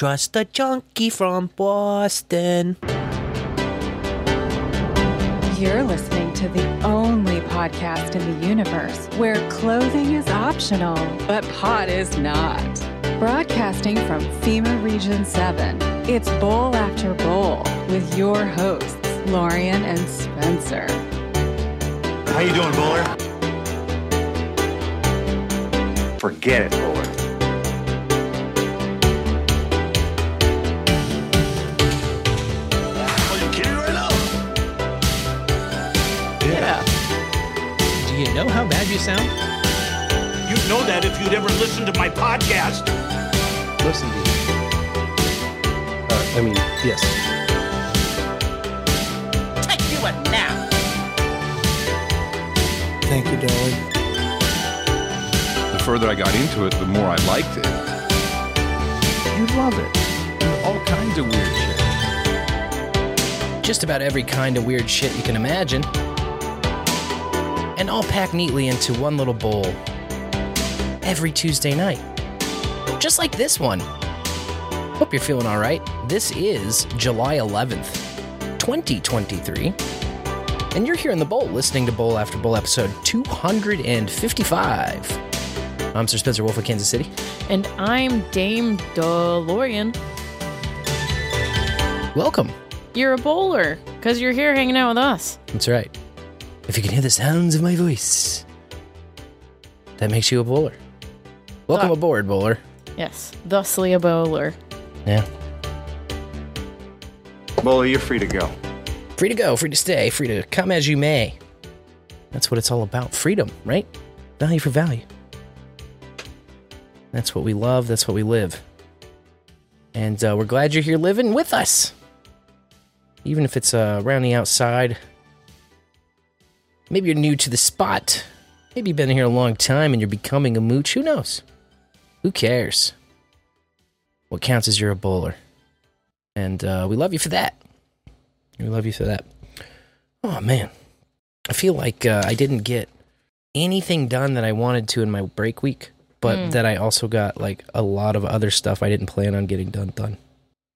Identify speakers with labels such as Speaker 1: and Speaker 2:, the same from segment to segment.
Speaker 1: Trust a junkie from Boston.
Speaker 2: You're listening to the only podcast in the universe where clothing is optional, but pot is not. Broadcasting from FEMA Region 7, it's Bowl After Bowl with your hosts, Lorian and Spencer.
Speaker 3: How you doing, Bowler? Forget it, Bowler.
Speaker 4: Know how bad you sound?
Speaker 5: You'd know that if you'd ever listened to my podcast.
Speaker 6: Listen to you. Uh, I mean, yes.
Speaker 1: Take you a nap.
Speaker 7: Thank you, darling.
Speaker 8: The further I got into it, the more I liked it. You love it. Do all kinds of weird shit.
Speaker 4: Just about every kind of weird shit you can imagine. And all packed neatly into one little bowl. Every Tuesday night. Just like this one. Hope you're feeling alright. This is July 11th, 2023. And you're here in the bowl listening to Bowl After Bowl episode 255. I'm Sir Spencer Wolf of Kansas City.
Speaker 9: And I'm Dame DeLorean.
Speaker 4: Welcome.
Speaker 9: You're a bowler because you're here hanging out with us.
Speaker 4: That's right. If you can hear the sounds of my voice, that makes you a bowler. Welcome
Speaker 9: Ah.
Speaker 4: aboard, bowler.
Speaker 9: Yes, thusly a bowler.
Speaker 4: Yeah.
Speaker 3: Bowler, you're free to go.
Speaker 4: Free to go, free to stay, free to come as you may. That's what it's all about. Freedom, right? Value for value. That's what we love. That's what we live. And uh, we're glad you're here living with us. Even if it's uh, around the outside. Maybe you're new to the spot. Maybe you've been here a long time and you're becoming a mooch. Who knows? Who cares? What counts is you're a bowler. And uh, we love you for that. We love you for that. Oh man, I feel like uh, I didn't get anything done that I wanted to in my break week, but
Speaker 9: Mm.
Speaker 4: that I also got like a lot of other stuff I didn't plan on getting done done.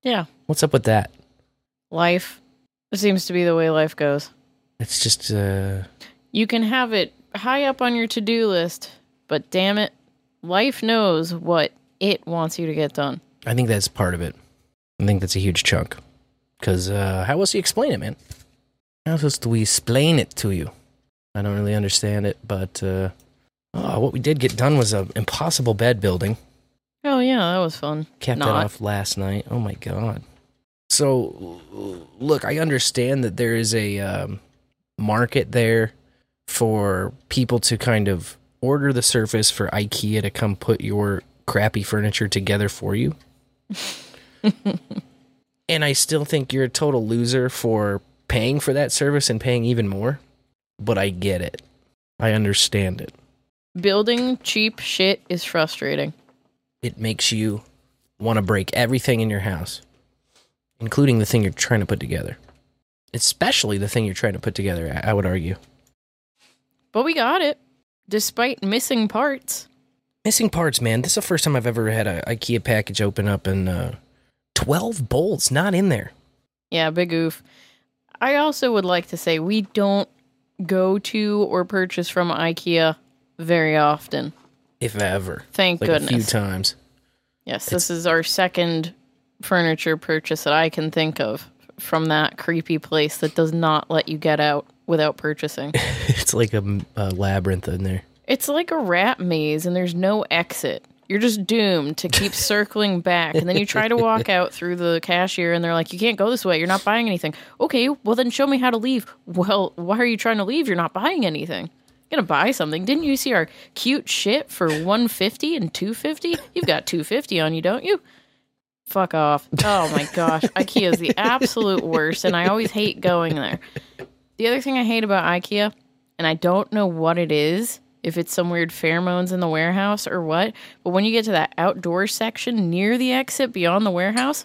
Speaker 9: Yeah,
Speaker 4: What's up with that?
Speaker 9: life. It seems to be the way life goes.
Speaker 4: It's just uh,
Speaker 9: You can have it high up on your to do list, but damn it, life knows what it wants you to get done.
Speaker 4: I think that's part of it. I think that's a huge chunk. Because uh, how else do you explain it, man? How else do we explain it to you? I don't really understand it, but uh, oh, what we did get done was an impossible bed building.
Speaker 9: Oh, yeah, that was fun.
Speaker 4: Capped
Speaker 9: Not.
Speaker 4: that off last night. Oh my god. So, look, I understand that there is a um, market there for people to kind of order the surface for IKEA to come put your crappy furniture together for you. and I still think you're a total loser for paying for that service and paying even more. But I get it. I understand it.
Speaker 9: Building cheap shit is frustrating.
Speaker 4: it makes you want to break everything in your house, including the thing you're trying to put together. Especially the thing you're trying to put together, I I would argue.
Speaker 9: But we got it, despite missing parts.
Speaker 4: Missing parts, man. This is the first time I've ever had a IKEA package open up and uh, 12 bolts not in there.
Speaker 9: Yeah, big oof. I also would like to say we don't go to or purchase from IKEA very often.
Speaker 4: If ever.
Speaker 9: Thank
Speaker 4: like a few times.
Speaker 9: Yes, this is our second furniture purchase that I can think of from that creepy place that does not let you get out without purchasing.
Speaker 4: It's like a labyrinth in there.
Speaker 9: it's like a rat maze and there's no exit. You're just doomed to keep circling back. And then you try to walk out through the cashier and they're like, you can't go this way. You're not buying anything. Okay, well, then show me how to leave. Well, why are you trying to leave? You're not buying anything. You're gonna buy something. Didn't you see our cute shit for 150 and 250? You've got 250 on you, don't you? Fuck off. Oh my gosh. IKEA is the absolute worst, and I always hate going there. The other thing I hate about IKEA, and I don't know what it is, if it's some weird pheromones in the warehouse or what, but when you get to that outdoor section near the exit beyond the warehouse,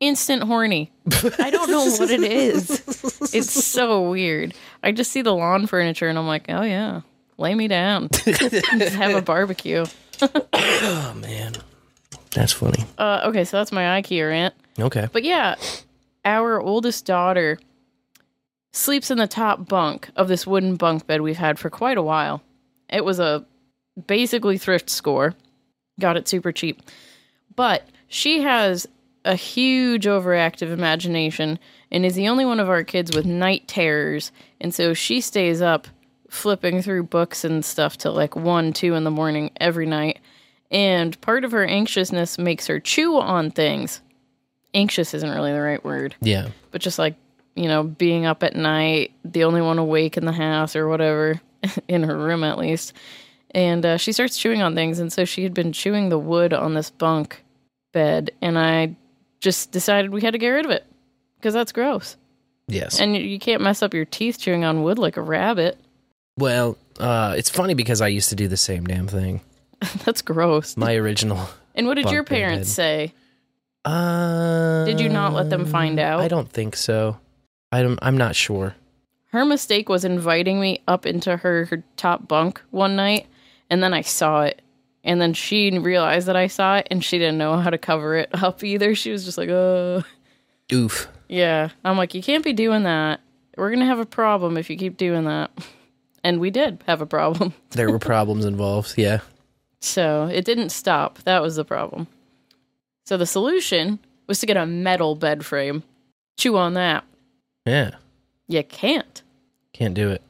Speaker 9: instant horny. I don't know what it is. It's so weird. I just see the lawn furniture and I'm like, oh yeah, lay me down. Just have a barbecue.
Speaker 4: Oh, man. That's funny.
Speaker 9: Uh, okay, so that's my IKEA rant.
Speaker 4: Okay.
Speaker 9: But yeah, our oldest daughter sleeps in the top bunk of this wooden bunk bed we've had for quite a while. It was a basically thrift score. Got it super cheap. But she has a huge overactive imagination and is the only one of our kids with night terrors. And so she stays up flipping through books and stuff till like 1, 2 in the morning every night. And part of her anxiousness makes her chew on things. Anxious isn't really the right word
Speaker 4: Yeah.
Speaker 9: but just like you know being up at night the only one awake in the house or whatever in her room at least and uh, she starts chewing on things and so she had been chewing the wood on this bunk bed and i just decided we had to get rid of it because that's gross
Speaker 4: Yes.
Speaker 9: and you- can't mess up your teeth chewing on wood like a rabbit
Speaker 4: well, uh, it's funny because I used to do the same damn thing.
Speaker 9: that's gross
Speaker 4: My original.
Speaker 9: and what did your
Speaker 4: bed
Speaker 9: parents
Speaker 4: head.
Speaker 9: say
Speaker 4: Uh,
Speaker 9: Did you not let them find out?
Speaker 4: I don't think so. I don't. I'm not sure.
Speaker 9: her mistake was inviting me up into her, her top bunk one night and then i saw it and then she realized that i saw it and she didn't know how to cover it up either she was just like oh
Speaker 4: Oof.
Speaker 9: yeah i'm like you can't be doing that we're gonna have a problem if you keep doing that and we did have a problem
Speaker 4: There were problems involved. Yeah.
Speaker 9: so it didn't stop that was the problem so the solution was to get a metal bed frame chew on that
Speaker 4: Yeah.
Speaker 9: you can't
Speaker 4: Can't do it.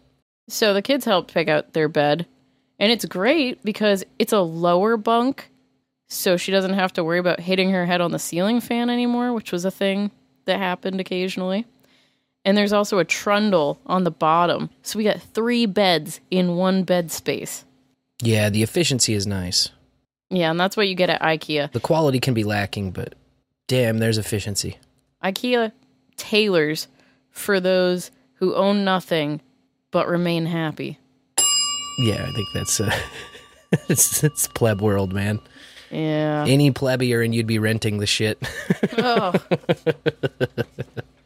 Speaker 9: So the kids helped pick out their bed. And it's great because it's a lower bunk. So she doesn't have to worry about hitting her head on the ceiling fan anymore, which was a thing that happened occasionally. And there's also a trundle on the bottom. So we got three beds in one bed space.
Speaker 4: Yeah. The efficiency is nice.
Speaker 9: Yeah, and that's what you get at IKEA.
Speaker 4: The quality can be lacking, but damn, there's efficiency.
Speaker 9: IKEA tailors for those who own nothing but remain happy.
Speaker 4: Yeah, I think that's uh, it's, it's pleb world, man.
Speaker 9: Yeah.
Speaker 4: Any plebeier and you'd be renting the shit.
Speaker 9: Oh.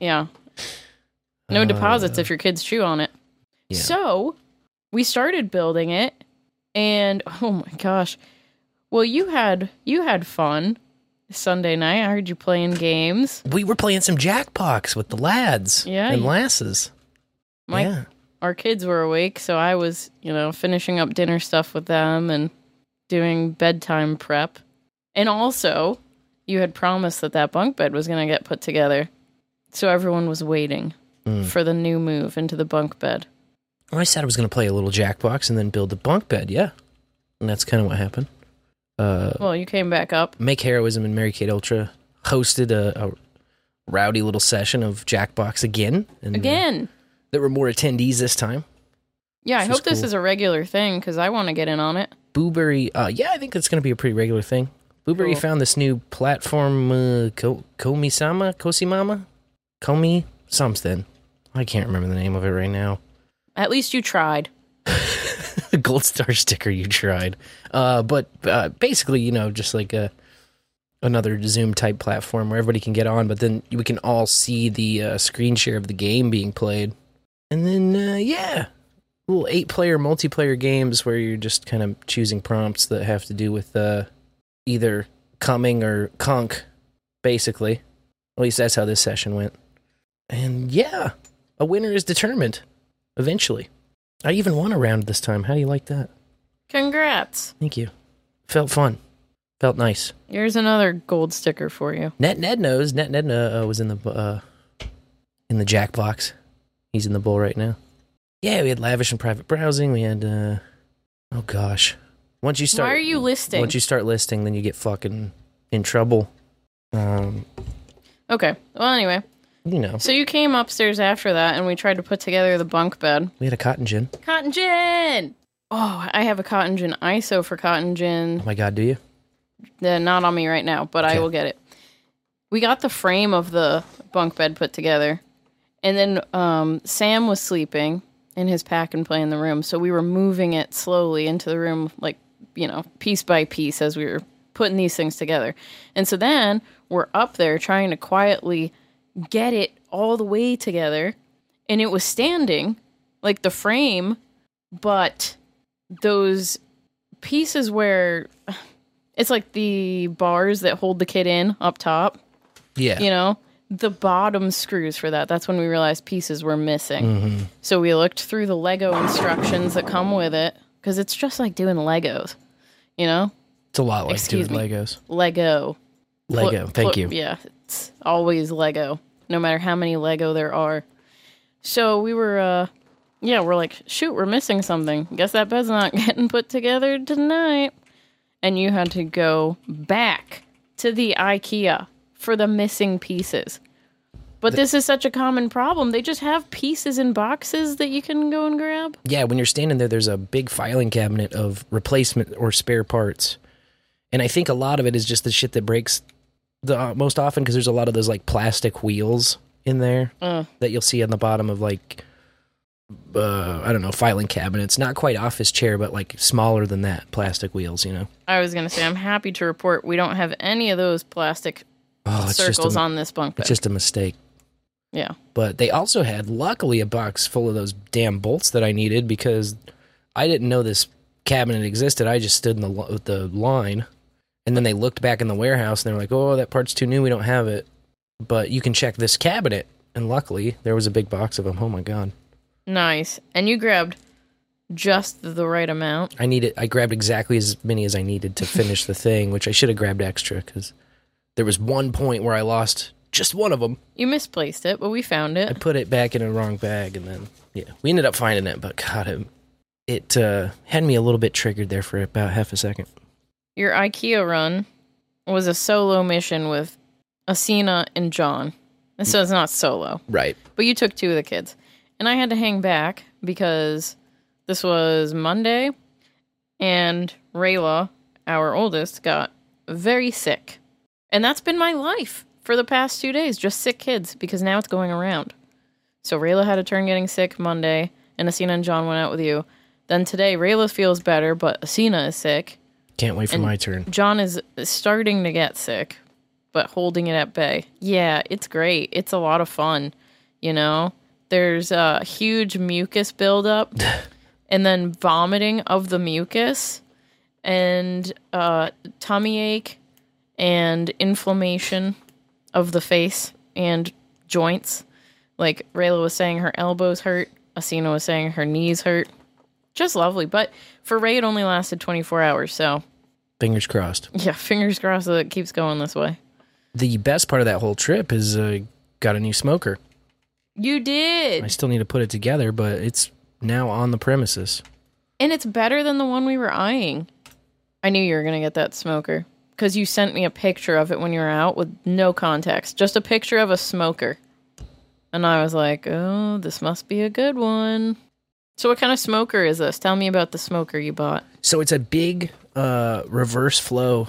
Speaker 9: yeah. No deposits if your kids chew on it.
Speaker 4: Yeah.
Speaker 9: So we started building it and oh my gosh. Well you had you had fun Sunday night. I heard you playing games.
Speaker 4: we were playing some jackbox with the lads
Speaker 9: Yeah,
Speaker 4: and
Speaker 9: you-
Speaker 4: lasses.
Speaker 9: My
Speaker 4: yeah.
Speaker 9: our kids were awake, so I was, you know, finishing up dinner stuff with them and doing bedtime prep. And also, you had promised that that bunk bed was going to get put together. So everyone was waiting
Speaker 4: Mm.
Speaker 9: for the new move into the bunk bed.
Speaker 4: Well, I said I was going to play a little jackbox and then build the bunk bed. Yeah, and that's kind of what happened. Uh,
Speaker 9: Well, you came back up.
Speaker 4: Make Heroism and Mary Kate Ultra hosted a, a rowdy little session of jackbox again. And, uh,
Speaker 9: Again.
Speaker 4: there were more attendees this time.
Speaker 9: Yeah, I hope this
Speaker 4: cool.
Speaker 9: is a regular thing because I want to get in on it.
Speaker 4: Booberry, uh, yeah, I think it's going to be a pretty regular thing. Booberry
Speaker 9: Cool.
Speaker 4: found this new platform, uh, Ko- Komi-sama, Kosimama, Komi something. I can't remember the name of it right now.
Speaker 9: At least you tried.
Speaker 4: gold star sticker you tried. Uh, but uh, basically, you know, just like a another Zoom type platform where everybody can get on, but then we can all see the uh, screen share of the game being played. And then, uh, yeah, little eight player multiplayer games where you're just kind of choosing prompts that have to do with uh, either coming or conk, basically. At least that's how this session went. And yeah, a winner is determined eventually. I even won a round this time. How do you like that?
Speaker 9: Congrats.
Speaker 4: Thank you. Felt fun. Felt nice.
Speaker 9: Here's another gold sticker for you.
Speaker 4: Net Ned knows. Net Ned uh, was in the uh, in the jack box. He's in the bowl right now. Yeah, we had lavish and private browsing. We had uh, oh gosh. Once you start,
Speaker 9: Why are you listing?
Speaker 4: Once you start listing, then you get fucking in trouble. Um,
Speaker 9: Okay. Well, anyway.
Speaker 4: You know,
Speaker 9: So you came upstairs after that and we tried to put together the bunk bed.
Speaker 4: we had a cotton gin.
Speaker 9: Cotton gin! Oh, I have a cotton gin ISO for cotton gin.
Speaker 4: Oh my god, do you?
Speaker 9: Uh, not on me right now, but I will get it. We got the frame of the bunk bed put together. And then um, Sam was sleeping in his pack and play in the room. So we were moving it slowly into the room, like, you know, piece by piece as we were putting these things together. And so then we're up there trying to quietly get it all the way together. And it was standing, like the frame, but those pieces where It's like the bars that hold the kid in up top.
Speaker 4: Yeah.
Speaker 9: You know, the bottom screws for that. That's when we realized pieces were missing.
Speaker 4: Mm-hmm.
Speaker 9: So we looked through the Lego instructions that come with it because it's just like doing Legos. You know,
Speaker 4: It's a lot like
Speaker 9: Excuse
Speaker 4: doing
Speaker 9: me.
Speaker 4: Legos.
Speaker 9: Lego.
Speaker 4: Lego.
Speaker 9: Pl-
Speaker 4: Thank
Speaker 9: pl-
Speaker 4: you.
Speaker 9: Yeah, it's always Lego, no matter how many Lego there are. So we were, uh, yeah, we're like, shoot, we're missing something. Guess that bed's not getting put together tonight. And you had to go back to the IKEA for the missing pieces. But this is such a common problem. They just have pieces in boxes that you can go and grab.
Speaker 4: Yeah, when you're standing there, there's a big filing cabinet of replacement or spare parts, and I think a lot of it is just the shit that breaks the uh, most often because there's a lot of those like plastic wheels in there
Speaker 9: Uh.
Speaker 4: that you'll see on the bottom of like uh, I don't know filing cabinets, not quite office chair, but like smaller than that plastic wheels. You know,
Speaker 9: I was going to say, I'm happy to report we don't have any of those plastic
Speaker 4: oh,
Speaker 9: circles
Speaker 4: a,
Speaker 9: on this bunk bed.
Speaker 4: it's just a mistake.
Speaker 9: yeah.
Speaker 4: But they also had, luckily, a box full of those damn bolts that I needed because I didn't know this cabinet existed. I just stood in the the line, and then they looked back in the warehouse and they were like, "Oh, that part's too new. We don't have it." But you can check this cabinet, and luckily, there was a big box of them. Oh my god!
Speaker 9: Nice. And you grabbed just the right amount.
Speaker 4: I needed. I grabbed exactly as many as I needed to finish the thing, which I should have grabbed extra because there was one point where I lost just one of them.
Speaker 9: You misplaced it, but we found it.
Speaker 4: I put it back in a wrong bag, and then yeah, we ended up finding it. But God, it, it uh, had me a little bit triggered there for about half a second.
Speaker 9: Your IKEA run was a solo mission with Asina and John. And so it's not solo,
Speaker 4: Right.
Speaker 9: but you took two of the kids. And I had to hang back because this was Monday and Rayla, our oldest, got very sick. And that's been my life for the past two days, just sick kids, because now it's going around. So Rayla had a turn getting sick Monday, and Asina and John went out with you. Then today, Rayla feels better, but Asina is sick.
Speaker 4: Can't wait for
Speaker 9: And-
Speaker 4: my turn.
Speaker 9: John is starting to get sick, but holding it at bay. Yeah, it's great. It's a lot of fun. You know, there's a huge mucus buildup and then vomiting of the mucus and uh, tummy ache and inflammation of the face and joints. Like Rayla was saying, her elbows hurt. Asina was saying her knees hurt. Just lovely. But for Ray, it only lasted 24 hours. So
Speaker 4: Fingers crossed.
Speaker 9: yeah, fingers crossed that it keeps going this way.
Speaker 4: The best part of that whole trip is uh, got a new smoker.
Speaker 9: You did.
Speaker 4: I still need to put it together, but it's now on the premises.
Speaker 9: And it's better than the one we were eyeing. I knew you were going to get that smoker because you sent me a picture of it when you were out with no context, just a picture of a smoker. And I was like, oh, this must be a good one. So, what kind of smoker is this? Tell me about the smoker you bought.
Speaker 4: So it's a big uh, reverse flow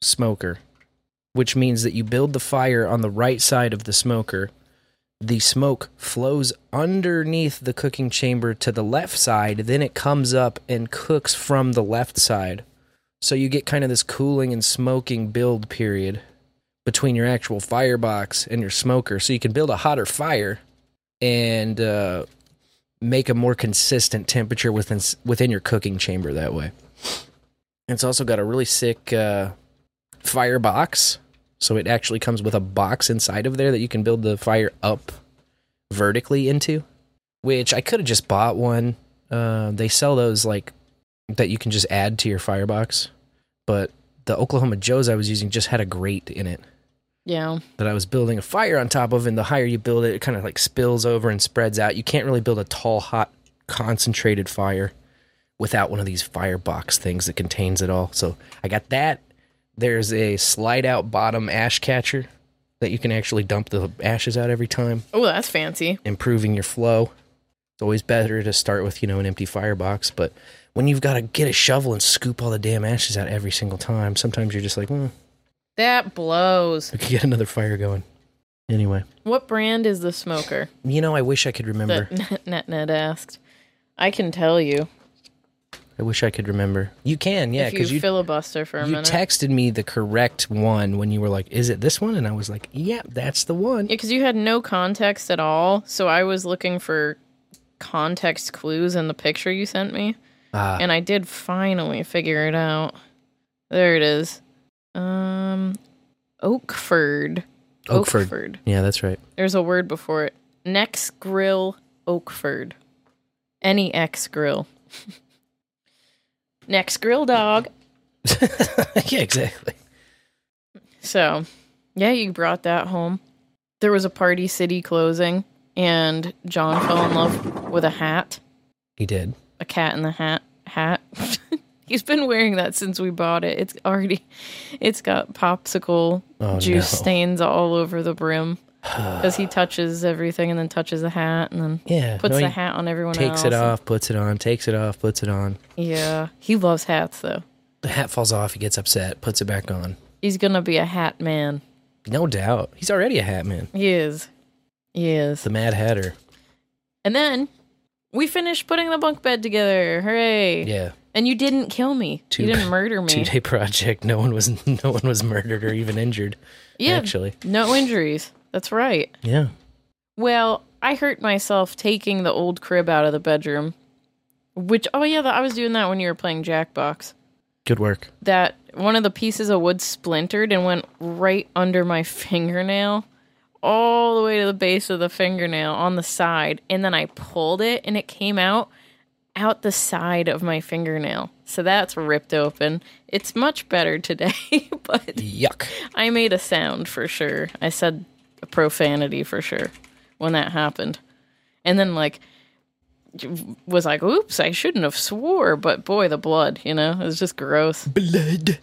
Speaker 4: smoker, which means that you build the fire on the right side of the smoker. The smoke flows underneath the cooking chamber to the left side, then it comes up and cooks from the left side. So you get kind of this cooling and smoking build period between your actual firebox and your smoker. So you can build a hotter fire and uh, make a more consistent temperature within within your cooking chamber that way. It's also got a really sick uh, firebox, so it actually comes with a box inside of there that you can build the fire up vertically into. Which I could have just bought one. Uh, they sell those like that you can just add to your firebox, but the Oklahoma Joe's I was using just had a grate in it
Speaker 9: Yeah.
Speaker 4: that I was building a fire on top of, and the higher you build it, it kind of like spills over and spreads out. You can't really build a tall, hot, concentrated fire without one of these firebox things that contains it all. So I got that. There's a slide out bottom ash catcher that you can actually dump the ashes out every time,
Speaker 9: Oh, that's fancy.
Speaker 4: improving your flow. It's always better to start with, you know, an empty firebox, but when you've got to get a shovel and scoop all the damn ashes out every single time, sometimes you're just like, hmm,
Speaker 9: That blows.
Speaker 4: we could get another fire going. Anyway,
Speaker 9: What brand is the smoker?
Speaker 4: you know, I wish I could remember.
Speaker 9: That Net Ned asked. I can tell you
Speaker 4: I wish I could remember. You can, yeah,
Speaker 9: if you,
Speaker 4: because you
Speaker 9: filibuster for a
Speaker 4: you
Speaker 9: minute.
Speaker 4: texted me the correct one when you were like, "Is it this one?" And I was like, "Yeah, that's the one."
Speaker 9: Yeah, because you had no context at all. So I was looking for context clues in the picture you sent me.
Speaker 4: Ah.
Speaker 9: And I did finally figure it out. There it is. Um, Oakford.
Speaker 4: Oakford. Yeah, that's right.
Speaker 9: There's a word before it. Next Grill Oakford. Any X Grill. Next Grill Dog.
Speaker 4: yeah, exactly.
Speaker 9: So, yeah, you brought that home. There was a Party City closing, and John fell in love with a hat.
Speaker 4: He did.
Speaker 9: A cat in the hat. Hat. He's been wearing that since we bought it. It's already, it's got popsicle
Speaker 4: Oh,
Speaker 9: juice
Speaker 4: no.
Speaker 9: stains all over the brim because he touches everything and then touches the hat and then
Speaker 4: Yeah.
Speaker 9: puts
Speaker 4: no,
Speaker 9: the hat on everyone
Speaker 4: Takes
Speaker 9: else.
Speaker 4: it off, puts it on, takes it off, puts it on.
Speaker 9: Yeah, he loves hats though.
Speaker 4: The hat falls off, he gets upset, puts it back on.
Speaker 9: He's gonna be a hat man.
Speaker 4: No doubt. He's already a hat man.
Speaker 9: He is. He is.
Speaker 4: The Mad Hatter.
Speaker 9: And then we finished putting the bunk bed together. Hooray!
Speaker 4: Yeah.
Speaker 9: And you didn't kill me.
Speaker 4: Two-
Speaker 9: you didn't murder me.
Speaker 4: Two day project. No one was no one was murdered or even injured.
Speaker 9: yeah,
Speaker 4: Actually.
Speaker 9: no injuries. That's right.
Speaker 4: Yeah.
Speaker 9: Well, I hurt myself taking the old crib out of the bedroom. Which, oh yeah, I was doing that when you were playing Jackbox.
Speaker 4: Good work.
Speaker 9: That one of the pieces of wood splintered and went right under my fingernail, all the way to the base of the fingernail on the side. And then I pulled it and it came out out the side of my fingernail. So that's ripped open. It's much better today, but
Speaker 4: Yuck.
Speaker 9: I made a sound for sure. I said a profanity for sure when that happened. And then like was like, oops, I shouldn't have swore, but boy, the blood, you know, it was just gross.
Speaker 4: Blood.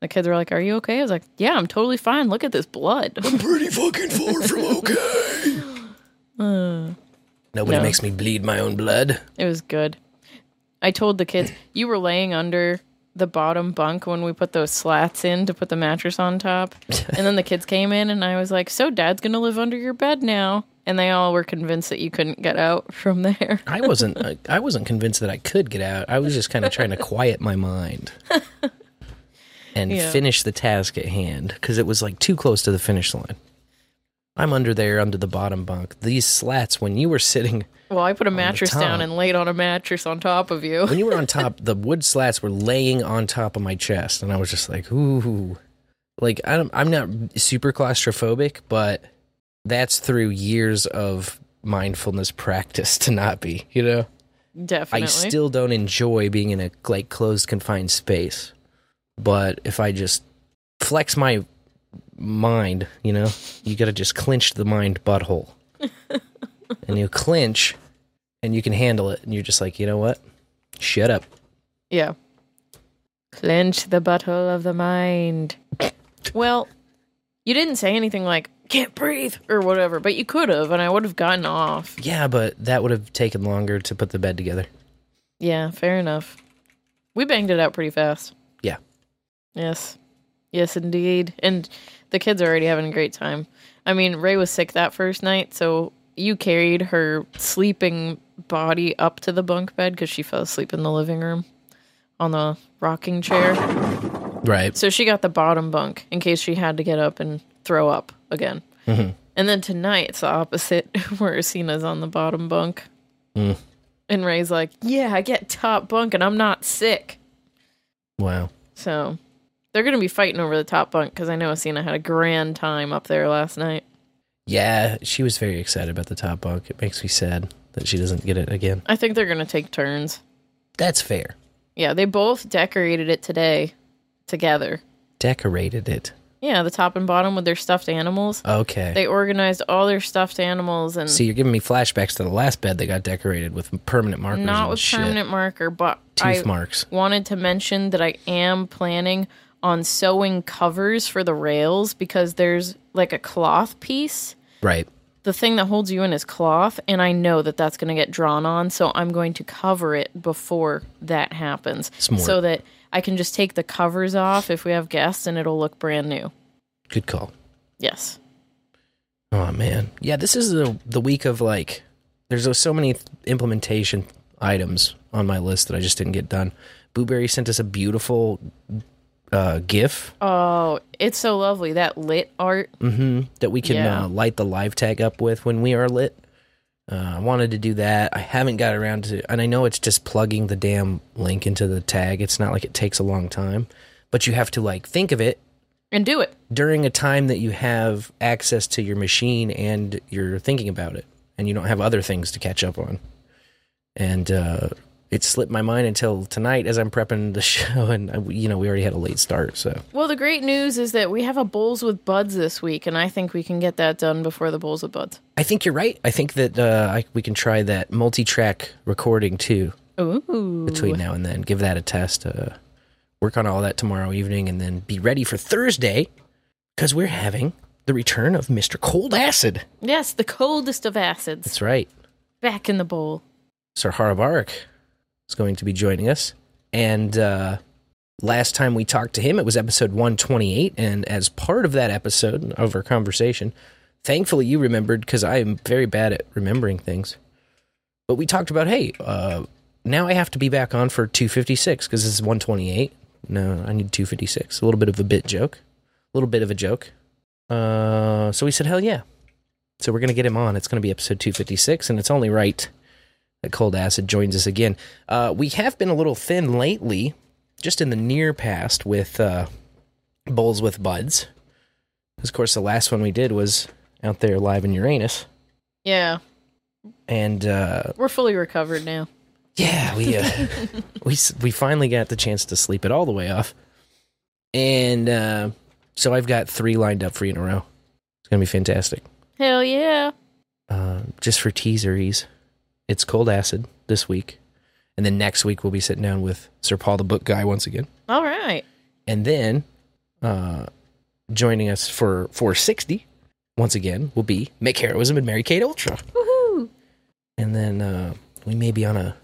Speaker 9: The kids were like, Are you okay? I was like, Yeah, I'm totally fine. Look at this blood.
Speaker 4: I'm pretty fucking far from okay. Uh, Nobody
Speaker 9: No.
Speaker 4: makes me bleed my own blood.
Speaker 9: It was good. I told the kids, You were laying under the bottom bunk when we put those slats in to put the mattress on top. And then the kids came in and I was like, So dad's gonna live under your bed now. And they all were convinced that you couldn't get out from there.
Speaker 4: I wasn't I, I wasn't convinced that I could get out. I was just kind of trying to quiet my mind. And
Speaker 9: Yeah.
Speaker 4: finish the task at hand because it was like too close to the finish line. I'm under there under the bottom bunk. These slats when you were sitting
Speaker 9: Well, I put a mattress
Speaker 4: top.
Speaker 9: down and laid on a mattress on top of you.
Speaker 4: when you were on top, the wood slats were laying on top of my chest, and I was just like, ooh, like I'm I'm not super claustrophobic, but that's through years of mindfulness practice to not be. You know,
Speaker 9: Definitely.
Speaker 4: I still don't enjoy being in a like closed confined space, but if I just flex my mind, you know, you got to just clinch the mind butthole, and you clinch, and you can handle it, and you're just like, you know what, shut up.
Speaker 9: Yeah. Clench the butthole of the mind. Well, you didn't say anything like, can't breathe or whatever, but you could have, and I would have gotten off.
Speaker 4: Yeah, but that would have taken longer to put the bed together.
Speaker 9: Yeah, fair enough. We banged it out pretty fast.
Speaker 4: Yeah.
Speaker 9: Yes. Yes, indeed. And the kids are already having a great time. I mean, Ray was sick that first night, so you carried her sleeping body up to the bunk bed because she fell asleep in the living room on the rocking chair.
Speaker 4: Right.
Speaker 9: So she got the bottom bunk in case she had to get up and throw up again.
Speaker 4: Mm-hmm.
Speaker 9: And then tonight it's the opposite, where Asina's on the bottom bunk.
Speaker 4: Mm.
Speaker 9: And Ray's like, Yeah, I get top bunk and I'm not sick.
Speaker 4: Wow.
Speaker 9: So they're going to be fighting over the top bunk because I know Asina had a grand time up there last night.
Speaker 4: Yeah, she was very excited about the top bunk. It makes me sad that she doesn't get it again.
Speaker 9: I think they're going to take turns.
Speaker 4: That's fair.
Speaker 9: Yeah, they both decorated it today together.
Speaker 4: Decorated it.
Speaker 9: Yeah, the top and bottom with their stuffed animals.
Speaker 4: Okay.
Speaker 9: They organized all their stuffed animals and
Speaker 4: See, you're giving me flashbacks to the last bed that got decorated with permanent markers.
Speaker 9: not with
Speaker 4: shit.
Speaker 9: permanent marker, but
Speaker 4: tooth
Speaker 9: I
Speaker 4: marks.
Speaker 9: wanted to mention that I am planning on sewing covers for the rails because there's like a cloth piece.
Speaker 4: Right.
Speaker 9: The thing that holds you in is cloth, and I know that that's going to get drawn on, so I'm going to cover it before that happens,
Speaker 4: Smart.
Speaker 9: so that I can just take the covers off if we have guests, and it'll look brand new.
Speaker 4: Good call.
Speaker 9: Yes.
Speaker 4: Oh man, yeah. This is the the week of like. There's so many implementation items on my list that I just didn't get done. Booberry sent us a beautiful uh, GIF
Speaker 9: Oh, it's so lovely that lit art.
Speaker 4: hmm that we can
Speaker 9: Yeah.
Speaker 4: uh, light the live tag up with when we are lit. Uh, I wanted to do that. I haven't got around to, and I know it's just plugging the damn link into the tag. It's not like it takes a long time, but you have to like think of it
Speaker 9: And do it.
Speaker 4: during a time that you have access to your machine and you're thinking about it and you don't have other things to catch up on. And uh, it slipped my mind until tonight as I'm prepping the show. And, you know, we already had a late start. So
Speaker 9: Well, the great news is that we have a Bowls with Buds this week, and I think we can get that done before the Bowls with Buds.
Speaker 4: I think you're right. I think that uh, I, we can try that multi track recording too
Speaker 9: Ooh.
Speaker 4: between now and then. Give that a test. Uh, work on all that tomorrow evening and then be ready for Thursday because we're having the return of Mr. Cold Acid.
Speaker 9: Yes, the coldest of acids.
Speaker 4: That's right.
Speaker 9: Back in the bowl.
Speaker 4: Sir Harabarik is going to be joining us. And uh, last time we talked to him, it was episode 128. And as part of that episode of our conversation, thankfully you remembered because I am very bad at remembering things. But we talked about, hey, uh, now I have to be back on for 256 because this is 128. No, I need 256. A little bit of a bit joke, a little bit of a joke. Uh, so we said, hell yeah. So we're going to get him on. It's going to be episode 256, and it's only right Cold Acid joins us again. Uh, we have been a little thin lately, just in the near past, with uh, Bowls with Buds. Of course, the last one we did was out there live in Uranus.
Speaker 9: Yeah,
Speaker 4: And uh,
Speaker 9: we're fully recovered now.
Speaker 4: yeah, we uh, we we finally got the chance to sleep it all the way off, and uh, so I've got three lined up for you in a row. It's gonna be fantastic.
Speaker 9: Hell yeah.
Speaker 4: Uh, just for teaseries, it's Cold Acid this week, and then next week we'll be sitting down with Sir Paul the Book Guy once again,
Speaker 9: All right.
Speaker 4: and then uh, joining us for 460 once again will be Mick Heroism and Mary Kate Ultra.
Speaker 9: Woohoo.
Speaker 4: and then uh, we may be on a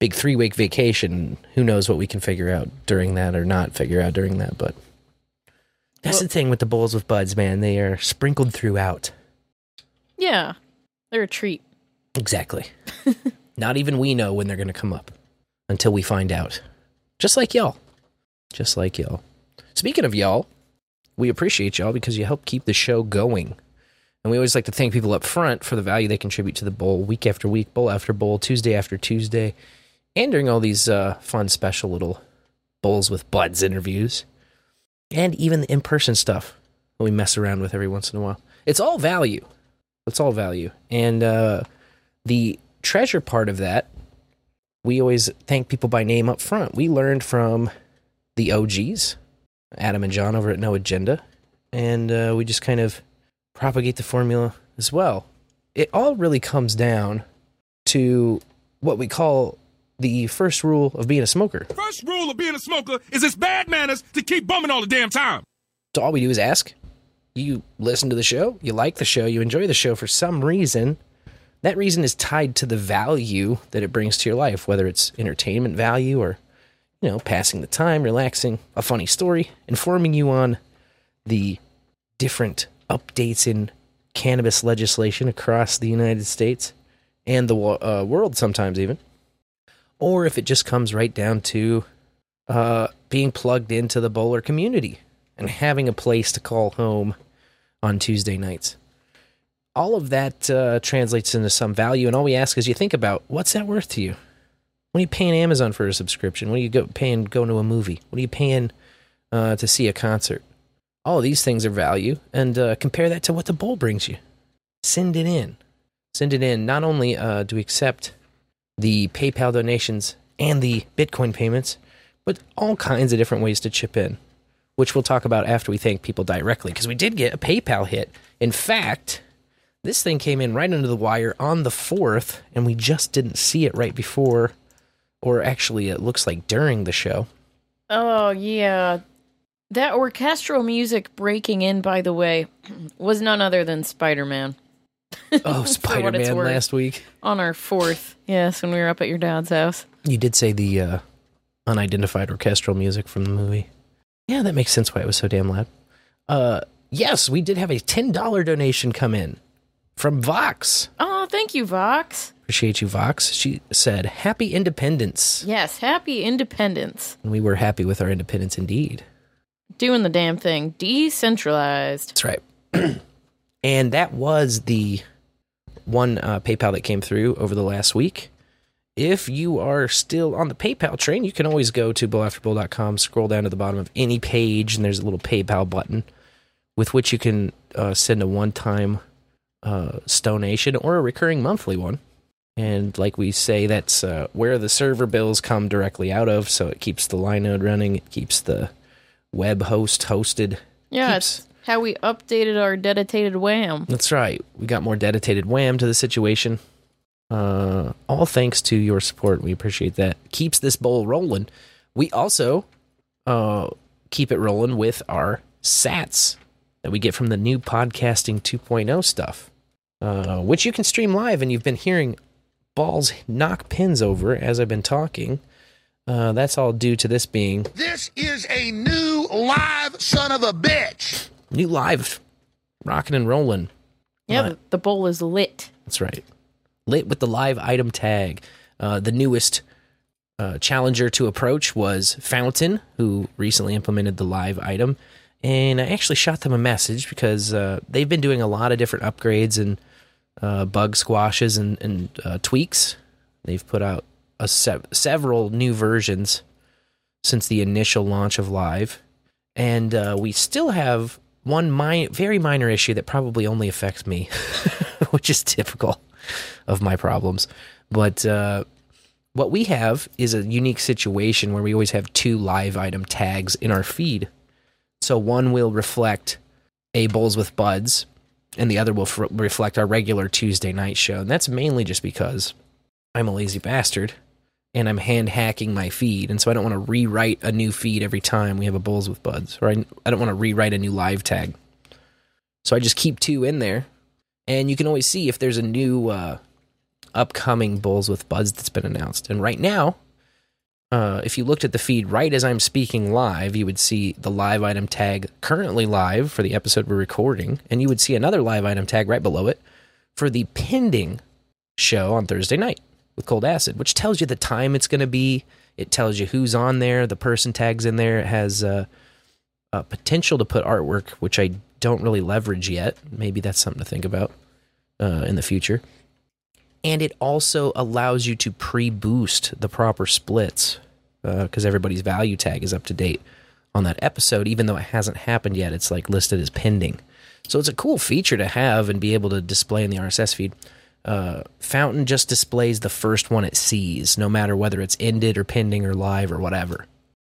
Speaker 4: big three week vacation. Who knows what we can figure out during that or not figure out during that? But that's
Speaker 9: Well-
Speaker 4: the thing with the bowls with buds, man. They are sprinkled throughout.
Speaker 9: Yeah, they're a treat.
Speaker 4: Exactly. not even we know when they're going to come up until we find out. Just like y'all. Just like y'all. Speaking of y'all, we appreciate y'all because you help keep the show going. And we always like to thank people up front for the value they contribute to the bowl week after week, bowl after bowl, Tuesday after Tuesday, and during all these uh, fun, special little bowls with buds interviews, and even the in person stuff that we mess around with every once in a while. It's all value. It's all value. And uh, the treasure part of that, we always thank people by name up front. We learned from the OGs, Adam and John over at No Agenda, and uh, we just kind of propagate the formula as well. It all really comes down to what we call the first rule of being a smoker.
Speaker 7: First rule of being a smoker is it's bad manners to keep bumming all the damn time.
Speaker 4: So all we do is ask. You listen to the show, you like the show, you enjoy the show for some reason. That reason is tied to the value that it brings to your life, whether it's entertainment value or, you know, passing the time, relaxing, a funny story, informing you on the different updates in cannabis legislation across the United States and the uh, world sometimes even. Or if it just comes right down to uh, being plugged into the bowler community and having a place to call home on Tuesday nights. All of that uh, translates into some value, and all we ask is you think about what's that worth to you? What are you paying Amazon for a subscription? What are you go, paying going to a movie? What are you paying uh, to see a concert? All of these things are value, and uh, compare that to what the bowl brings you. Send it in. Send it in. Not only uh, do we accept the PayPal donations and the Bitcoin payments, but all kinds of different ways to chip in which we'll talk about after we thank people directly because we did get a PayPal hit. In fact, this thing came in right under the wire on the 4th, and we just didn't see it right before, or actually, it looks like during the show.
Speaker 9: Oh, yeah. That orchestral music breaking in, by the way, was none other than Spider Man
Speaker 4: Oh, Spider Man last week.
Speaker 9: on our fourth. Yes, when we were up at your dad's house.
Speaker 4: You did say the uh, unidentified orchestral music from the movie. Yeah, that makes sense why it was so damn loud. Uh, yes, we did have a $10 donation come in from Vox.
Speaker 9: Oh, thank you, Vox.
Speaker 4: Appreciate you, Vox. She said, Happy Independence.
Speaker 9: Yes, happy independence.
Speaker 4: And we were happy with our independence indeed.
Speaker 9: Doing the damn thing. Decentralized.
Speaker 4: That's right. and that was the one uh, PayPal that came through over the last week. if you are still on the PayPal train, you can always go to bowlafterbowl.com, scroll down to the bottom of any page, and there's a little PayPal button with which you can uh, send a one time uh, stonation or a recurring monthly one. And like we say, that's uh, where the server bills come directly out of. So it keeps the Linode running, it keeps the web host hosted.
Speaker 9: Yeah,
Speaker 4: Keeps-
Speaker 9: it's how we updated our dedicated wham.
Speaker 4: That's right. We got more dedicated wham to the situation. Uh, all thanks to your support. We appreciate that. Keeps this bowl rolling. We also uh, keep it rolling with our sats that we get from the new podcasting 2.0 stuff, uh, which you can stream live. And you've been hearing balls knock pins over as I've been talking. Uh, that's all due to this being
Speaker 10: This is a new live son of a bitch.
Speaker 4: new live, rocking and rolling.
Speaker 9: Yeah,
Speaker 4: Right.
Speaker 9: the, the bowl is lit.
Speaker 4: That's right. Lit with the live item tag. Uh, the newest uh, challenger to approach was Fountain, who recently implemented the live item. And I actually shot them a message because uh, they've been doing a lot of different upgrades and uh, bug squashes and, and uh, tweaks. They've put out a sev- several new versions since the initial launch of live. And uh, we still have one mi- very minor issue that probably only affects me, which is typical of my problems. But uh, what we have is a unique situation where we always have two live item tags in our feed. So one will reflect a Bowls with Buds, and the other will f- reflect our regular Tuesday night show. And that's mainly just because I'm a lazy bastard and I'm hand hacking my feed. And so I don't want to rewrite a new feed every time we have a Bowls with Buds, or I, I don't want to rewrite a new live tag. So I just keep two in there. And you can always see if there's a new uh, upcoming Bowls with Buds that's been announced. And right now, uh, if you looked at the feed right as I'm speaking live, you would see the live item tag currently live for the episode we're recording. And you would see another live item tag right below it for the pending show on Thursday night with Cold Acid, which tells you the time it's going to be. It tells you who's on there. The person tags in there. It has uh, potential to put artwork, which I don't really leverage yet. Maybe that's something to think about uh, in the future. And it also allows you to pre boost the proper splits because everybody's value tag is up to date on that episode, even though it hasn't happened yet. It's like listed as pending. So it's a cool feature to have and be able to display in the RSS feed. Uh, Fountain just displays the first one it sees, no matter whether it's ended or pending or live or whatever.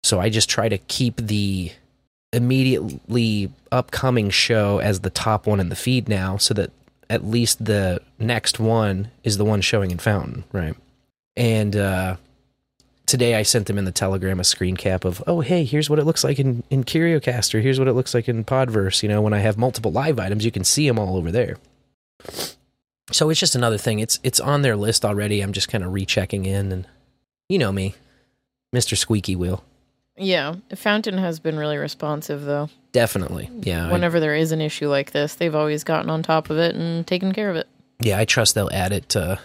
Speaker 4: So I just try to keep the immediately upcoming show as the top one in the feed now, so that at least the next one is the one showing in Fountain, right? And uh, today I sent them in the Telegram a screen cap of, oh hey, here's what it looks like in in CurioCaster. Here's what it looks like in Podverse. You know, when I have multiple live items, you can see them all over there. So it's just another thing. It's it's on their list already. I'm just kind of rechecking in, and you know me, Mister Squeaky Wheel.
Speaker 9: Yeah, Fountain has been really responsive though.
Speaker 4: Definitely, yeah. I-
Speaker 9: Whenever there is an issue like this, they've always gotten on top of it and taken care of it.
Speaker 4: yeah, I trust they'll add it. To,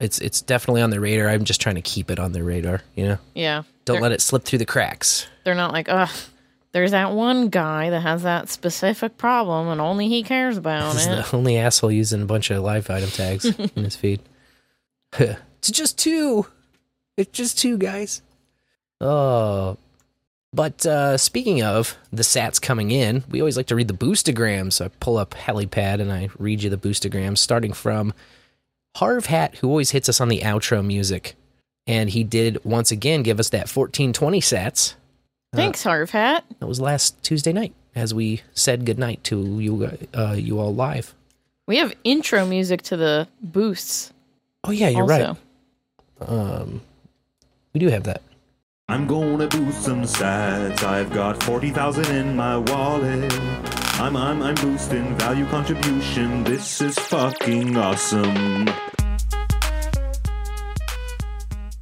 Speaker 4: it's it's definitely on their radar. I'm just trying to keep it on their radar. You know,
Speaker 9: Yeah.
Speaker 4: don't let it slip through the cracks.
Speaker 9: They're not like, ugh, there's that one guy that has that specific problem and only he cares about
Speaker 4: He's
Speaker 9: it.
Speaker 4: the only asshole using a bunch of live item tags in his feed. it's just two. It's just two guys. Oh. But uh, speaking of the sats coming in, we always like to read the boostograms. So I pull up Helipad and I read you the boostograms, starting from Harv Hat, who always hits us on the outro music. And he did once again give us that 1420 sats.
Speaker 9: Thanks, Harv Hat.
Speaker 4: That was last Tuesday night as we said goodnight to you, uh, you all live.
Speaker 9: We have intro music to the boosts.
Speaker 4: Oh, yeah, you're
Speaker 9: also.
Speaker 4: right. Um, we do have that.
Speaker 11: I'm gonna boost some sats. I've got 40,000 in my wallet. I'm, I'm, I'm boosting value contribution. This is fucking awesome.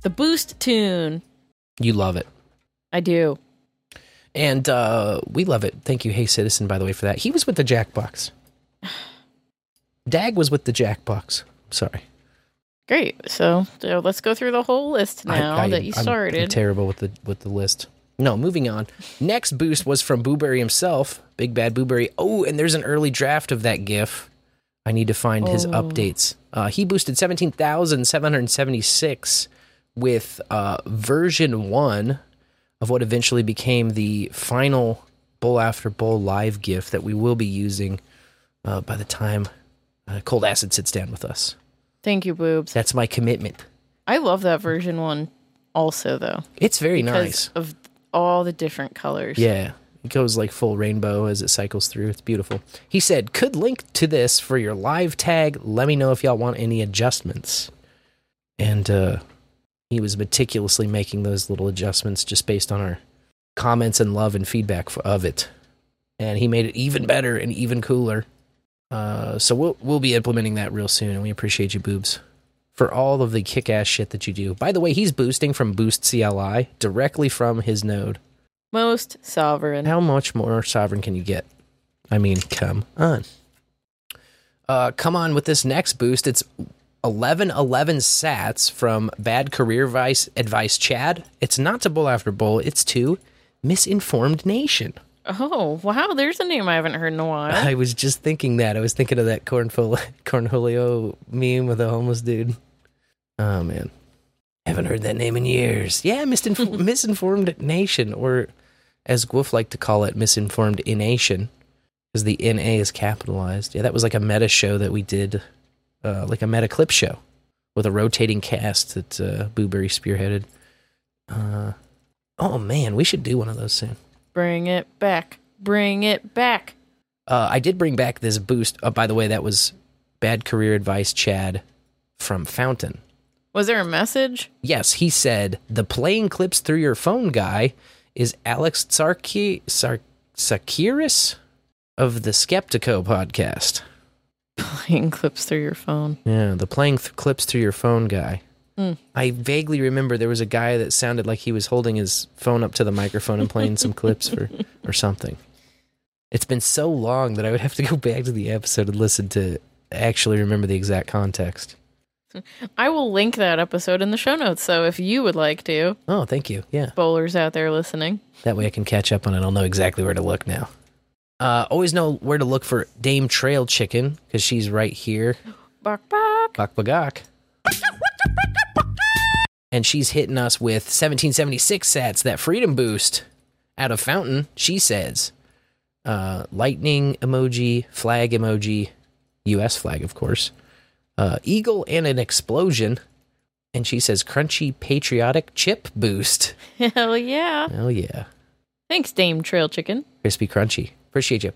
Speaker 9: The boost tune.
Speaker 4: You love it.
Speaker 9: I do.
Speaker 4: And uh, we love it. Thank you, Hey Citizen, by the way, for that. He was with the Jackbox. Dag was with the Jackbox. Sorry.
Speaker 9: Great. So, so let's go through the whole list now
Speaker 4: I- I-
Speaker 9: that you
Speaker 4: I'm-
Speaker 9: started.
Speaker 4: I'm terrible with the with the list. No, moving on. Next boost was from Booberry himself, Big Bad Booberry. Oh, and there's an early draft of that GIF. I need to find his
Speaker 9: Oh.
Speaker 4: updates. Uh, he boosted 17,776 with uh, version one of what eventually became the final Bowl After Bowl live gift that we will be using uh, by the time uh, Cold Acid sits down with us.
Speaker 9: Thank you, boobs.
Speaker 4: That's my commitment.
Speaker 9: I love that version one also though.
Speaker 4: It's very
Speaker 9: because
Speaker 4: nice.
Speaker 9: of all the different colors.
Speaker 4: Yeah. It goes like full rainbow as it cycles through. It's beautiful. He said, could link to this for your live tag. Let me know if y'all want any adjustments. And uh, he was meticulously making those little adjustments just based on our comments and love and feedback of it. And he made it even better and even cooler. Uh, so we'll we'll be implementing that real soon, and we appreciate you, boobs, for all of the kick-ass shit that you do. By the way, he's boosting from Boost CLI directly from his node.
Speaker 9: Most sovereign.
Speaker 4: How much more sovereign can you get? I mean, come on. Uh, come on with this next boost. It's 1111 sats from Bad Career Vice Advice Chad. It's not to Bowl After Bowl, it's to Misinformed Nation.
Speaker 9: Oh, wow, there's a name I haven't heard in a while.
Speaker 4: I was just thinking that. I was thinking of that Cornfol- Cornholio meme with the homeless dude. Oh, man. Haven't heard that name in years. Yeah, misinf- Misinformed Nation, or as Gwoof like to call it, Misinformed Ination, because the NA is capitalized. Yeah, that was like a meta show that we did, uh, like a meta clip show with a rotating cast that uh, Booberry spearheaded. Uh, oh, man, we should do one of those soon.
Speaker 9: Bring it back. Bring it back.
Speaker 4: Uh, I did bring back this boost. Oh, by the way, that was bad career advice, Chad, from Fountain.
Speaker 9: Was there a message?
Speaker 4: Yes, he said the playing clips through your phone guy is Alex Sarki Sar- Tsakiris of the Skeptiko podcast.
Speaker 9: Playing clips through your phone.
Speaker 4: Yeah, the playing th- clips through your phone guy. I vaguely remember there was a guy that sounded like he was holding his phone up to the microphone and playing some clips for or something. It's been so long that I would have to go back to the episode and listen to actually remember the exact context.
Speaker 9: I will link that episode in the show notes, so if you would like to,
Speaker 4: Oh, thank you. Yeah.
Speaker 9: bowlers out there listening.
Speaker 4: That way I can catch up on it. I'll know exactly where to look now. Uh, always know where to look for Dame Trail Chicken because she's right here.
Speaker 9: Bok bok.
Speaker 4: Bok bagok. And she's hitting us with 1776 sats, that freedom boost out of Fountain, she says. Uh, lightning emoji, flag emoji, US flag, of course. Uh, eagle and an explosion. And she says crunchy patriotic chip boost.
Speaker 9: Hell yeah.
Speaker 4: Oh, yeah.
Speaker 9: Thanks, Dame Trail Chicken.
Speaker 4: Crispy Crunchy. Appreciate you.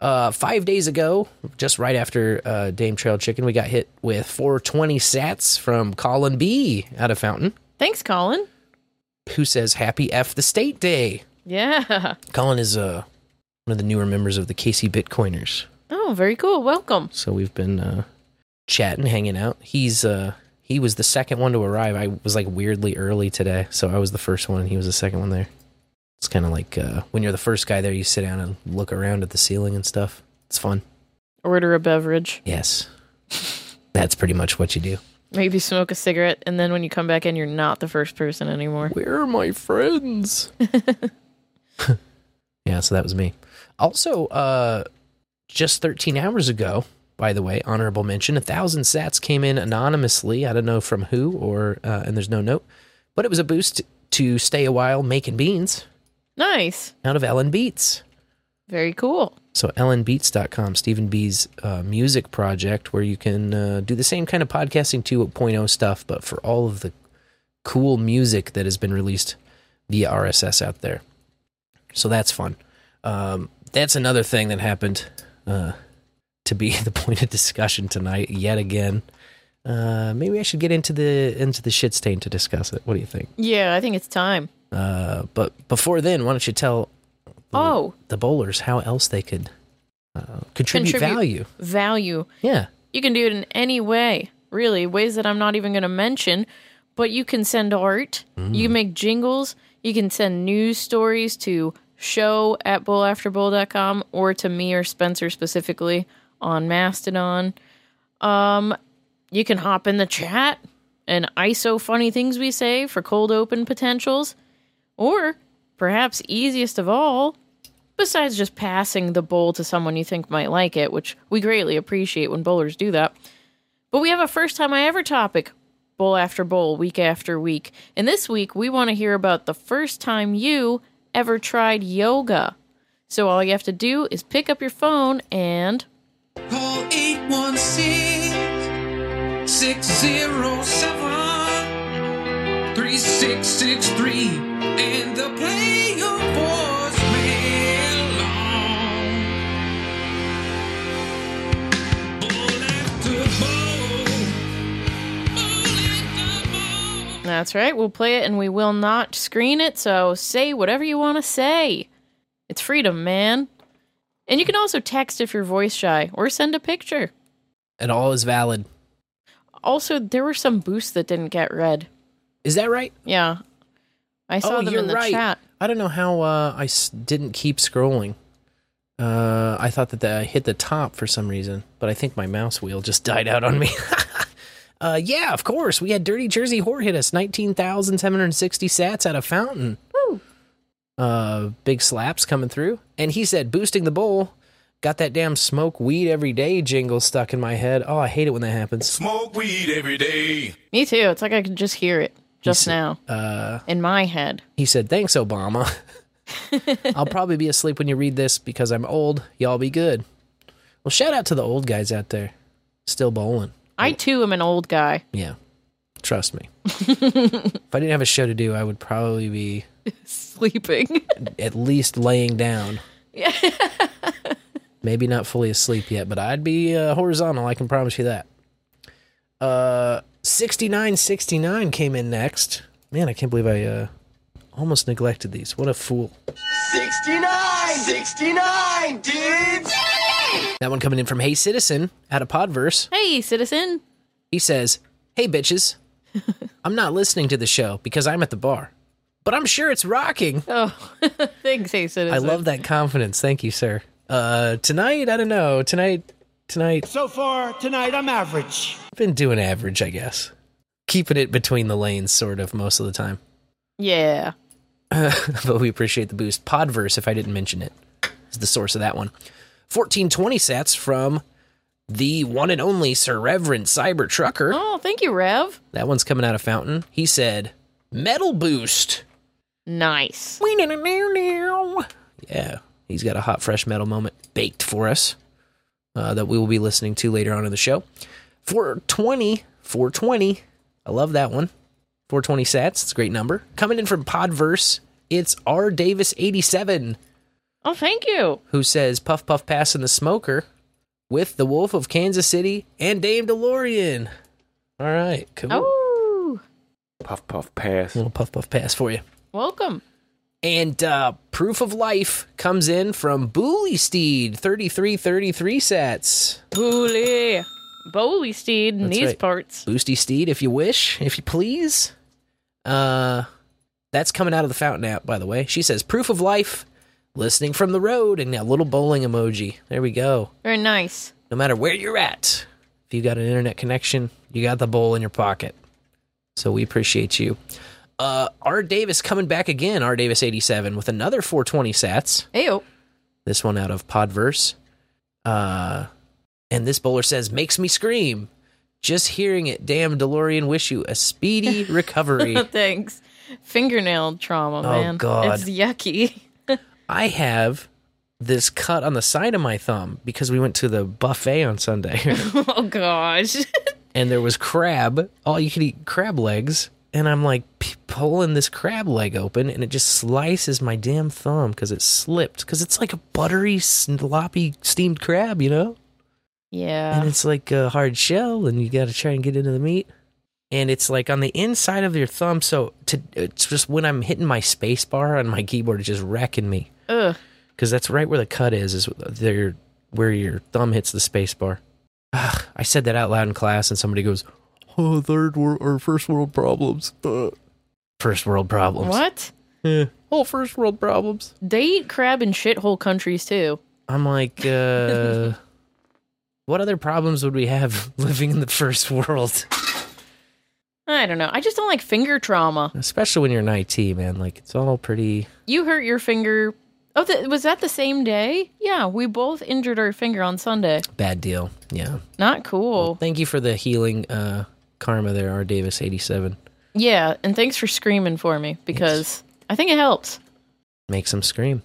Speaker 4: Uh, five days ago, just right after uh, Dame Trail Chicken, we got hit with 420 sats from Colin B out of Fountain,
Speaker 9: Thanks, Colin.
Speaker 4: who says Happy F the State Day.
Speaker 9: Yeah.
Speaker 4: Colin is uh, one of the newer members of the KC Bitcoiners.
Speaker 9: Oh, very cool. Welcome.
Speaker 4: So we've been uh, chatting, hanging out. He's uh, he was the second one to arrive. I was like weirdly early today, so I was the first one, and he was the second one there. It's kind of like uh, when you're the first guy there, you sit down and look around at the ceiling and stuff. It's fun.
Speaker 9: Order a beverage.
Speaker 4: Yes. That's pretty much what you do.
Speaker 9: Maybe smoke a cigarette, and then when you come back in, you're not the first person anymore.
Speaker 4: Where are my friends? yeah, so that was me. Also, uh, just 13 hours ago, by the way, honorable mention, a thousand sats came in anonymously. I don't know from who, or uh, and there's no note, but it was a boost to stay a while making beans
Speaker 9: Nice.
Speaker 4: out of LN Beats.
Speaker 9: Very cool.
Speaker 4: So lnbeats.com, Stephen B's uh, music project, where you can uh, do the same kind of podcasting 2.0 stuff, but for all of the cool music that has been released via RSS out there. So that's fun. Um, that's another thing that happened uh, to be the point of discussion tonight yet again. Uh, maybe I should get into the into the shit stain to discuss it. What do you think?
Speaker 9: Yeah, I think it's time.
Speaker 4: Uh, but before then, why don't you tell
Speaker 9: Oh,
Speaker 4: the bowlers how else they could uh, contribute,
Speaker 9: Contribute.
Speaker 4: value?
Speaker 9: value.
Speaker 4: Yeah.
Speaker 9: You can do it in any way, really, ways that I'm not even going to mention, but you can send art, you can make jingles, you can send news stories to show at bowlafterbowl.com or to me or Spencer specifically on Mastodon. Um, you can hop in the chat and ISO funny things we say for cold open potentials, or perhaps easiest of all, besides just passing the bowl to someone you think might like it, which we greatly appreciate when bowlers do that. But we have a first time I ever topic, bowl after bowl, week after week. And this week, we want to hear about the first time you ever tried yoga. So all you have to do is pick up your phone and
Speaker 12: Call 816 607 3663 and they'll play your voicemail long. Bowl after bowl.
Speaker 9: That's right. We'll play it and we will not screen it. So say whatever you want to say. It's freedom, man. And you can also text if you're voice shy or send a picture.
Speaker 4: And all is valid.
Speaker 9: Also, there were some boosts that didn't get read.
Speaker 4: Is that right?
Speaker 9: Yeah. I saw
Speaker 4: oh,
Speaker 9: them in the
Speaker 4: right.
Speaker 9: chat.
Speaker 4: I don't know how uh, I s- didn't keep scrolling. Uh, I thought that the, I hit the top for some reason, but I think my mouse wheel just died out on me. uh, yeah, of course. We had Dirty Jersey Whore hit us 19,760 sats at a fountain.
Speaker 9: Woo.
Speaker 4: Uh, big slaps coming through. And he said, boosting the bowl. Got that damn smoke weed every day jingle stuck in my head. Oh, I hate it when that happens.
Speaker 7: Smoke weed every day.
Speaker 9: Me too. It's like I can just hear it just
Speaker 4: said-
Speaker 9: now
Speaker 4: Uh,
Speaker 9: in my head.
Speaker 4: He said, Thanks, Obama. I'll probably be asleep when you read this because I'm old. Y'all be good. Well, shout out to the old guys out there still bowling.
Speaker 9: I too am an old guy.
Speaker 4: Yeah. Trust me. if I didn't have a show to do, I would probably be
Speaker 9: Sleeping.
Speaker 4: at least laying down.
Speaker 9: Yeah.
Speaker 4: Maybe not fully asleep yet, but I'd be uh, horizontal. I can promise you that. Uh, 6969 came in next. Man, I can't believe I uh, almost neglected these. What a fool.
Speaker 13: 69! 69, dudes!
Speaker 4: That one coming in from Hey Citizen out of Podverse.
Speaker 9: hey, citizen.
Speaker 4: He says, Hey, bitches. I'm not listening to the show because I'm at the bar, but I'm sure it's rocking.
Speaker 9: Oh, thanks, hey, citizen.
Speaker 4: I love that confidence. Thank you, sir. Uh, tonight, I don't know. Tonight, tonight,
Speaker 14: So far, tonight I'm average.
Speaker 4: I've been doing average, I guess. Keeping it between the lanes, sort of, most of the time.
Speaker 9: Yeah.
Speaker 4: but we appreciate the boost. Podverse, if I didn't mention it, is the source of that one. 1420 sets from the one and only Sir Reverend Cyber Trucker.
Speaker 9: Oh, thank you, Rev.
Speaker 4: That one's coming out of Fountain. He said, Metal Boost.
Speaker 9: Nice.
Speaker 4: We need Yeah, he's got a hot, fresh metal moment baked for us uh, that we will be listening to later on in the show. 420, 420. I love that one. 420 sats. It's a great number. Coming in from Podverse, it's R Davis 87
Speaker 9: Oh, thank you.
Speaker 4: who says Puff Puff Pass in the Smoker with the Wolf of Kansas City and Dame DeLorean. All right, cool.
Speaker 9: Oh,
Speaker 3: Puff puff pass.
Speaker 4: little Puff Puff Pass for you.
Speaker 9: welcome.
Speaker 4: And uh, Proof of Life comes in from Bully Steed, 3333 sets.
Speaker 9: Bully. Bowley steed in
Speaker 4: That's
Speaker 9: these
Speaker 4: right.
Speaker 9: parts.
Speaker 4: Boosty Steed, if you wish, if you please. Uh, that's coming out of the Fountain app, by the way. She says, Proof of Life, listening from the road, and a little bowling emoji. There we go.
Speaker 9: Very nice.
Speaker 4: No matter where you're at, if you've got an internet connection, you got the bowl in your pocket. So we appreciate you. Uh, R. Davis coming back again, R. Davis 87, with another 420 sats.
Speaker 9: Ayo.
Speaker 4: This one out of Podverse. Uh, and this bowler says, makes me scream. Just hearing it, damn DeLorean, wish you a speedy recovery.
Speaker 9: Thanks. Fingernail trauma,
Speaker 4: Oh,
Speaker 9: man.
Speaker 4: God.
Speaker 9: It's yucky.
Speaker 4: I have this cut on the side of my thumb because we went to the buffet on Sunday
Speaker 9: oh, gosh.
Speaker 4: and there was crab, all you could eat crab legs. And I'm like p- pulling this crab leg open and it just slices my damn thumb because it slipped. Because it's like a buttery, sloppy steamed crab, you know?
Speaker 9: Yeah.
Speaker 4: and it's like a hard shell and you got to try and get into the meat and it's like on the inside of your thumb so to it's just when i'm hitting my space bar on my keyboard it's just wrecking me
Speaker 9: Ugh.
Speaker 4: because that's right where the cut is is there where your thumb hits the space bar Ugh, i said that out loud in class and somebody goes oh third world or first world problems Uh, first world problems
Speaker 9: What?
Speaker 4: yeah. oh first world problems
Speaker 9: They eat crab in shithole countries, too.
Speaker 4: i'm like uh what other problems would we have living in the first world
Speaker 9: I don't know. I just don't like finger trauma.
Speaker 4: especially when you're in IT, man. Like it's all pretty.
Speaker 9: You hurt your finger Oh, th- was that the same day? Yeah, we both injured our finger on Sunday.
Speaker 4: Bad deal. Yeah.
Speaker 9: Not cool.
Speaker 4: Thank you for the healing uh, karma there, R. Davis 87.
Speaker 9: Yeah, and thanks for screaming for me because I think it helps.
Speaker 4: Makes them scream.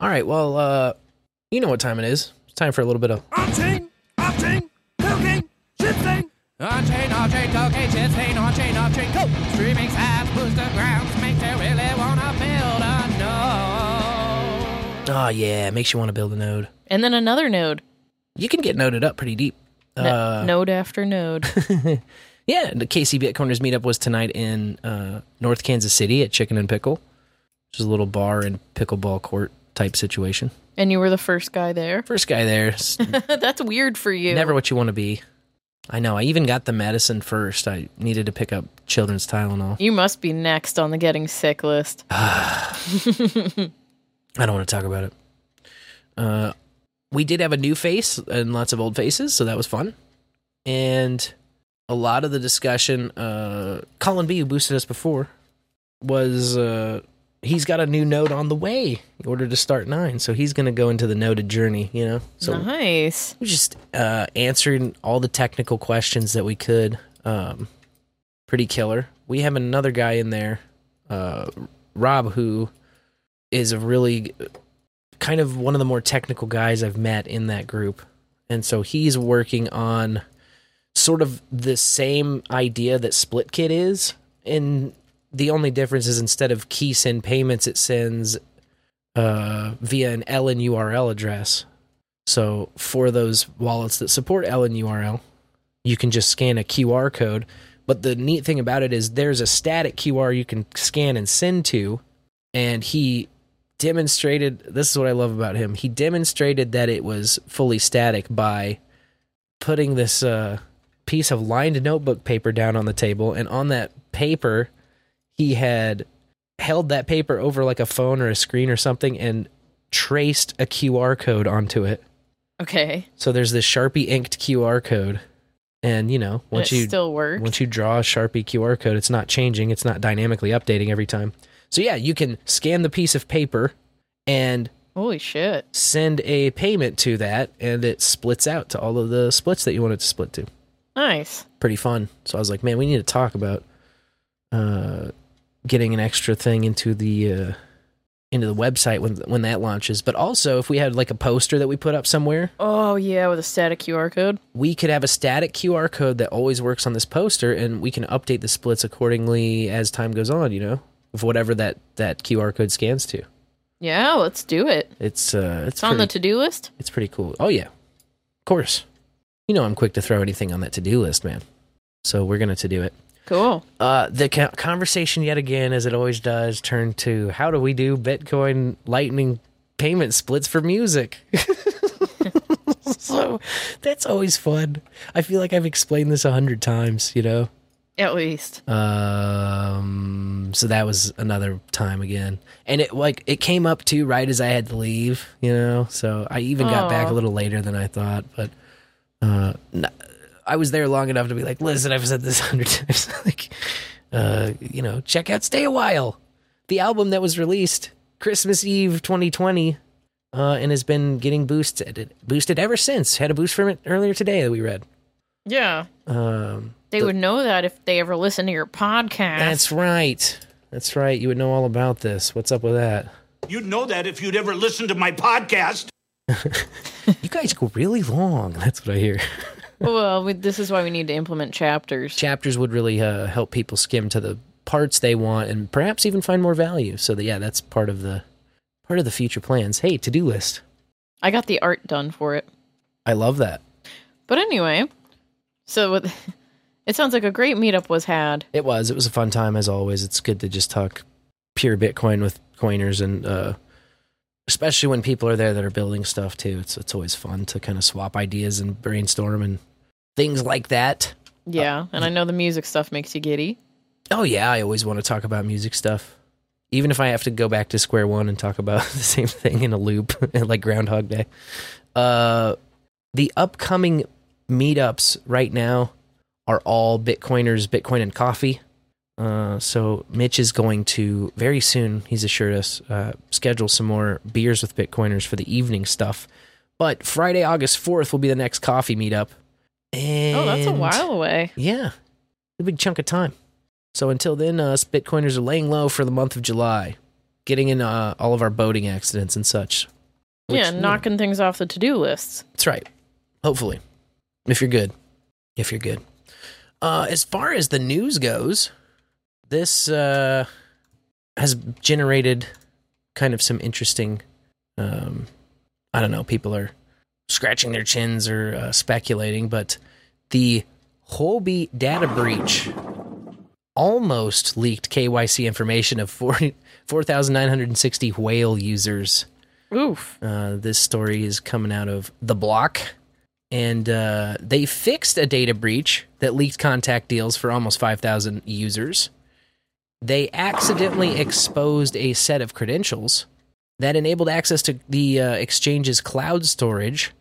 Speaker 4: All right. Well, uh, you know what time it is. It's time for a little bit of.
Speaker 7: On-chain, off-chain, cocaine, shit-stain.
Speaker 12: On-chain, off-chain, cocaine, shit stain, on-chain, off-chain, go! Streaming sites, booster grounds, makes you really wanna build a node.
Speaker 4: Oh, yeah. Makes you want to build a node.
Speaker 9: And then another node.
Speaker 4: You can get noded up pretty deep.
Speaker 9: N-
Speaker 4: Uh,
Speaker 9: node after node.
Speaker 4: Yeah, the KC Bitcoiners meetup was tonight in uh, North Kansas City at Chicken and Pickle, which is a little bar and pickleball court type situation.
Speaker 9: and you were the first guy there.
Speaker 4: First guy there,
Speaker 9: That's weird for you.
Speaker 4: never what you want to be. I know. I even got the medicine first. I needed to pick up children's Tylenol.
Speaker 9: You must be next on the getting sick list.
Speaker 4: I don't want to talk about it. Uh, we did have a new face and lots of old faces, so that was fun. And a lot of the discussion, uh, Colin B, who boosted us before, was uh, he's got a new node on the way in order to Start9, so he's going to go into the noted journey. You know, so
Speaker 9: nice.
Speaker 4: we just uh, answering all the technical questions that we could. Um, pretty killer. We have another guy in there, uh, Rob, who is a really kind of one of the more technical guys I've met in that group. And so he's working on sort of the same idea that SplitKit is. And the only difference is instead of key send payments, it sends uh, via an LN URL address. So for those wallets that support LN URL, you can just scan a QR code. But the neat thing about it is there's a static QR you can scan and send to. And he demonstrated this is what I love about him. He demonstrated that it was fully static by putting this uh, piece of lined notebook paper down on the table. And on that paper, he had held that paper over like a phone or a screen or something and traced a QR code onto it.
Speaker 9: Okay.
Speaker 4: So there's this Sharpie inked QR code. And you know, once you
Speaker 9: still works.
Speaker 4: once you draw a Sharpie QR code, it's not changing, it's not dynamically updating every time. So yeah, you can scan the piece of paper and
Speaker 9: Holy shit.
Speaker 4: send a payment to that and it splits out to all of the splits that you want it to split to.
Speaker 9: Nice.
Speaker 4: Pretty fun. So I was like, man, we need to talk about uh getting an extra thing into the uh into the website when when that launches. But also if we had like a poster that we put up somewhere,
Speaker 9: Oh yeah, with a static QR code.
Speaker 4: we could have a static QR code that always works on this poster, and we can update the splits accordingly as time goes on. You know, of whatever that that QR code scans to.
Speaker 9: Yeah, let's do it.
Speaker 4: It's uh, it's
Speaker 9: It's on the
Speaker 4: pretty,
Speaker 9: to-do list.
Speaker 4: it's pretty cool. Oh yeah, of course. You know, I'm quick to throw anything on that to do list, man. So we're gonna to do it.
Speaker 9: Cool.
Speaker 4: Uh, the conversation yet again, as it always does, turned to how do we do Bitcoin Lightning payment splits for music. so that's always fun. I feel like I've explained this a hundred times, you know.
Speaker 9: At least.
Speaker 4: Um, so that was another time again, and it like it came up too right as I had to leave, you know. So I even got back a little later than I thought, but uh, n- I was there long enough to be like, listen, I've said this a hundred times, like, uh, you know, check out "Stay a While," the album that was released Christmas Eve 2020, uh, and has been getting boosted boosted ever since. Had a boost from it earlier today that we read.
Speaker 9: Yeah.
Speaker 4: Um,
Speaker 9: They
Speaker 4: the-
Speaker 9: would know that if they ever listen to your podcast.
Speaker 4: That's right. That's right. You would know all about this. What's up with that?
Speaker 5: You'd know that if you'd ever listened to my podcast.
Speaker 4: You guys go really long. That's what I hear.
Speaker 9: well, we, this is why we need to implement chapters.
Speaker 4: Chapters would really uh, help people skim to the parts they want and perhaps even find more value. So that, yeah, that's part of the part of the future plans. Hey, to-do list.
Speaker 9: I got the art done for it.
Speaker 4: I love that.
Speaker 9: But anyway, so with, it sounds like a great meetup was had.
Speaker 4: It was. It was a fun time as always. It's good to just talk pure Bitcoin with coiners and uh especially when people are there that are building stuff too. It's it's always fun to kind of swap ideas and brainstorm and things like that.
Speaker 9: Yeah, and I know the music stuff makes you giddy.
Speaker 4: Oh yeah, I always want to talk about music stuff. Even if I have to go back to square one and talk about the same thing in a loop, like Groundhog Day. Uh, the upcoming meetups right now are all Bitcoiners, Bitcoin and coffee. Uh, so Mitch is going to very soon. He's assured us uh, schedule some more beers with Bitcoiners for the evening stuff. But Friday, August fourth, will be the next coffee meetup. And
Speaker 9: Oh, that's a while away.
Speaker 4: Yeah, a big chunk of time. So until then, us Bitcoiners are laying low for the month of July, getting in uh, all of our boating accidents and such. Which,
Speaker 9: yeah,
Speaker 4: you know,
Speaker 9: knocking things off the to do lists.
Speaker 4: That's right. Hopefully, if you're good, if you're good. Uh, as far as the news goes, this uh, has generated kind of some interesting. Um, I don't know. People are scratching their chins or uh, speculating, but the Huobi data breach almost leaked KYC information of 40 4,960 whale users.
Speaker 9: Oof.
Speaker 4: Uh, this story is coming out of The Block. And uh, they fixed a data breach that leaked contact deals for almost 5,000 users. They accidentally exposed a set of credentials that enabled access to the uh, exchange's cloud storage,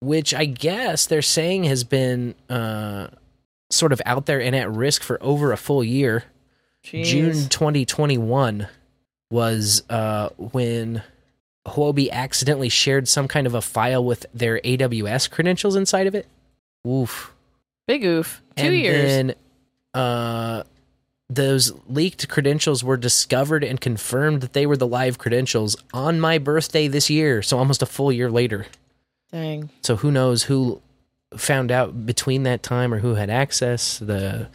Speaker 4: which I guess they're saying has been uh, sort of out there and at risk for over a full year.
Speaker 9: Jeez.
Speaker 4: June 2021 was uh, when Huobi accidentally shared some kind of a file with their AWS credentials inside of it. Oof.
Speaker 9: Big oof. Two
Speaker 4: and
Speaker 9: years.
Speaker 4: then uh, those leaked credentials were discovered and confirmed that they were the live credentials on my birthday this year. So almost a full year later.
Speaker 9: Dang.
Speaker 4: So who knows who found out between that time or who had access. The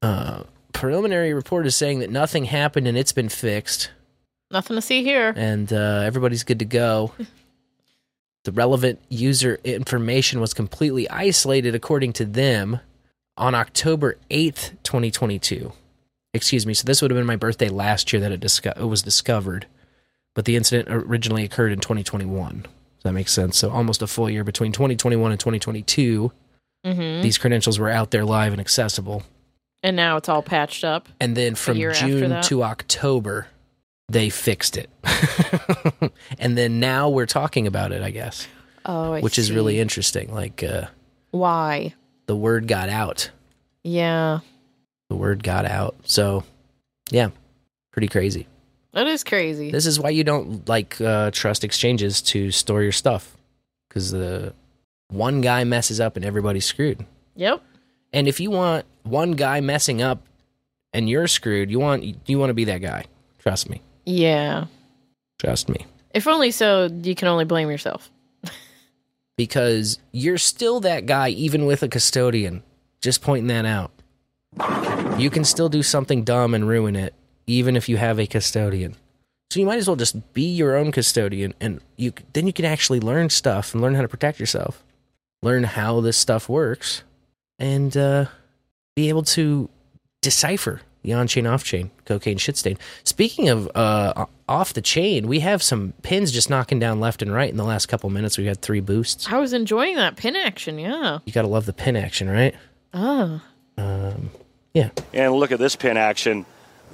Speaker 4: uh, preliminary report is saying that nothing happened and it's been fixed
Speaker 9: Nothing to see here.
Speaker 4: and uh, everybody's good to go. the relevant user information was completely isolated, according to them, on October 8th, 2022. Excuse me. So this would have been my birthday last year that it, disco- it was discovered, but the incident originally occurred in 2021. Does that make sense? So almost a full year between 2021 and 2022.
Speaker 9: hmm
Speaker 4: These credentials were out there live and accessible.
Speaker 9: And now it's all patched up.
Speaker 4: And then from June to October, they fixed it. and then now we're talking about it, I guess,
Speaker 9: Oh, I
Speaker 4: which is really interesting. Like uh,
Speaker 9: Why?
Speaker 4: the word got out.
Speaker 9: Yeah.
Speaker 4: The word got out. So, yeah, pretty crazy.
Speaker 9: That is crazy.
Speaker 4: This is why you don't like uh, trust exchanges to store your stuff because the one guy messes up and everybody's screwed.
Speaker 9: Yep.
Speaker 4: And if you want one guy messing up and you're screwed, you want you want to be that guy. Trust me.
Speaker 9: Yeah.
Speaker 4: Trust me.
Speaker 9: If only so you can only blame yourself.
Speaker 4: because you're still that guy even with a custodian. Just pointing that out. You can still do something dumb and ruin it even if you have a custodian. So you might as well just be your own custodian and you then you can actually learn stuff and learn how to protect yourself. Learn how this stuff works and uh, be able to decipher the on-chain off-chain cocaine shit stain. Speaking of uh, off the chain, we have some pins just knocking down left and right in the last couple minutes. We had three boosts.
Speaker 9: I was enjoying that pin action, yeah.
Speaker 4: You got to love the pin action, right?
Speaker 9: Oh.
Speaker 4: Um, yeah.
Speaker 15: And look at this pin action.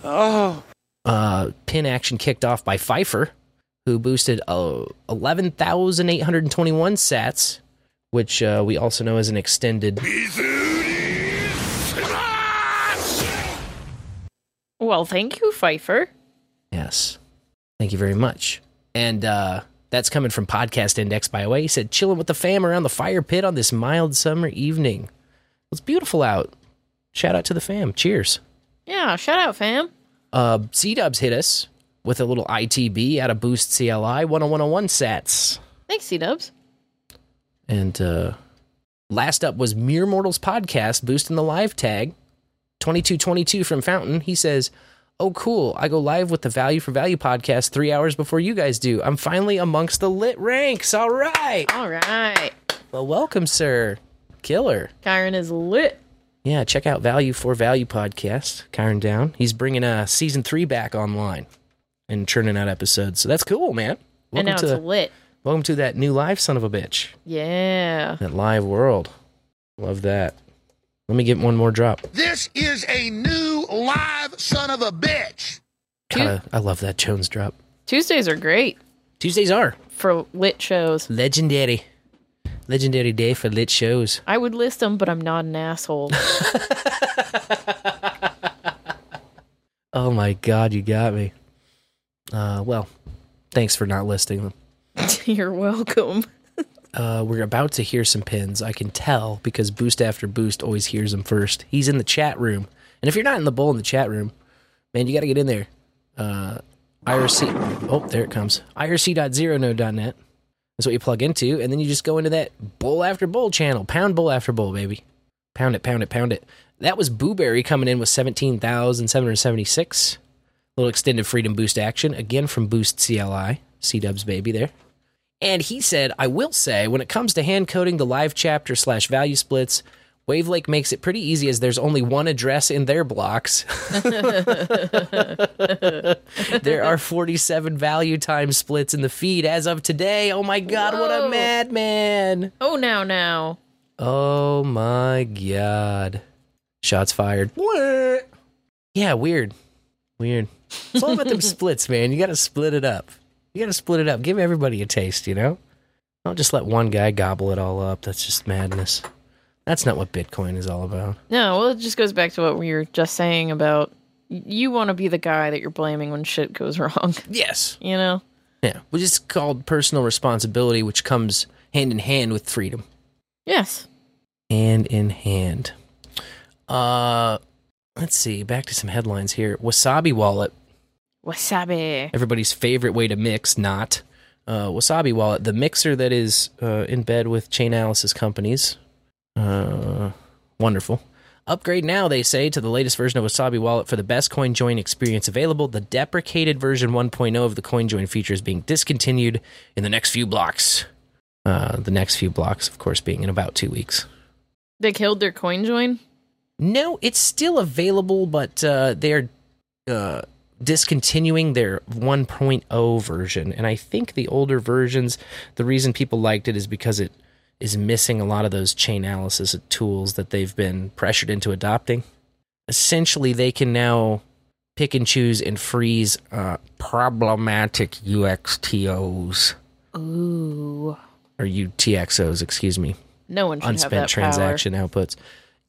Speaker 15: Oh.
Speaker 4: Uh, pin action kicked off by Pfeiffer, who boosted uh, 11,821 sats, which uh, we also know as an extended.
Speaker 9: Well, thank you, Pfeiffer.
Speaker 4: Yes. Thank you very much. And uh, that's coming from Podcast Index, by the way. He said, chilling with the fam around the fire pit on this mild summer evening. It's beautiful out. Shout out to the fam. Cheers.
Speaker 9: Yeah, shout out, fam.
Speaker 4: Uh, C Dubs hit us with a little ITB out of Boost CLI 10101 sats.
Speaker 9: Thanks, C Dubs.
Speaker 4: And uh, last up was Mere Mortals podcast boosting the live tag. 2222 from Fountain. He says, Oh, cool. I go live with the Value for Value podcast three hours before you guys do. I'm finally amongst the lit ranks. All right.
Speaker 9: All right.
Speaker 4: Well, welcome, sir. Killer.
Speaker 9: Kyrin is lit.
Speaker 4: Yeah, check out Value for Value podcast. Kyrin Down. He's bringing uh, season three back online and churning out episodes. So that's cool, man.
Speaker 9: and now
Speaker 4: to
Speaker 9: it's lit.
Speaker 4: welcome to that new live son of a bitch.
Speaker 9: Yeah.
Speaker 4: That live world. Love that. Let me get one more drop.
Speaker 10: This is a new live son of a bitch.
Speaker 4: God, I, I love that Jones drop.
Speaker 9: Tuesdays are great
Speaker 4: Tuesdays are
Speaker 9: for lit shows.
Speaker 4: legendary. Legendary day for lit shows.
Speaker 9: I would list them, but I'm not an asshole.
Speaker 4: Oh my god, you got me. Uh, well, thanks for not listing them.
Speaker 9: You're welcome.
Speaker 4: Uh, we're about to hear some pins. I can tell because Boost After Boost always hears them first. He's in the chat room. And if you're not in the bowl in the chat room, man, you got to get in there. Uh, IRC. Oh, there it comes. IRC.zeronode.net. That's what you plug into. And then you just go into that bowl after bowl channel. Pound bowl after bowl, baby. Pound it, pound it, pound it. That was Booberry coming in with 17,776. Little extended freedom boost action. Again from Boost CLI. C Dubs, baby, there. And he said, I will say, when it comes to hand coding the live chapter slash value splits, Wavlake makes it pretty easy as there's only one address in their blocks. there are 47 value time splits in the feed as of today. Oh my god, what a madman!
Speaker 9: Oh, now, now.
Speaker 4: Oh my god. Shots fired. What? Yeah, weird. Weird. It's all about them splits, man. You got to split it up. You got to split it up. Give everybody a taste, you know? Don't just let one guy gobble it all up. That's just madness. That's not what Bitcoin is all about.
Speaker 9: No, well, it just goes back to what we were just saying about you want to be the guy that you're blaming when shit goes wrong.
Speaker 4: Yes.
Speaker 9: You know?
Speaker 4: Yeah, which is called personal responsibility, which comes hand in hand with freedom.
Speaker 9: Yes.
Speaker 4: Hand in hand. Uh, let's see. Back to some headlines here. Wasabi Wallet
Speaker 9: Wasabi.
Speaker 4: everybody's favorite way to mix, not uh, Wasabi Wallet, the mixer that is uh, in bed with Chainalysis companies. Uh, wonderful. Upgrade now, they say, to the latest version of Wasabi Wallet for the best CoinJoin experience available. The deprecated version 1.0 of the CoinJoin feature is being discontinued in the next few blocks. Uh, the next few blocks, of course, being in about two weeks.
Speaker 9: They killed their CoinJoin?
Speaker 4: No, it's still available, but uh, they're uh, discontinuing their 1.0 version. And I think the older versions, the reason people liked it is because it is missing a lot of those chain analysis tools that they've been pressured into adopting. Essentially, they can now pick and choose and freeze uh, problematic UXTOs
Speaker 9: Ooh.
Speaker 4: or UTXOs, excuse me
Speaker 9: No one should
Speaker 4: unspent
Speaker 9: have that
Speaker 4: transaction outputs.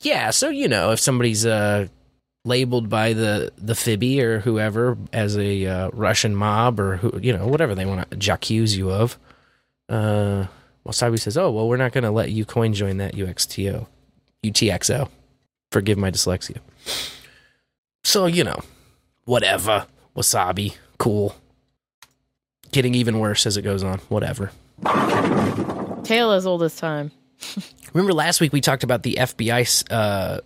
Speaker 4: Yeah, so you know, if somebody's uh, labeled by the the Fibby or whoever as a uh, Russian mob or who you know whatever they want to accuse you of, uh, Wasabi says, "Oh well, we're not going to let you coin join that UXTO, UTXO." Forgive my dyslexia. So you know, whatever. Wasabi, cool. Getting even worse as it goes on. Whatever.
Speaker 9: Tale as old as time.
Speaker 4: Remember last week we talked about the FBI uh,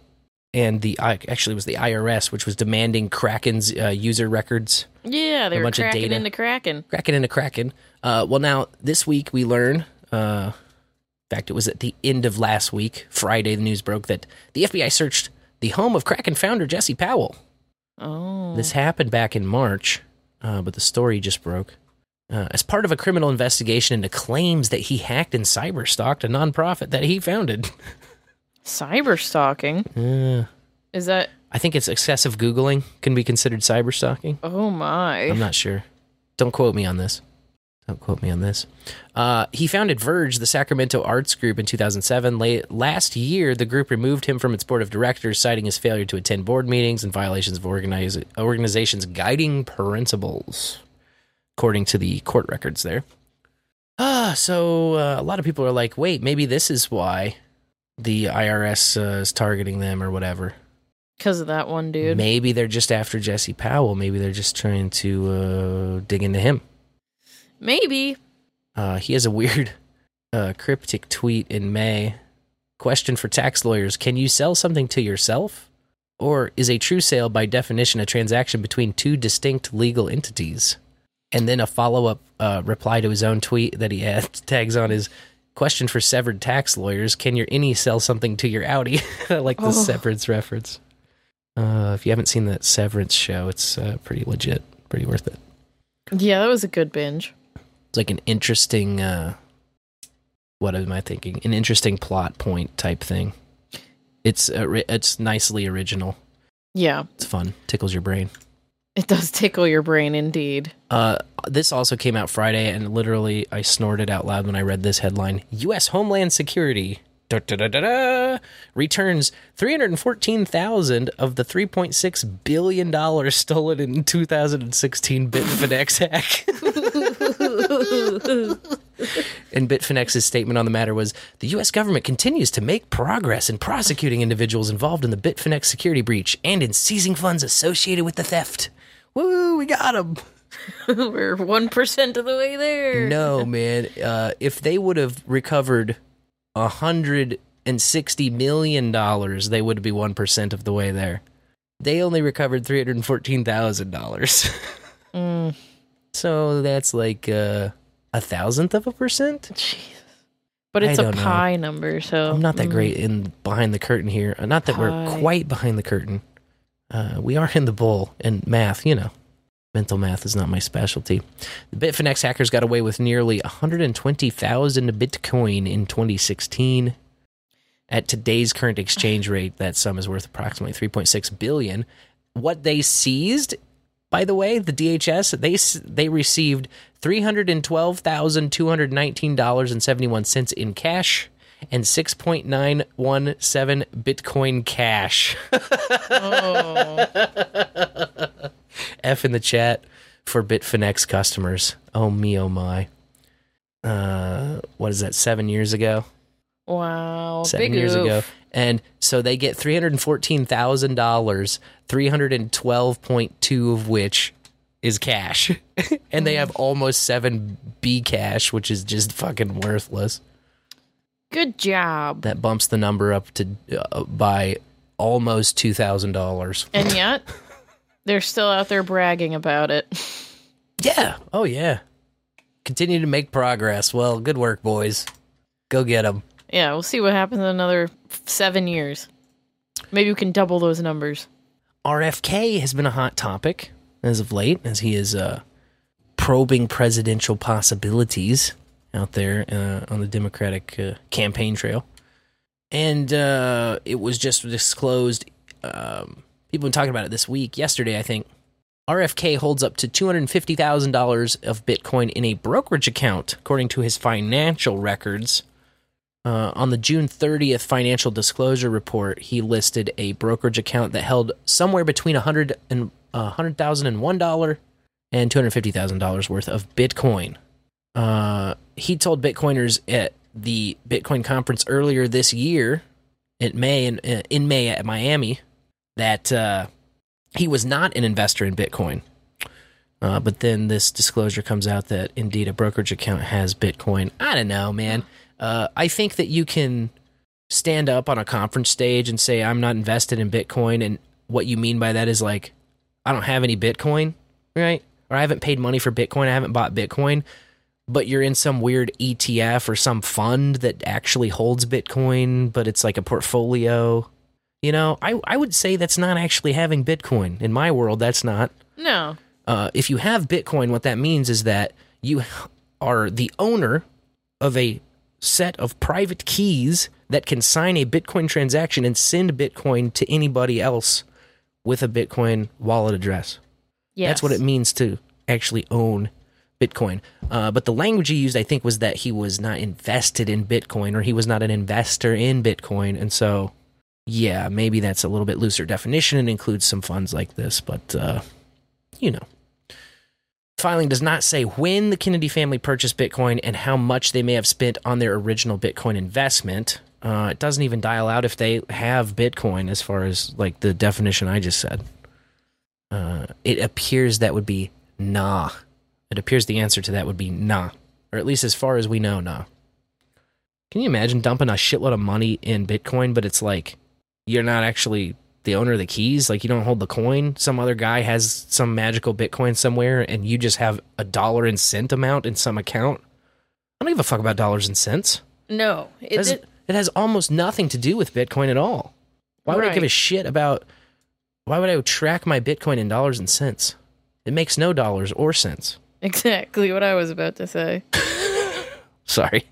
Speaker 4: and the actually it was the IRS, which was demanding Kraken's uh, user records,
Speaker 9: Yeah, they
Speaker 4: A
Speaker 9: were
Speaker 4: bunch of
Speaker 9: cracking
Speaker 4: data.
Speaker 9: into Kraken.
Speaker 4: Kraken into Kraken. Uh, well, now this week we learn. Uh, in fact, it was at the end of last week, Friday. The news broke that the FBI searched the home of Kraken founder Jesse Powell.
Speaker 9: Oh.
Speaker 4: This happened back in March, uh, but the story just broke. Uh, as part of a criminal investigation into claims that he hacked and cyberstalked a nonprofit that he founded.
Speaker 9: Cyber stalking?
Speaker 4: Uh,
Speaker 9: Is that.
Speaker 4: I think it's excessive Googling can be considered cyberstalking.
Speaker 9: Oh my.
Speaker 4: I'm not sure. Don't quote me on this. Don't quote me on this. Uh, he founded Verge, the Sacramento arts group, in 2007. La- last year, the group removed him from its board of directors, citing his failure to attend board meetings and violations of organize- organization's guiding principles, according to the court records there. Ah, so uh, a lot of people are like, wait, maybe this is why the IRS uh, is targeting them or whatever.
Speaker 9: Because of that one dude.
Speaker 4: Maybe they're just after Jesse Powell. Maybe they're just trying to uh, dig into him.
Speaker 9: Maybe.
Speaker 4: Uh, he has a weird, uh, cryptic tweet in May. Question for tax lawyers Can you sell something to yourself? Or is a true sale by definition a transaction between two distinct legal entities? And then a follow up uh, reply to his own tweet that he had, tags on his question for severed tax lawyers Can your innie sell something to your outie? I like the
Speaker 9: Oh.
Speaker 4: severance reference. Uh, if you haven't seen that Severance show, it's uh, pretty legit, pretty worth it.
Speaker 9: Yeah, that was a good binge.
Speaker 4: It's like an interesting, uh, what am I thinking? An interesting plot point type thing. It's uh, it's nicely original.
Speaker 9: Yeah,
Speaker 4: It's fun, tickles your brain.
Speaker 9: it does tickle your brain indeed.
Speaker 4: Uh, this also came out Friday, and literally I snorted out loud when I read this headline: U.S. Homeland Security da, da, da, returns 314,000 of the 3.6 billion dollars stolen in 2016 Bitfinex hack. and Bitfinex's statement on the matter was the US government continues to make progress in prosecuting individuals involved in the Bitfinex security breach and in seizing funds associated with the theft. Woo, we got them.
Speaker 9: We're 1% of the way there.
Speaker 4: No, man. Uh, if they would have recovered a hundred and sixty million dollars, they would be one percent of the way there. They only recovered three hundred and fourteen thousand dollars.
Speaker 9: Mm.
Speaker 4: So that's like uh, a thousandth of a percent.
Speaker 9: But it's
Speaker 4: I
Speaker 9: a
Speaker 4: don't know.
Speaker 9: pi number, so.
Speaker 4: I'm not that
Speaker 9: mm.
Speaker 4: great in behind the curtain here. Uh, Not that we're quite behind the curtain. Uh, we are in the bowl and math, you know. Mental math is not my specialty. The Bitfinex hackers got away with nearly 120,000 Bitcoin in 2016. At today's current exchange rate, that sum is worth approximately 3.6 billion. What they seized, by the way, the DHS, they they received $312,219.71 in cash and 6.917 Bitcoin cash. F in the chat for Bitfinex customers. Oh me, oh my. Uh, what is that? Seven years ago.
Speaker 9: Wow.
Speaker 4: Seven years
Speaker 9: oof.
Speaker 4: ago, and so they get three hundred fourteen thousand dollars, three hundred and twelve point two of which is cash, and they have almost seven B cash, which is just fucking worthless.
Speaker 9: Good job.
Speaker 4: That bumps the number up to uh, by almost two thousand dollars.
Speaker 9: And yet, they're still out there bragging about it.
Speaker 4: Yeah. Oh, yeah. Continue to make progress. Well, good work, boys. Go get them.
Speaker 9: Yeah, we'll see what happens in another seven years. Maybe we can double those numbers.
Speaker 4: RFK has been a hot topic as of late, as he is uh, probing presidential possibilities out there uh, on the Democratic uh, campaign trail. And uh, it was just disclosed. Um, people have been talking about it this week, yesterday, I think. RFK holds up to $250,000 of Bitcoin in a brokerage account, according to his financial records. Uh, on the June 30th financial disclosure report, he listed a brokerage account that held somewhere between 100 and uh, $100,001 and $250,000 worth of Bitcoin. Uh, he told Bitcoiners at the Bitcoin conference earlier this year, in May in, uh, in May at Miami, that uh, he was not an investor in Bitcoin. Uh, but then this disclosure comes out that indeed a brokerage account has Bitcoin. I don't know, man. Uh, I think that you can stand up on a conference stage and say, I'm not invested in Bitcoin. And what you mean by that is like, I don't have any Bitcoin, right? Or I haven't paid money for Bitcoin. I haven't bought Bitcoin. But you're in some weird ETF or some fund that actually holds Bitcoin, but it's like a portfolio. You know, I, I would say that's not actually having Bitcoin. In my world, that's not.
Speaker 9: No.
Speaker 4: Uh, if you have Bitcoin, what that means is that you are the owner of a set of private keys that can sign a Bitcoin transaction and send Bitcoin to anybody else with a Bitcoin wallet address. That's what it means to actually own Bitcoin. Uh, but the language he used, I think, was that he was not invested in Bitcoin or he was not an investor in Bitcoin. And so, yeah, maybe that's a little bit looser definition and includes some funds like this, but, uh, you know. Filing does not say when the Kennedy family purchased Bitcoin and how much they may have spent on their original Bitcoin investment. Uh, it doesn't even dial out if they have Bitcoin, as far as like the definition I just said. Uh, it appears that would be nah. It appears the answer to that would be nah, or at least as far as we know, nah. Can you imagine dumping a shitload of money in Bitcoin, but it's like you're not actually the owner of the keys? Like you don't hold the coin. Some other guy has some magical Bitcoin somewhere, and you just have a dollar and cent amount in some account. I don't give a fuck about dollars and cents.
Speaker 9: No.
Speaker 4: It,
Speaker 9: It,
Speaker 4: has,
Speaker 9: it,
Speaker 4: it has almost nothing to do with Bitcoin at all. Why would I give a shit about? Why would I track my Bitcoin in dollars and cents? It makes no dollars or cents.
Speaker 9: exactly what I was about to say.
Speaker 4: Sorry.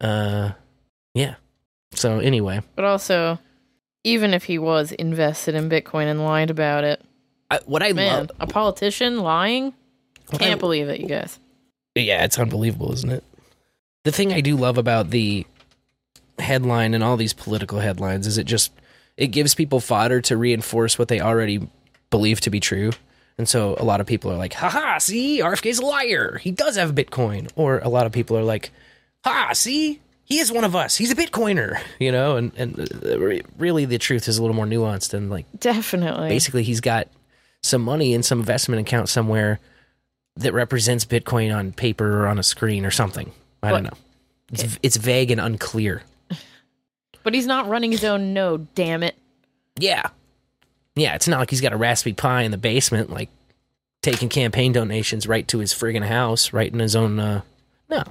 Speaker 4: Uh, yeah. So anyway,
Speaker 9: But also, even if he was invested in Bitcoin and lied about it,
Speaker 4: I, what I
Speaker 9: man,
Speaker 4: love,
Speaker 9: a politician lying? Can't
Speaker 4: I-
Speaker 9: believe it, you guys.
Speaker 4: yeah, it's unbelievable, isn't it? The thing I do love about the headline and all these political headlines is it just it gives people fodder to reinforce what they already believe to be true. And so a lot of people are like, haha, see, RFK's a liar. He does have Bitcoin. Or a lot of people are like, ha, see, he is one of us. He's a Bitcoiner, you know? And, and uh, really the truth is a little more nuanced and like,
Speaker 9: Definitely.
Speaker 4: basically he's got some money in some investment account somewhere that represents Bitcoin on paper or on a screen or something. I don't know. It's, it's vague and unclear.
Speaker 9: But he's not running his own node, damn it.
Speaker 4: Yeah. Yeah, it's not like he's got a Raspberry Pi in the basement, like taking campaign donations right to his friggin' house, right in his own. Uh, no,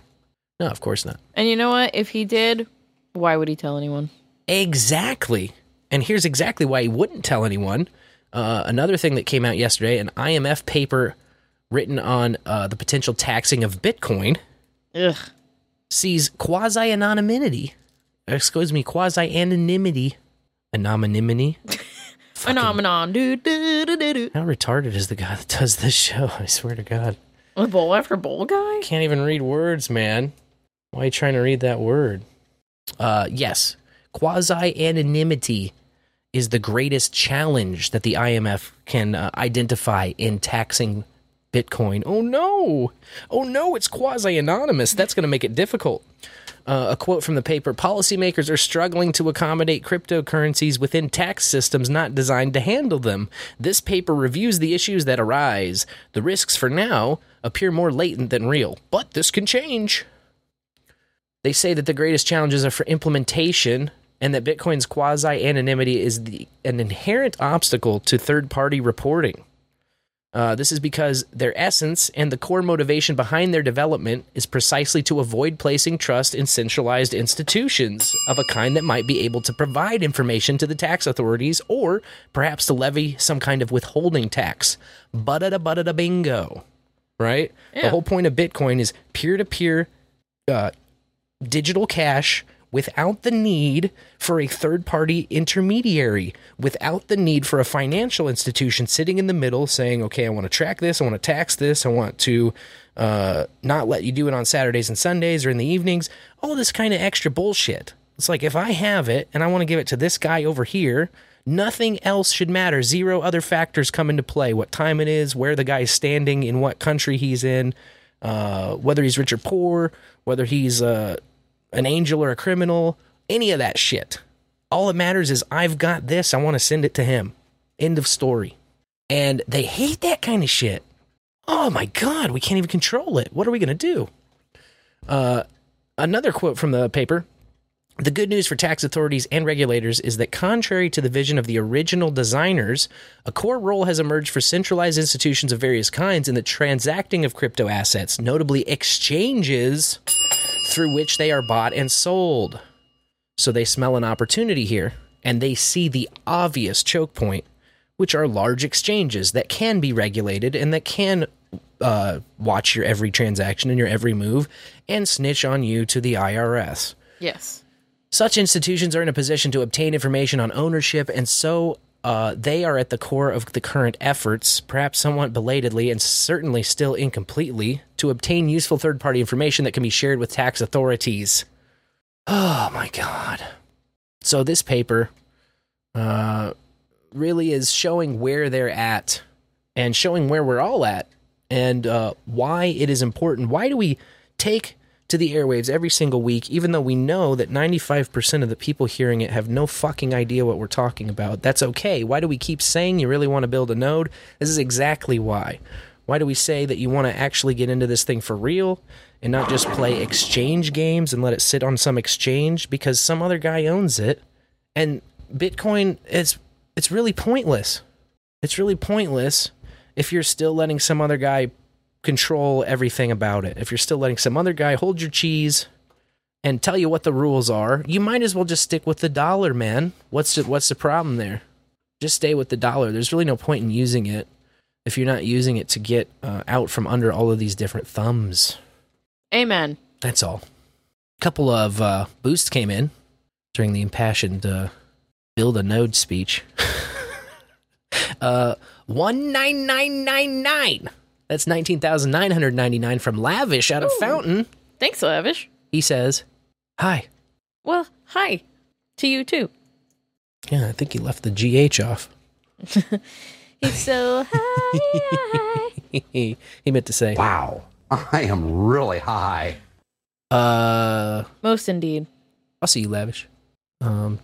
Speaker 4: no, of course not.
Speaker 9: And you know what? If he did, why would he tell anyone?
Speaker 4: Exactly. And here's exactly why he wouldn't tell anyone. Uh, another thing that came out yesterday an IMF paper written on uh, the potential taxing of Bitcoin
Speaker 9: Ugh.
Speaker 4: sees quasi anonymity, excuse me, quasi anonymity, anonymity.
Speaker 9: Phenomenon. Do, do, do, do, do.
Speaker 4: How retarded is the guy that does this show? I swear to God.
Speaker 9: A bowl after bowl guy?
Speaker 4: Can't even read words, man. Why are you trying to read that word? Uh, yes. Quasi anonymity is the greatest challenge that the IMF can uh, identify in taxing Bitcoin. Oh no! Oh no, it's quasi anonymous. That's going to make it difficult. Uh, a quote from the paper Policymakers are struggling to accommodate cryptocurrencies within tax systems not designed to handle them. This paper reviews the issues that arise. The risks for now appear more latent than real, but this can change. They say that the greatest challenges are for implementation and that Bitcoin's quasi anonymity is the, an inherent obstacle to third party reporting. Uh, this is because their essence and the core motivation behind their development is precisely to avoid placing trust in centralized institutions of a kind that might be able to provide information to the tax authorities or perhaps to levy some kind of withholding tax. Butta da butta da bingo. Right? The whole point of Bitcoin is peer to peer digital cash without the need for a third party intermediary, without the need for a financial institution sitting in the middle saying, okay, I want to track this, I want to tax this, I want to uh, not let you do it on Saturdays and Sundays or in the evenings, all this kind of extra bullshit. It's like if I have it and I want to give it to this guy over here, nothing else should matter. Zero other factors come into play. What time it is, where the guy's standing, in what country he's in, uh, whether he's rich or poor, whether he's uh, an angel or a criminal, any of that shit. All that matters is I've got this. I want to send it to him. End of story. And they hate that kind of shit. Oh my God, we can't even control it. What are we going to do? Uh, another quote from the paper the good news for tax authorities and regulators is that, contrary to the vision of the original designers, a core role has emerged for centralized institutions of various kinds in the transacting of crypto assets, notably exchanges through which they are bought and sold. So they smell an opportunity here, and they see the obvious choke point, which are large exchanges that can be regulated and that can uh, watch your every transaction and your every move and snitch on you to the IRS.
Speaker 9: Yes.
Speaker 4: Such institutions are in a position to obtain information on ownership, and so uh, they are at the core of the current efforts, perhaps somewhat belatedly and certainly still incompletely, to obtain useful third party information that can be shared with tax authorities. Oh my God. So, this paper uh, really is showing where they're at and showing where we're all at and uh, why it is important. Why do we take to the airwaves every single week, even though we know that 95% of the people hearing it have no fucking idea what we're talking about? That's okay. Why do we keep saying you really want to build a node? This is exactly why. Why do we say that you want to actually get into this thing for real and not just play exchange games and let it sit on some exchange because some other guy owns it? And Bitcoin is it's really pointless. It's really pointless if you're still letting some other guy control everything about it. If you're still letting some other guy hold your cheese and tell you what the rules are, you might as well just stick with the dollar, man. What's the, what's the problem there? Just stay with the dollar. There's really no point in using it if you're not using it to get uh, out from under all of these different thumbs.
Speaker 9: Amen.
Speaker 4: That's all. A couple of uh, boosts came in during the impassioned uh, build a node speech. uh, one nine nine nine nine. That's nineteen thousand nine hundred ninety nine from Lavish out of Fountain.
Speaker 9: Thanks, Lavish.
Speaker 4: He says, "Hi,
Speaker 9: Well, Hi to you too.
Speaker 4: Yeah, I think he left the GH off.
Speaker 9: He's so high.
Speaker 4: he meant to say,
Speaker 16: Wow, I am really high.
Speaker 4: Uh,
Speaker 9: Most indeed.
Speaker 4: I'll see you, Lavish. Um,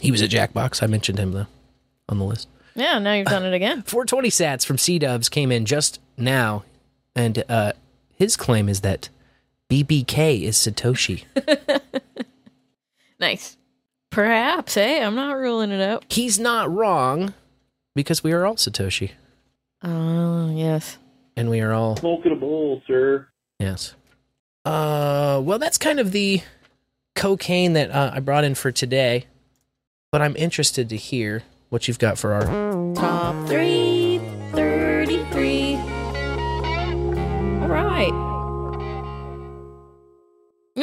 Speaker 4: he was at Jackbox. I mentioned him though on the list.
Speaker 9: Yeah, now you've done it again.
Speaker 4: 420 sats from C Dubs came in just now, and uh, his claim is that BBK is Satoshi.
Speaker 9: Nice. Perhaps, hey, I'm not ruling it out.
Speaker 4: He's not wrong because we are all Satoshi,
Speaker 9: Oh, yes.
Speaker 4: and we are all
Speaker 17: Smoking a bowl, sir.
Speaker 4: yes. Uh, well, that's kind of the cocaine that uh, I brought in for today, but I'm interested to hear what you've got for our
Speaker 9: Top three,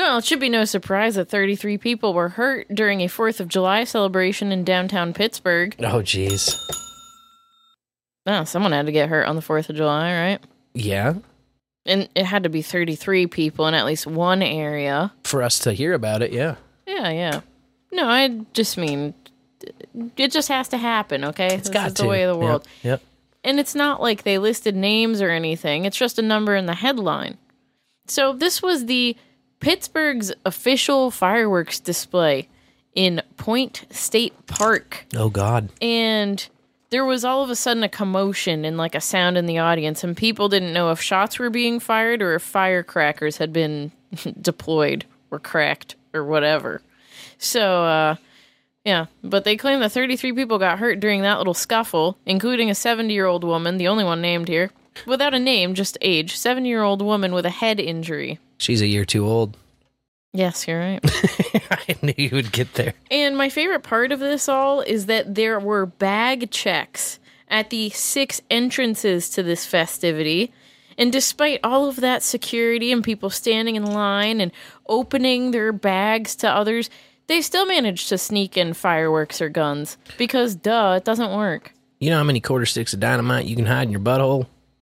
Speaker 9: Well, it should be no surprise that 33 people were hurt during a 4th of July celebration in downtown Pittsburgh.
Speaker 4: Oh, jeez.
Speaker 9: Oh, someone had to get hurt on the 4th of July, right?
Speaker 4: Yeah,
Speaker 9: And it had to be 33 people in at least one area.
Speaker 4: for us to hear about it. Yeah,
Speaker 9: Yeah, yeah. No, I just mean it just has to happen, okay?
Speaker 4: it's
Speaker 9: this
Speaker 4: got
Speaker 9: is
Speaker 4: to.
Speaker 9: the way of the
Speaker 4: Yep,
Speaker 9: world.
Speaker 4: Yep.
Speaker 9: And it's not like they listed names or anything. It's just a number in the headline. So this was the Pittsburgh's official fireworks display in Point State Park.
Speaker 4: Oh God.
Speaker 9: And there was all of a sudden a commotion and like a sound in the audience and people didn't know if shots were being fired or if firecrackers had been deployed or cracked or whatever. So uh yeah, but they claim that 33 people got hurt during that little scuffle, including a 70 year old woman, the only one named here, without a name, just age, 70 year old woman with a head injury.
Speaker 4: She's a year too old.
Speaker 9: Yes, you're right.
Speaker 4: I knew you would get there.
Speaker 9: and my favorite part of this all is that there were bag checks at the six entrances to this festivity. And despite all of that security and people standing in line and opening their bags to others, they still managed to sneak in fireworks or guns because, duh, it doesn't work.
Speaker 4: You know how many quarter sticks of dynamite you can hide in your butthole?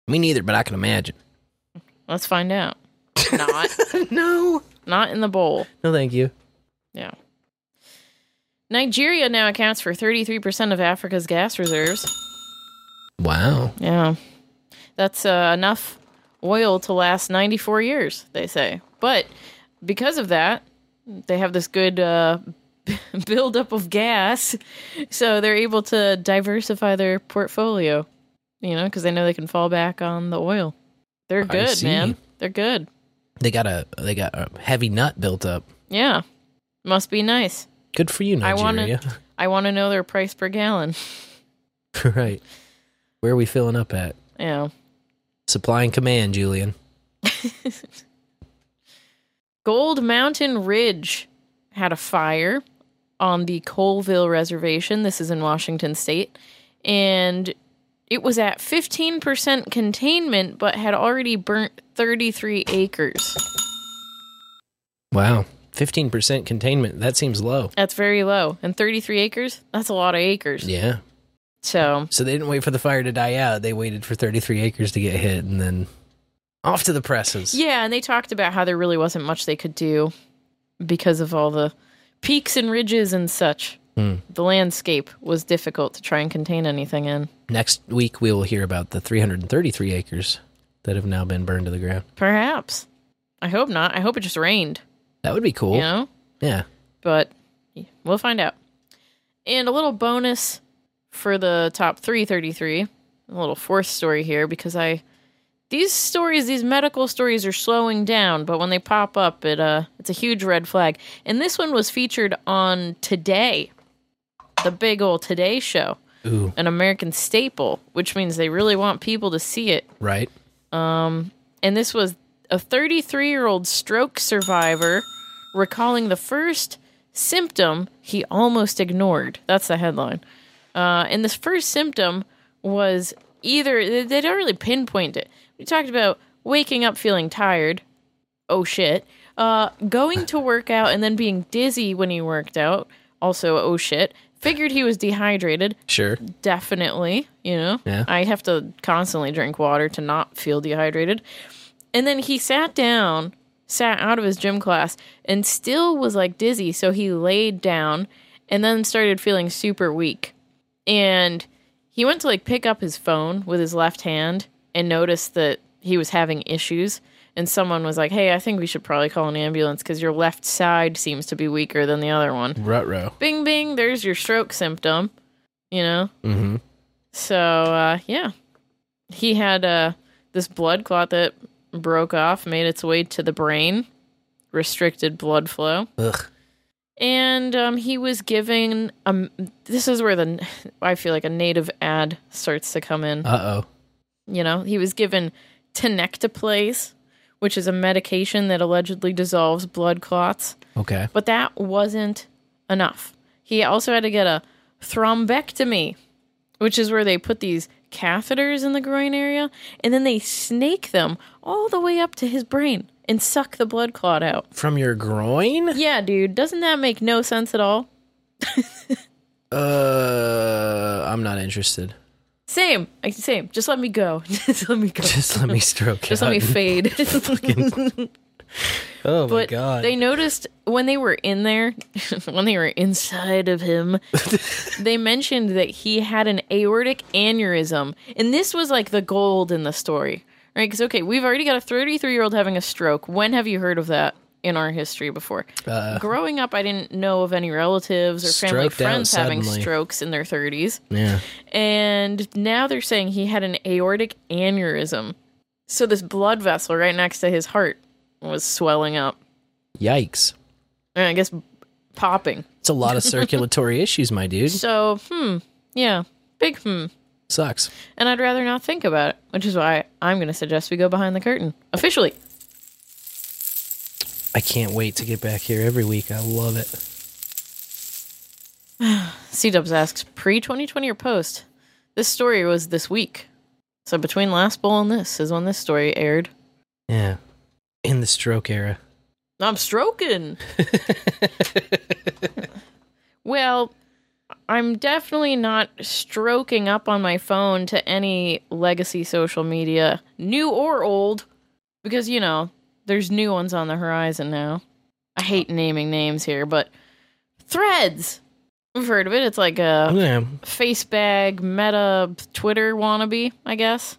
Speaker 4: Me neither, but I can imagine.
Speaker 9: Let's find out. Not.
Speaker 4: no.
Speaker 9: Not in the bowl.
Speaker 4: No, thank you.
Speaker 9: Yeah. Nigeria now accounts for 33% of Africa's gas reserves.
Speaker 4: Wow.
Speaker 9: Yeah. That's uh, enough oil to last 94 years, they say. But because of that, they have this good uh, buildup of gas. So they're able to diversify their portfolio, you know, because they know they can fall back on the oil. They're good, man. They're good.
Speaker 4: They got a they got a heavy nut built up.
Speaker 9: Yeah. Must be nice.
Speaker 4: Good for you,
Speaker 9: I want
Speaker 4: Nigeria.
Speaker 9: to I want to know their price per gallon.
Speaker 4: right. Where are we filling up at?
Speaker 9: Yeah.
Speaker 4: Supply and command, Julian.
Speaker 9: Gold Mountain Ridge had a fire on the Colville Reservation. This is in Washington State. And it was at 15% containment, but had already burnt 33 acres.
Speaker 4: Wow. 15% containment. That seems low.
Speaker 9: That's very low. And 33 acres? That's a lot of acres.
Speaker 4: Yeah.
Speaker 9: So,
Speaker 4: So they didn't wait for the fire to die out. They waited for 33 acres to get hit and then off to the presses.
Speaker 9: yeah, and they talked about how there really wasn't much they could do because of all the peaks and ridges and such.
Speaker 4: Hmm.
Speaker 9: The landscape was difficult to try and contain anything in.
Speaker 4: Next week, we will hear about the 333 acres that have now been burned to the ground.
Speaker 9: Perhaps. I hope not. I hope it just rained.
Speaker 4: That would be cool.
Speaker 9: You know?
Speaker 4: Yeah.
Speaker 9: But we'll find out. And a little bonus for the top 333, a little fourth story here because I these stories, these medical stories are slowing down, but when they pop up, it uh it's a huge red flag. And this one was featured on Today, the big old Today show,
Speaker 4: Ooh.
Speaker 9: an American staple, which means they really want people to see it.
Speaker 4: Right.
Speaker 9: Um, and this was a 33 year old stroke survivor recalling the first symptom he almost ignored. That's the headline. Uh, and this first symptom was either, they don't really pinpoint it. We talked about waking up feeling tired. Oh shit. Uh, going to work out and then being dizzy when he worked out. Also, oh shit. Figured he was dehydrated.
Speaker 4: Sure.
Speaker 9: Definitely, you know.
Speaker 4: Yeah.
Speaker 9: I have to constantly drink water to not feel dehydrated. And then he sat down, sat out of his gym class and still was like dizzy. So he laid down and then started feeling super weak. And he went to like pick up his phone with his left hand and noticed that he was having issues. And someone was like, Hey, I think we should probably call an ambulance because your left side seems to be weaker than the other one.
Speaker 4: Rutro.
Speaker 9: Bing, bing, there's your stroke symptom, you know?
Speaker 4: Mm-hmm.
Speaker 9: So, uh, yeah. He had uh, this blood clot that broke off, made its way to the brain, restricted blood flow.
Speaker 4: Ugh.
Speaker 9: And um, he was given um this is where the I feel like a native ad starts to come in.
Speaker 4: Uh oh.
Speaker 9: You know, he was given tenecteplase, which is a medication that allegedly dissolves blood clots.
Speaker 4: Okay.
Speaker 9: But that wasn't enough. He also had to get a thrombectomy, which is where they put these catheters in the groin area and then they snake them all the way up to his brain and suck the blood clot out.
Speaker 4: From your groin?
Speaker 9: Yeah, dude. Doesn't that make no sense at all?
Speaker 4: Uh, I'm not interested.
Speaker 9: Same. I- Same. Just let me go. Just let me go.
Speaker 4: Just let me stroke
Speaker 9: Just let me fade.
Speaker 4: Oh my
Speaker 9: but
Speaker 4: god.
Speaker 9: they noticed when they were in there, when they were inside of him, they mentioned that he had an aortic aneurysm. And this was like the gold in the story, right? Because, okay, we've already got a 33 year old having a stroke. When have you heard of that in our history before?
Speaker 4: Uh,
Speaker 9: Growing up, I didn't know of any relatives or family friends having strokes in their 30s.
Speaker 4: yeah.
Speaker 9: And now they're saying he had an aortic aneurysm. So this blood vessel right next to his heart was swelling up.
Speaker 4: Yikes.
Speaker 9: And I guess popping.
Speaker 4: It's a lot of circulatory issues, my dude.
Speaker 9: So, hmm, yeah, big hmm.
Speaker 4: Sucks.
Speaker 9: And I'd rather not think about it, which is why I'm going to suggest we go behind the curtain officially.
Speaker 4: I can't wait to get back here every week. I love it.
Speaker 9: C Dubs asks pre 2020 or post. This story was this week. So between last bowl and this is when this story aired.
Speaker 4: Yeah. In the stroke era.
Speaker 9: I'm stroking. well, I'm definitely not stroking up on my phone to any legacy social media, new or old, because, you know, there's new ones on the horizon now. I hate naming names here, but Threads. I've heard of it. It's like a
Speaker 4: Yeah.
Speaker 9: face bag, meta Twitter wannabe, I guess.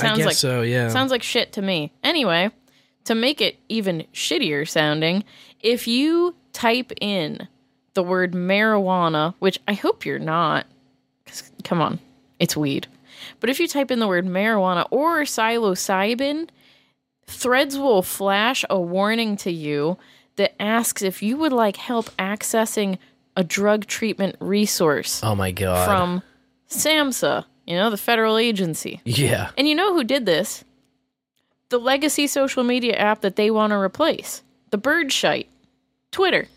Speaker 4: I guess so, yeah.
Speaker 9: Sounds like shit to me. Anyway, to make it even shittier sounding, if you type in the word marijuana, which I hope you're not, come on, it's weed. But if you type in the word marijuana or psilocybin, Threads will flash a warning to you that asks if you would like help accessing a drug treatment resource
Speaker 4: Oh my god.
Speaker 9: from SAMHSA, you know, the federal agency.
Speaker 4: Yeah.
Speaker 9: And you know who did this? The legacy social media app that they want to replace, the Birdshite, Twitter.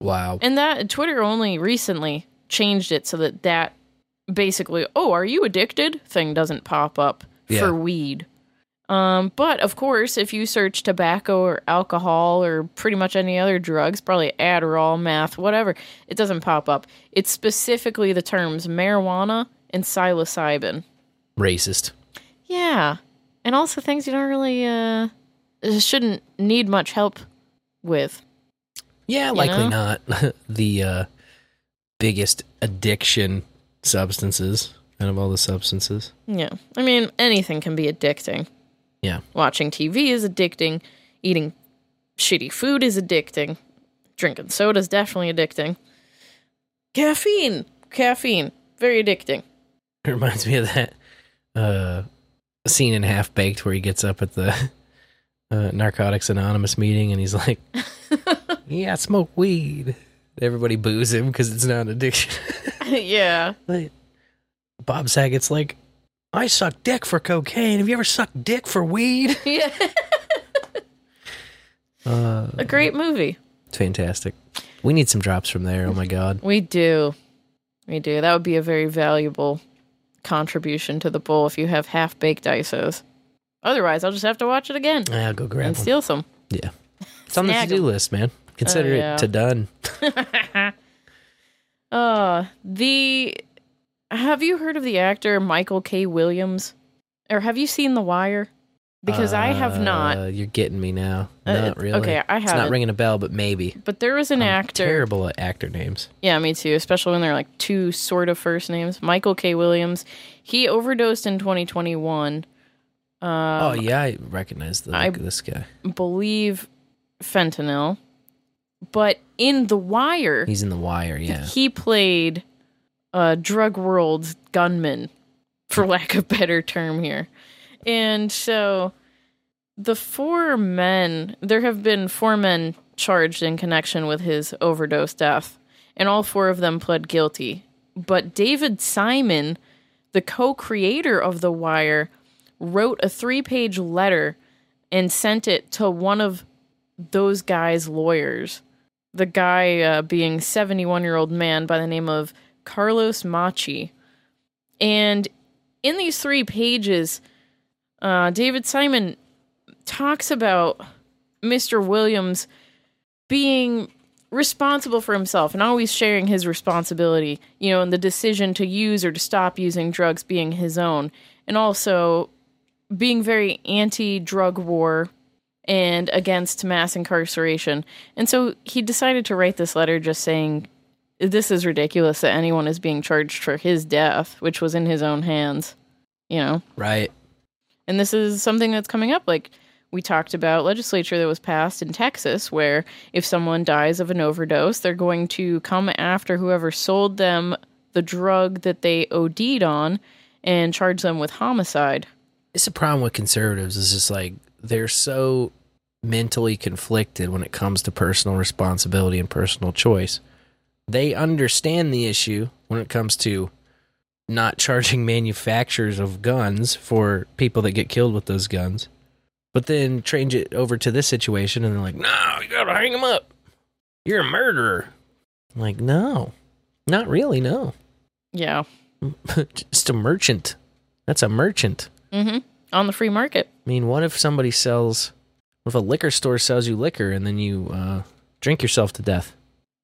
Speaker 4: Wow.
Speaker 9: And that Twitter only recently changed it so that that basically, oh, are you addicted? thing doesn't pop up
Speaker 4: Yeah.
Speaker 9: for weed. Um, but of course, if you search tobacco or alcohol or pretty much any other drugs, probably Adderall, meth, whatever, it doesn't pop up. It's specifically the terms marijuana and psilocybin.
Speaker 4: Racist.
Speaker 9: Yeah. And also things you don't really uh shouldn't need much help with.
Speaker 4: Yeah,
Speaker 9: You
Speaker 4: likely
Speaker 9: know?
Speaker 4: not. the uh, biggest addiction substances out of all the substances.
Speaker 9: Yeah. I mean, anything can be addicting.
Speaker 4: Yeah.
Speaker 9: Watching TV is addicting. Eating shitty food is addicting. Drinking soda is definitely addicting. Caffeine. Caffeine. Very addicting.
Speaker 4: It reminds me of that uh, scene in Half Baked where he gets up at the uh, Narcotics Anonymous meeting and he's like, "Yeah, I smoke weed." Everybody boos him because it's not an addiction.
Speaker 9: yeah.
Speaker 4: Bob Saget's like, "I suck dick for cocaine. Have you ever sucked dick for weed?"
Speaker 9: Yeah.
Speaker 4: Uh,
Speaker 9: A great movie.
Speaker 4: it's fantastic. We need some drops from there. Oh my god.
Speaker 9: We do. We do. That would be a very valuable contribution to the bowl if you have half baked ISOs. Otherwise, I'll just have to watch it again
Speaker 4: I'll go grab
Speaker 9: and
Speaker 4: them.
Speaker 9: steal some.
Speaker 4: Yeah, it's on the to do list, man. Consider
Speaker 9: Oh, yeah.
Speaker 4: it to done.
Speaker 9: uh the have you heard of the actor Michael K. Williams? Or have you seen The Wire? because I have not.
Speaker 4: Uh, You're getting me now.
Speaker 9: Uh,
Speaker 4: Not really.
Speaker 9: okay, I have.
Speaker 4: It's not ringing a bell, but maybe.
Speaker 9: But there was an actor.
Speaker 4: Terrible at actor names.
Speaker 9: Yeah, me too. Especially when they're like two sort of first names. Michael K. Williams. He overdosed in 2021. Um,
Speaker 4: oh yeah, I recognize the
Speaker 9: I-
Speaker 4: look of this guy.
Speaker 9: believe fentanyl. But in The Wire,
Speaker 4: He's in The Wire. Yeah.
Speaker 9: he played a drug world gunman, for lack of better term here. And so the four men, there have been four men charged in connection with his overdose death, and all four of them pled guilty. But David Simon, the co creator of The Wire, wrote a three page letter and sent it to one of those guys' lawyers. The guy uh, being 71 year old man by the name of Carlos Macci. And in these three pages, uh, David Simon talks about Mr. Williams being responsible for himself and always sharing his responsibility, you know, and the decision to use or to stop using drugs being his own, and also being very anti drug war and against mass incarceration. And so he decided to write this letter just saying, This is ridiculous that anyone is being charged for his death, which was in his own hands, you know?
Speaker 4: Right.
Speaker 9: And this is something that's coming up. Like we talked about legislature that was passed in Texas, where if someone dies of an overdose, they're going to come after whoever sold them the drug that they OD'd on and charge them with homicide.
Speaker 4: It's a problem with conservatives. Is just like they're so mentally conflicted when it comes to personal responsibility and personal choice. They understand the issue when it comes to not charging manufacturers of guns for people that get killed with those guns. But then change it over to this situation and they're like, no, you gotta hang him up. You're a murderer. I'm like, no, not really, no.
Speaker 9: Yeah.
Speaker 4: Just a merchant. That's a merchant.
Speaker 9: Mm-hmm. On the free market.
Speaker 4: I mean, what if somebody sells, what if a liquor store sells you liquor and then you uh, drink yourself to death?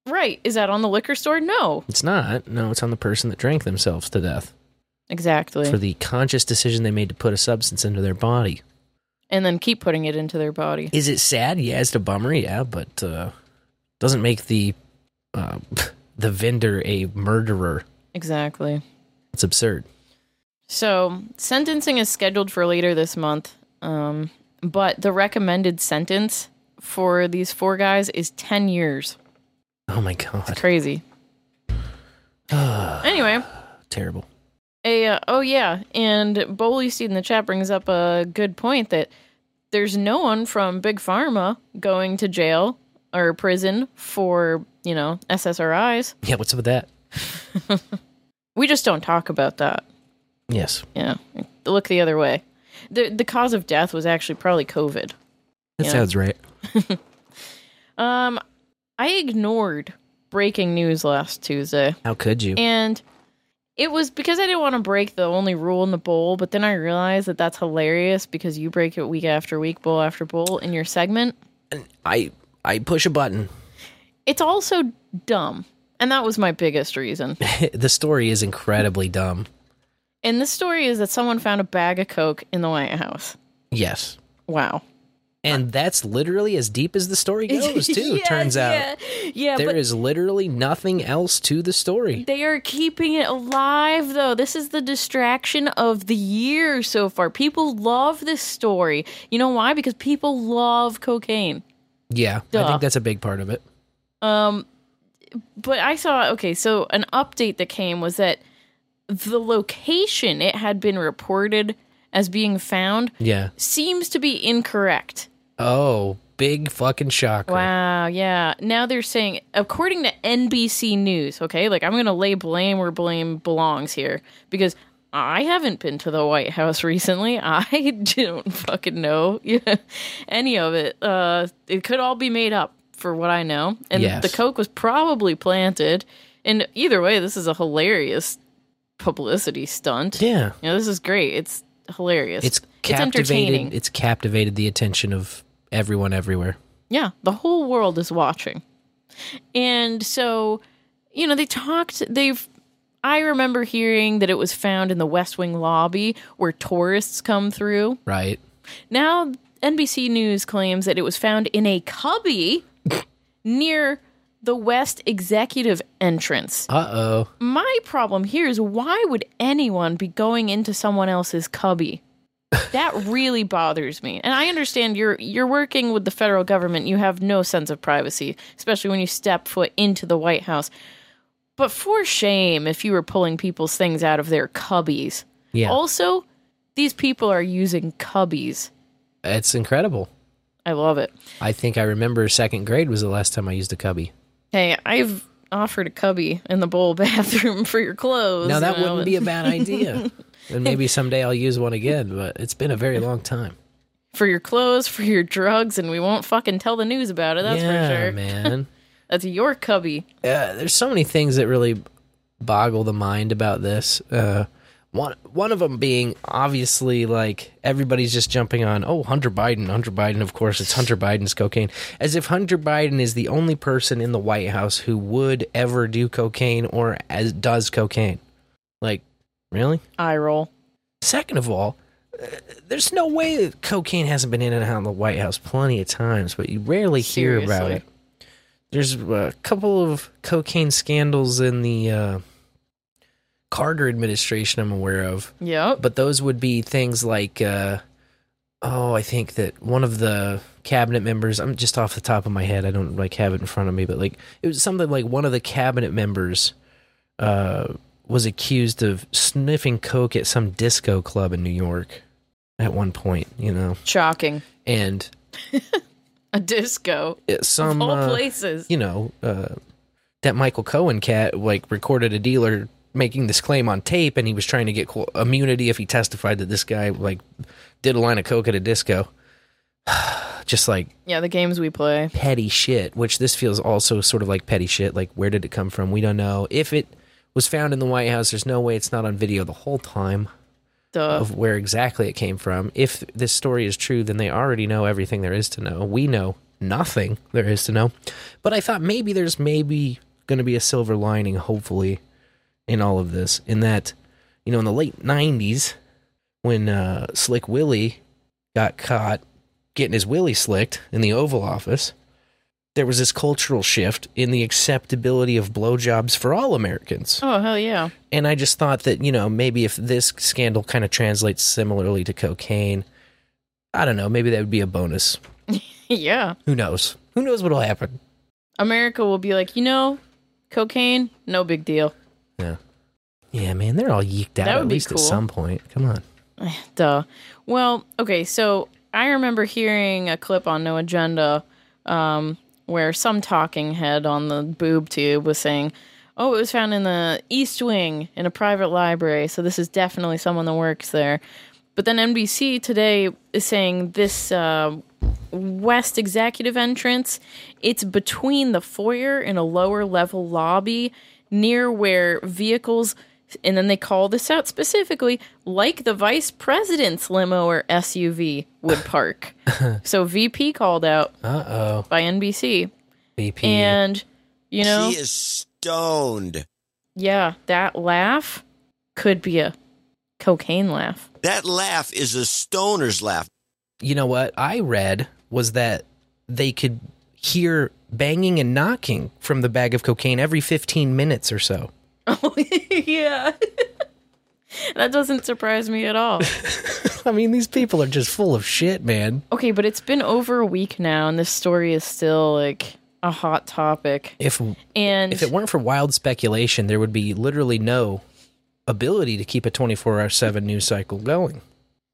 Speaker 9: Right. Is that on the liquor store? No.
Speaker 4: It's not. No, it's on the person that drank themselves to death
Speaker 9: Exactly.
Speaker 4: for the conscious decision they made to put a substance into their body.
Speaker 9: and then keep putting it into their body.
Speaker 4: Is it sad? Yeah, it's a bummer. Yeah, but uh, doesn't make the uh, the vendor a murderer.
Speaker 9: Exactly.
Speaker 4: It's absurd.
Speaker 9: So, sentencing is scheduled for later this month. Um, but the recommended sentence for these four guys is 10 years.
Speaker 4: Oh my god, It's
Speaker 9: Crazy. anyway,
Speaker 4: terrible.
Speaker 9: a uh, oh yeah, and Boolysteed in the chat brings up a good point that there's no one from Big Pharma going to jail or prison for, you know, SSRIs.
Speaker 4: Yeah, what's up with that?
Speaker 9: We just don't talk about that.
Speaker 4: Yes,
Speaker 9: Yeah. Look the other way. The the cause of death was actually probably COVID.
Speaker 4: that sounds right.
Speaker 9: Um I ignored breaking news last Tuesday.
Speaker 4: How could you?
Speaker 9: And it was because I didn't want to break the only rule in the bowl, but then I realized that that's hilarious because you break it week after week, bowl after bowl in your segment.
Speaker 4: And I I push a button.
Speaker 9: It's also dumb. And that was my biggest reason.
Speaker 4: the story is incredibly dumb.
Speaker 9: And the story is that someone found a bag of Coke in the White House.
Speaker 4: Yes.
Speaker 9: Wow.
Speaker 4: And that's literally as deep as the story goes, too,
Speaker 9: Yeah,
Speaker 4: turns out.
Speaker 9: yeah. Yeah,
Speaker 4: There is literally nothing else to the story.
Speaker 9: They are keeping it alive, though. This is the distraction of the year so far. People love this story. You know why? Because people love cocaine.
Speaker 4: Yeah, I think that's a big part of it.
Speaker 9: Um, but I saw okay. So an update that came was that the location it had been reported as being found
Speaker 4: Yeah.
Speaker 9: seems to be incorrect.
Speaker 4: Oh, big fucking shocker.
Speaker 9: Wow, yeah. Now they're saying, according to NBC News, okay, like I'm going to lay blame where blame belongs here because I haven't been to the White House recently. I don't fucking know any of it. Uh, it could all be made up for what I know. And
Speaker 4: Yes.
Speaker 9: the Coke was probably planted. And either way, this is a hilarious publicity stunt.
Speaker 4: Yeah.
Speaker 9: You know, this is great. It's hilarious.
Speaker 4: It's. Captivated. It's captivated the attention of everyone everywhere.
Speaker 9: Yeah, the whole world is watching. And so, you know, they talked, they've, I remember hearing that it was found in the West Wing lobby where tourists come through.
Speaker 4: Right.
Speaker 9: Now, NBC News claims that it was found in a cubby near the West Executive entrance.
Speaker 4: Uh oh.
Speaker 9: My problem here is why would anyone be going into someone else's cubby? That really bothers me. And I understand you're you're working with the federal government. You have no sense of privacy, especially when you step foot into the White House. But for shame if you were pulling people's things out of their cubbies.
Speaker 4: Yeah.
Speaker 9: Also, these people are using cubbies.
Speaker 4: It's incredible.
Speaker 9: I love it.
Speaker 4: I think I remember second grade was the last time I used a cubby.
Speaker 9: Hey, I've offered a cubby in the bowl bathroom for your clothes.
Speaker 4: Now that wouldn't be a bad idea. and maybe someday I'll use one again, but it's been a very long time.
Speaker 9: for your clothes, for your drugs, and we won't fucking tell the news about it. That's
Speaker 4: yeah,
Speaker 9: for sure.
Speaker 4: man.
Speaker 9: That's your cubby.
Speaker 4: Yeah, there's so many things that really boggle the mind about this. Uh, one one of them being obviously like everybody's just jumping on oh Hunter Biden, Hunter Biden. Of course, it's Hunter Biden's cocaine, as if Hunter Biden is the only person in the White House who would ever do cocaine or as does cocaine. Like, really?
Speaker 9: Eye roll.
Speaker 4: Second of all, uh, there's no way that cocaine hasn't been in and out of the White House plenty of times, but you rarely hear about
Speaker 9: Seriously.
Speaker 4: it. There's a couple of cocaine scandals in the uh, Carter administration I'm aware of.
Speaker 9: Yep.
Speaker 4: But those would be things like, uh, oh, I think that one of the cabinet members, I'm just off the top of my head, I don't like have it in front of me, but like it was something like one of the cabinet members uh, was accused of sniffing coke at some disco club in New York at one point, you know,
Speaker 9: Shocking.
Speaker 4: and
Speaker 9: A disco.
Speaker 4: some
Speaker 9: of all
Speaker 4: uh,
Speaker 9: places.
Speaker 4: you know, uh, that Michael Cohen cat like recorded a dealer making this claim on tape, and he was trying to get immunity if he testified that this guy like did a line of coke at a disco. Just like
Speaker 9: Yeah, the games we play.
Speaker 4: petty shit, which this feels also sort of like petty shit. Like, where did it come from? We don't know. If it was found in the White House, there's no way it's not on video the whole time
Speaker 9: Duh.
Speaker 4: of where exactly it came from. If this story is true, then they already know everything there is to know. We know nothing there is to know. But I thought maybe there's maybe going to be a silver lining, hopefully, in all of this. In that, you know, in the late 90s, when uh, Slick Willie got caught getting his willy slicked in the Oval Office, there was this cultural shift in the acceptability of blowjobs for all Americans.
Speaker 9: Oh, hell yeah.
Speaker 4: And I just thought that, you know, maybe if this scandal kind of translates similarly to cocaine, I don't know, maybe that would be a bonus.
Speaker 9: yeah.
Speaker 4: Who knows? Who knows what'll happen?
Speaker 9: America will be like, you know, cocaine, no big deal.
Speaker 4: Yeah. Yeah, man, they're all yeeked out
Speaker 9: That would
Speaker 4: at least at some point. Come on.
Speaker 9: Duh. Well, okay, so I remember hearing a clip on No Agenda um, where some talking head on the boob tube was saying, Oh, it was found in the East Wing in a private library, so this is definitely someone that works there. But then NBC today is saying this uh, West Executive entrance, it's between the foyer and a lower level lobby near where vehicles and then they call this out specifically like the vice president's limo or SUV would park. so VP called out
Speaker 4: Uh-oh.
Speaker 9: by NBC.
Speaker 4: VP.
Speaker 9: And you know,
Speaker 17: He is stoned.
Speaker 9: yeah, that laugh could be a cocaine laugh.
Speaker 17: That laugh is a stoner's laugh.
Speaker 4: You know what I read was that they could hear banging and knocking from the bag of cocaine every 15 minutes or so.
Speaker 9: Oh yeah. that doesn't surprise me at all.
Speaker 4: I mean, these people are just full of shit, man.
Speaker 9: Okay, but it's been over a week now and this story is still like a hot topic.
Speaker 4: If
Speaker 9: And
Speaker 4: if it weren't for wild speculation, there would be literally no ability to keep a twenty four hour seven news cycle going.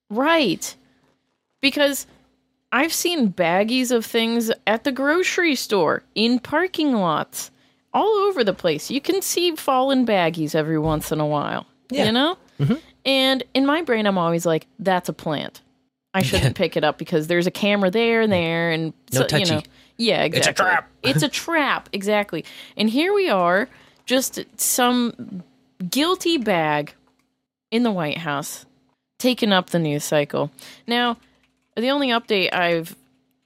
Speaker 9: Right. Because I've seen baggies of things at the grocery store, in parking lots, all over the place. You can see fallen baggies every once in a while.
Speaker 4: Yeah.
Speaker 9: You know? Mm-hmm. And in my brain, I'm always like, that's a plant. I shouldn't pick it up because there's a camera there and mm. there. And,
Speaker 4: No
Speaker 9: so, you know. Yeah,
Speaker 4: It's a
Speaker 9: exactly.
Speaker 4: trap.
Speaker 9: it's a trap. Exactly. And here we are, just some guilty bag in the White House taking up the news cycle. Now, the only update I've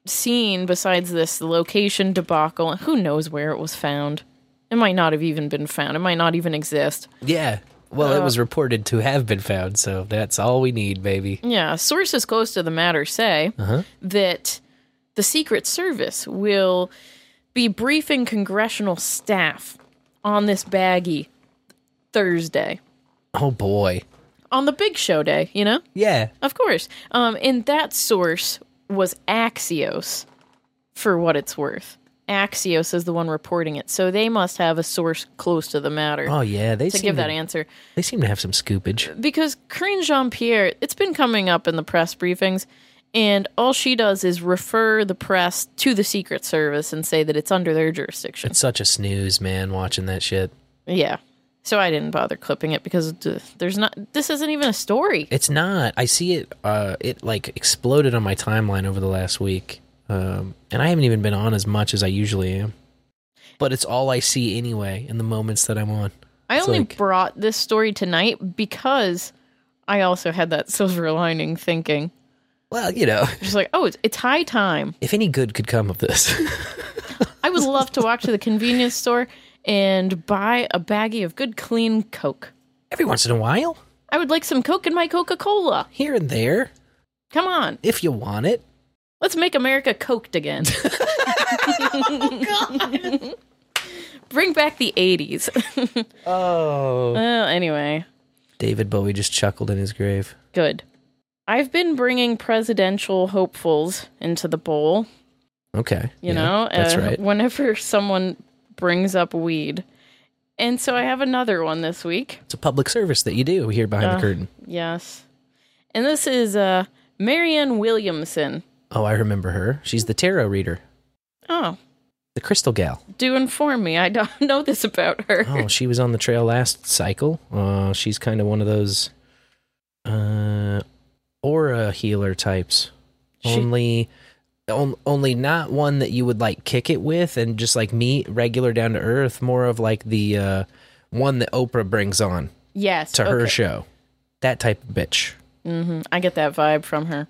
Speaker 9: seen besides this location debacle, who knows where it was found? It might not have even been found. It might not even exist.
Speaker 4: Yeah. Well, it
Speaker 9: Uh,
Speaker 4: was reported to have been found, so that's all we need, baby.
Speaker 9: Yeah, sources close to the matter say
Speaker 4: Uh-huh.
Speaker 9: that the Secret Service will be briefing congressional staff on this baggie Thursday.
Speaker 4: Oh boy.
Speaker 9: On the big show day, you know?
Speaker 4: Yeah.
Speaker 9: Of course. Um, and that source was Axios, for what it's worth. Axios is the one reporting it, so they must have a source close to the matter.
Speaker 4: Oh yeah, they
Speaker 9: to give
Speaker 4: to,
Speaker 9: that answer
Speaker 4: They seem to have some scoopage.
Speaker 9: because Karine Jean-Pierre, it's been coming up in the press briefings, and all she does is refer the press to the Secret Service and say that it's under their jurisdiction.
Speaker 4: It's such a snooze, man, watching that shit.
Speaker 9: Yeah. So I didn't bother clipping it because uh, there's not. This isn't even a story.
Speaker 4: It's not. I see it. Uh, it like exploded on my timeline over the last week, um, and I haven't even been on as much as I usually am. But it's all I see anyway in the moments that I'm on.
Speaker 9: I
Speaker 4: It's
Speaker 9: only
Speaker 4: like-
Speaker 9: brought this story tonight because I also had that silver lining thinking.
Speaker 4: Well, you know,
Speaker 9: Just like, oh, it's, it's high time.
Speaker 4: if any good could come of this,
Speaker 9: I would love to walk to the convenience store and buy a baggie of good, clean Coke.
Speaker 4: every once in a while,
Speaker 9: I would like some Coke in my Coca Cola.
Speaker 4: here and there,
Speaker 9: Come on.
Speaker 4: if you want it.
Speaker 9: Let's make America coked again. Bring back the 80s.
Speaker 4: Oh.
Speaker 9: well, anyway,
Speaker 4: David Bowie just chuckled in his grave.
Speaker 9: good. I've been bringing presidential hopefuls into the bowl,
Speaker 4: Okay.
Speaker 9: you
Speaker 4: yeah,
Speaker 9: know,
Speaker 4: That's
Speaker 9: uh,
Speaker 4: right.
Speaker 9: whenever someone brings up weed. And so I have another one this week.
Speaker 4: It's a public service that you do here behind
Speaker 9: Uh,
Speaker 4: the curtain.
Speaker 9: Yes. And this is uh, Marianne Williamson.
Speaker 4: Oh, I remember her. She's the tarot reader,
Speaker 9: Oh,
Speaker 4: the crystal gal.
Speaker 9: do inform me. I don't know this about her.
Speaker 4: Oh, she was on the trail last cycle. Uh, she's kind of one of those uh, aura healer types.
Speaker 9: She-
Speaker 4: only, on, only not one that you would like kick it with and just like meet regular down to earth. More of like the uh, one that Oprah brings on
Speaker 9: yes.
Speaker 4: to her show. That type of bitch.
Speaker 9: hmm I get that vibe from her.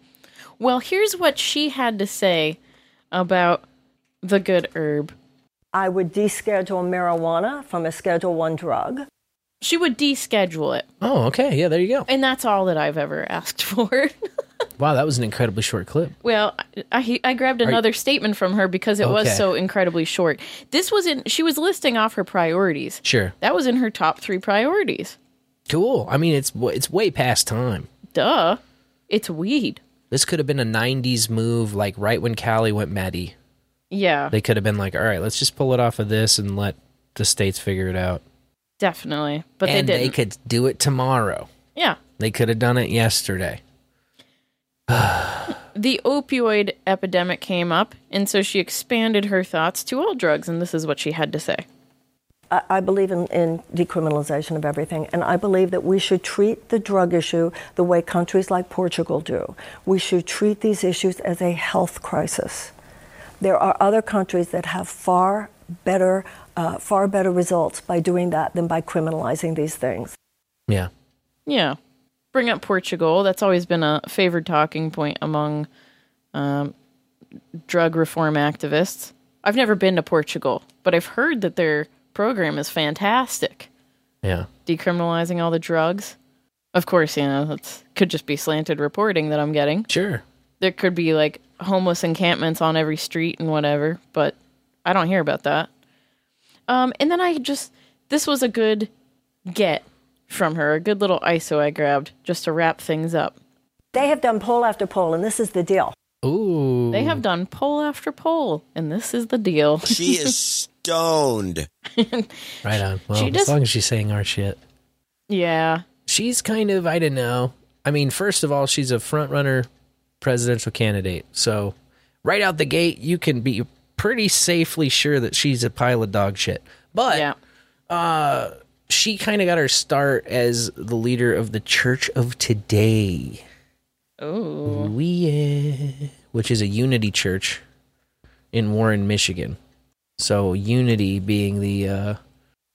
Speaker 9: Well, here's what she had to say about the good herb.
Speaker 18: I would deschedule marijuana from a Schedule One drug.
Speaker 9: She would deschedule it,
Speaker 4: Oh, okay. Yeah, there you go.
Speaker 9: and that's all that I've ever asked for.
Speaker 4: Wow, that was an incredibly short clip.
Speaker 9: well, I, I grabbed
Speaker 4: Are you-
Speaker 9: another statement from her because it was so incredibly short. This was in. She was listing off her priorities.
Speaker 4: Sure.
Speaker 9: That was in her top three priorities.
Speaker 4: Cool. I mean, it's it's way past time.
Speaker 9: Duh. It's weed.
Speaker 4: This could have been a '90s move, like right when Cali went Maddie.
Speaker 9: Yeah,
Speaker 4: They could have been like, "All right, let's just pull it off of this and let the states figure it out."
Speaker 9: definitely. But
Speaker 4: and
Speaker 9: they
Speaker 4: they
Speaker 9: didn't.
Speaker 4: They could do it tomorrow.
Speaker 9: yeah.
Speaker 4: They could have done it yesterday.
Speaker 9: the opioid epidemic came up, and so she expanded her thoughts to all drugs, and this is what she had to say.
Speaker 18: I, I believe in, in decriminalization of everything, and I believe that we should treat the drug issue the way countries like Portugal do. We should treat these issues as a health crisis. There are other countries that have far better, uh, far better results by doing that than by criminalizing these things.
Speaker 4: Yeah.
Speaker 9: Yeah. Bring up Portugal. That's always been a favored talking point among um, drug reform activists. I've never been to Portugal, but I've heard that their program is fantastic.
Speaker 4: Yeah.
Speaker 9: Decriminalizing all the drugs. Of course, you know, that could just be slanted reporting that I'm getting.
Speaker 4: Sure.
Speaker 9: There could be like homeless encampments on every street and whatever, but I don't hear about that. Um, and then I just, this was a good get from her, a good little ISO I grabbed just to wrap things up.
Speaker 18: They have done poll after poll, and this is the deal.
Speaker 4: Ooh.
Speaker 9: They have done poll after poll, and this is the deal.
Speaker 17: She is stoned.
Speaker 4: Right on. Well,
Speaker 9: She
Speaker 4: as
Speaker 9: just-
Speaker 4: long as she's saying our shit.
Speaker 9: yeah.
Speaker 4: She's kind of, I don't know. I mean, first of all, she's a front runner presidential candidate. So, right out the gate, you can be pretty safely sure that she's a pile of dog shit. But
Speaker 9: Yeah.
Speaker 4: uh, she kind of got her start as the leader of the Church of Today.
Speaker 9: Oh.
Speaker 4: Ooh, yeah. Which is a unity church in Warren, Michigan. So unity being the uh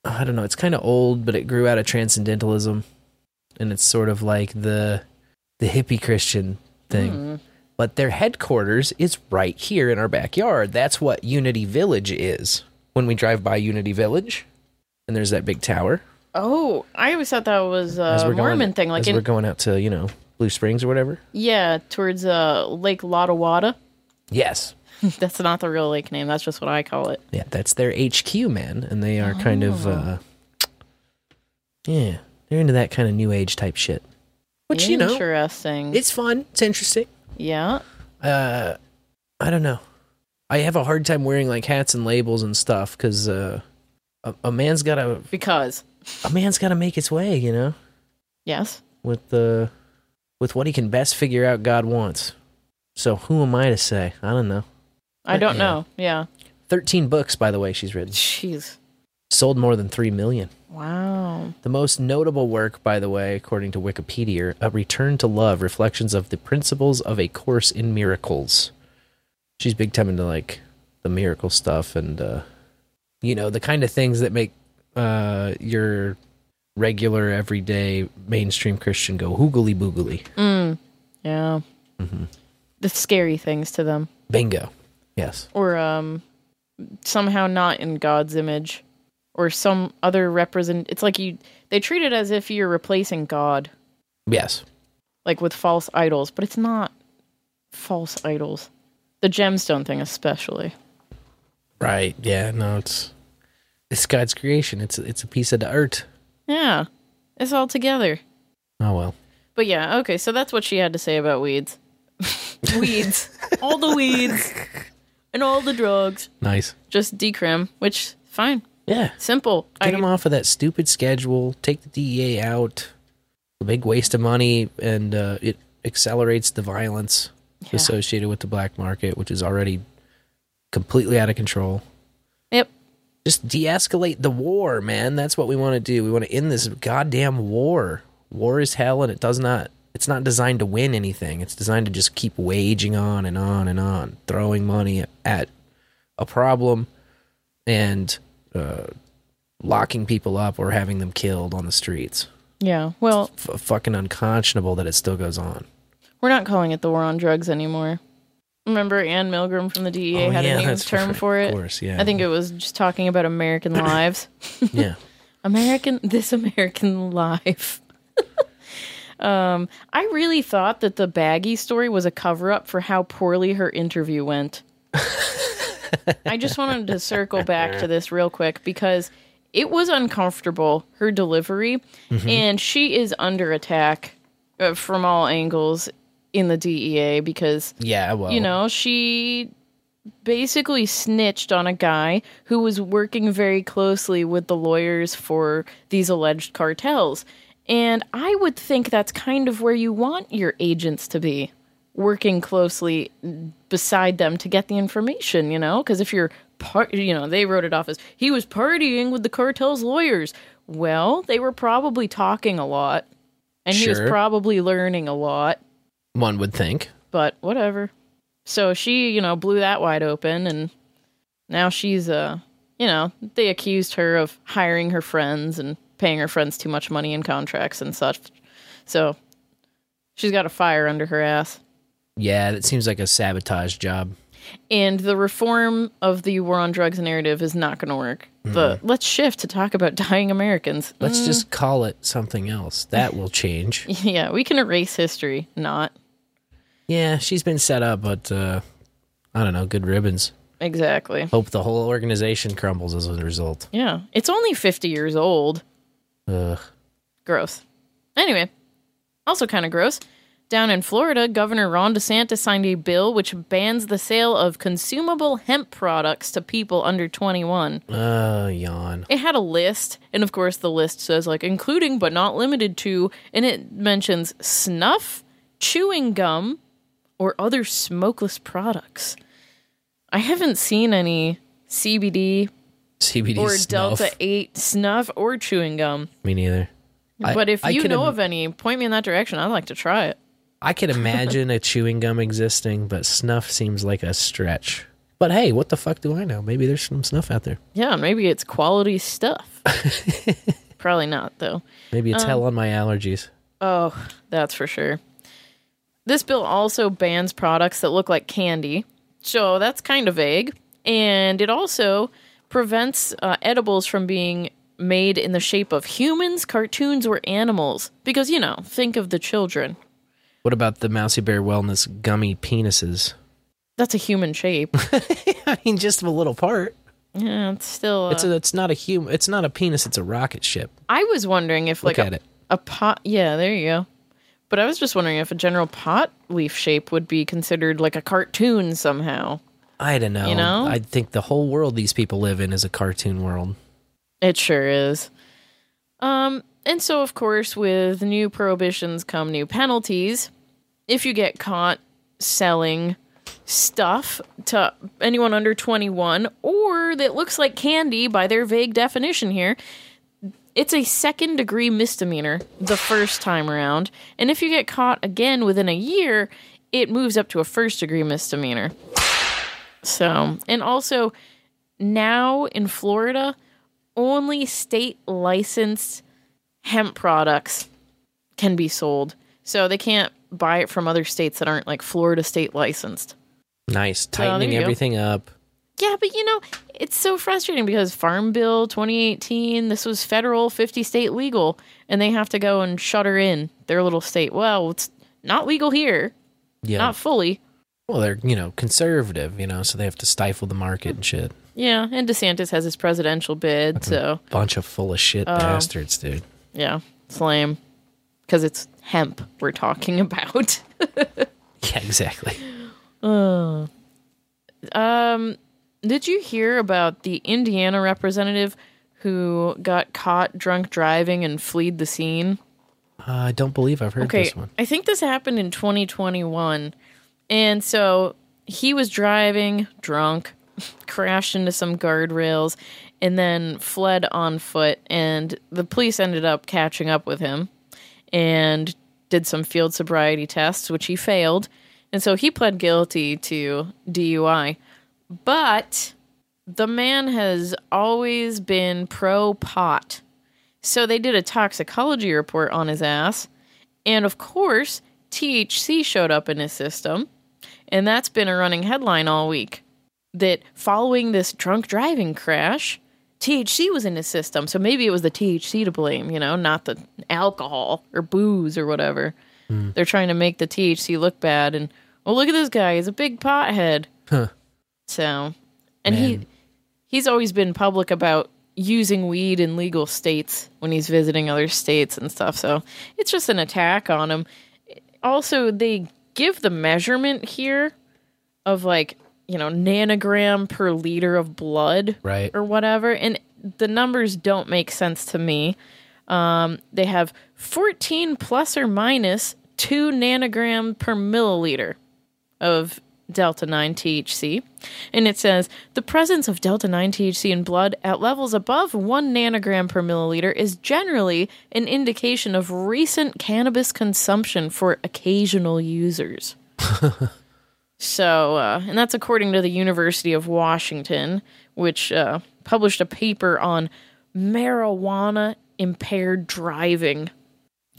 Speaker 4: I don't know, it's kind of old, but it grew out of transcendentalism and it's sort of like the the hippie Christian thing.
Speaker 9: Hmm.
Speaker 4: But their headquarters is right here in our backyard. That's what Unity Village is. When we drive by Unity Village and there's that big tower,
Speaker 9: Oh, I always thought that was a Mormon
Speaker 4: going,
Speaker 9: thing. Like
Speaker 4: as
Speaker 9: in
Speaker 4: we're going out to you know Blue Springs or whatever.
Speaker 9: yeah, towards uh Lake Lottawada.
Speaker 4: Yes.
Speaker 9: That's not the real lake name. That's just what I call it.
Speaker 4: Yeah, that's their HQ, man, and they are kind of,
Speaker 9: Oh.
Speaker 4: uh, yeah, they're into that kind of new age type shit. Which you know,
Speaker 9: interesting.
Speaker 4: it's fun. It's interesting.
Speaker 9: Yeah.
Speaker 4: Uh, I don't know. I have a hard time wearing like hats and labels and stuff because uh, a, a man's got to
Speaker 9: because
Speaker 4: a man's got to make his way, you know,
Speaker 9: Yes.
Speaker 4: with the with what he can best figure out God wants. So who am I to say? I don't know.
Speaker 9: I don't
Speaker 4: Yeah.
Speaker 9: know. Yeah.
Speaker 4: Thirteen books, by the way, she's written.
Speaker 9: Jeez.
Speaker 4: Sold more than three million.
Speaker 9: Wow.
Speaker 4: The most notable work, by the way, according to Wikipedia, A Return to Love Reflections of the Principles of a Course in Miracles. She's big time into like the miracle stuff and, uh, you know, the kind of things that make uh, your regular, everyday, mainstream Christian go hoogly boogly.
Speaker 9: Mm. Yeah.
Speaker 4: Mhm.
Speaker 9: The scary things to them.
Speaker 4: Bingo. Yes.
Speaker 9: Or um somehow not in God's image. Or some other represent it's like you they treat it as if you're replacing God.
Speaker 4: Yes.
Speaker 9: Like with false idols, but it's not false idols. The gemstone thing especially.
Speaker 4: Right. Yeah. No, it's it's God's creation. It's it's a piece of the art.
Speaker 9: Yeah. It's all together.
Speaker 4: Oh well.
Speaker 9: But yeah, okay, so that's what she had to say about weeds. weeds. all the weeds. And all the drugs.
Speaker 4: Nice.
Speaker 9: Just decrim, which fine.
Speaker 4: Yeah.
Speaker 9: Simple.
Speaker 4: Get
Speaker 9: I-
Speaker 4: them off of that stupid schedule. Take the DEA out. A big waste of money, and uh, it accelerates the violence associated with the black market, which is already completely out of control.
Speaker 9: Yep.
Speaker 4: Just de-escalate the war, man. That's what we want to do. We want to end this goddamn war. War is hell, and it does not. It's not designed to win anything. It's designed to just keep waging on and on and on, throwing money at a problem and uh, locking people up or having them killed on the streets.
Speaker 9: Yeah. Well,
Speaker 4: F- fucking unconscionable that it still goes on.
Speaker 9: we're not calling it the war on drugs anymore. Remember Anne Milgram from the DEA
Speaker 4: Oh,
Speaker 9: had
Speaker 4: yeah,
Speaker 9: a new term
Speaker 4: right.
Speaker 9: for it?
Speaker 4: Of course, yeah.
Speaker 9: I think it was just talking about American lives.
Speaker 4: Yeah.
Speaker 9: American this American life. um, I really thought that the baggy story was a cover up for how poorly her interview went. I just wanted to circle back to this real quick because it was uncomfortable her delivery
Speaker 4: Mhm.
Speaker 9: and she is under attack uh, from all angles in the DEA because
Speaker 4: Yeah, well,
Speaker 9: you know, she basically snitched on a guy who was working very closely with the lawyers for these alleged cartels. And I would think that's kind of where you want your agents to be working closely beside them to get the information, you know? Because if you're part, you know, they wrote it off as he was partying with the cartel's lawyers. Well, they were probably talking a lot, and he was probably learning a lot
Speaker 4: one would think.
Speaker 9: but whatever. So she, you know, blew that wide open and now she's uh, you know, they accused her of hiring her friends and paying her friends too much money in contracts and such. So she's got a fire under her ass.
Speaker 4: Yeah, that seems like a sabotage job.
Speaker 9: And the reform of the war on drugs narrative is not going to work. The let's shift to talk about dying Americans.
Speaker 4: Let's
Speaker 9: Mm,
Speaker 4: just call it something else. That will change.
Speaker 9: yeah, we can erase history, not
Speaker 4: Yeah, she's been set up, but uh, I don't know. Good ribbons.
Speaker 9: exactly.
Speaker 4: Hope the whole organization crumbles as a result.
Speaker 9: Yeah, it's only 50 years old.
Speaker 4: Ugh.
Speaker 9: Gross. Anyway, also kind of gross. Down in Florida, Governor Ron DeSantis signed a bill which bans the sale of consumable hemp products to people under 21.
Speaker 4: Uh, yawn.
Speaker 9: It had a list, and of course, the list says, like, including but not limited to, and it mentions snuff, chewing gum, or other smokeless products. I haven't seen any CBD
Speaker 4: CBD
Speaker 9: or
Speaker 4: snuff.
Speaker 9: Delta 8 snuff or chewing gum.
Speaker 4: Me neither. I-
Speaker 9: But if
Speaker 4: I
Speaker 9: you know
Speaker 4: im-
Speaker 9: of any, point me in that direction. I'd like to try it.
Speaker 4: I could imagine a chewing gum existing, but snuff seems like a stretch. But hey, what the fuck do I know? Maybe there's some snuff out there.
Speaker 9: Yeah, maybe it's quality stuff. Probably not, though.
Speaker 4: Maybe it's
Speaker 9: Um,
Speaker 4: hell on my allergies.
Speaker 9: Oh, that's for sure. This bill also bans products that look like candy, so that's kind of vague. And it also prevents uh, edibles from being made in the shape of humans, cartoons, or animals. Because, you know, think of the children.
Speaker 4: What about the Mousy Bear Wellness gummy penises?
Speaker 9: That's a human shape.
Speaker 4: I mean, just a little part.
Speaker 9: yeah, it's still. Uh,
Speaker 4: It's a, it's not a human. It's not a penis. It's a rocket ship.
Speaker 9: I was wondering if,
Speaker 4: Look
Speaker 9: like,
Speaker 4: at
Speaker 9: a,
Speaker 4: it.
Speaker 9: a pot. Yeah, there you go. But I was just wondering if a general pot leaf shape would be considered like a cartoon somehow.
Speaker 4: I don't know.
Speaker 9: You know?
Speaker 4: I think the whole world these people live in is a cartoon world.
Speaker 9: It sure is. Um, and so of course, with new prohibitions come new penalties. If you get caught selling stuff to anyone under 21 or that looks like candy by their vague definition here, it's a second degree misdemeanor the first time around. And if you get caught again within a year, it moves up to a first degree misdemeanor. So, and also now in Florida, only state licensed hemp products can be sold. So they can't buy it from other states that aren't like Florida state licensed.
Speaker 4: Nice, tightening
Speaker 9: go.
Speaker 4: everything up.
Speaker 9: Yeah, but you know, it's so frustrating because Farm Bill 2018, this was federal 50 state legal, and they have to go and shutter in their little state. Well, it's not legal here.
Speaker 4: Yeah.
Speaker 9: Not fully.
Speaker 4: Well, they're you know conservative, you know, so they have to stifle the market and shit.
Speaker 9: Yeah, and DeSantis has his presidential bid, so
Speaker 4: Bunch of full of shit
Speaker 9: Oh.
Speaker 4: bastards, dude.
Speaker 9: yeah, it's lame. Because it's hemp we're talking about.
Speaker 4: Yeah, exactly.
Speaker 9: Uh, um, did you hear about the Indiana representative who got caught drunk driving and fled the scene?
Speaker 4: Uh, I don't believe I've heard
Speaker 9: okay,
Speaker 4: this one.
Speaker 9: I think this happened in 2021. And so he was driving drunk, crashed into some guardrails, and then fled on foot. And the police ended up catching up with him and did some field sobriety tests, which he failed. And so he pled guilty to DUI. But the man has always been pro pot. So they did a toxicology report on his ass. And of course, THC showed up in his system. And that's been a running headline all week. That following this drunk driving crash, THC was in his system. So maybe it was the THC to blame, you know, not the alcohol or booze or whatever. Hmm. They're trying to make the THC look bad. And, oh, look at this guy. He's a big pothead.
Speaker 4: Huh.
Speaker 9: So, and he he's always been public about using weed in legal states when he's visiting other states and stuff. So it's just an attack on him. Also, they give the measurement here of like you know nanogram per liter of blood,
Speaker 4: Right.
Speaker 9: or whatever, and the numbers don't make sense to me. Um, they have 14 plus or minus 2 nanogram per milliliter of delta 9 THC. And it says the presence of delta 9 THC in blood at levels above 1 nanogram per milliliter is generally an indication of recent cannabis consumption for occasional users. So, uh, and that's according to the University of Washington, which uh, published a paper on marijuana impaired driving.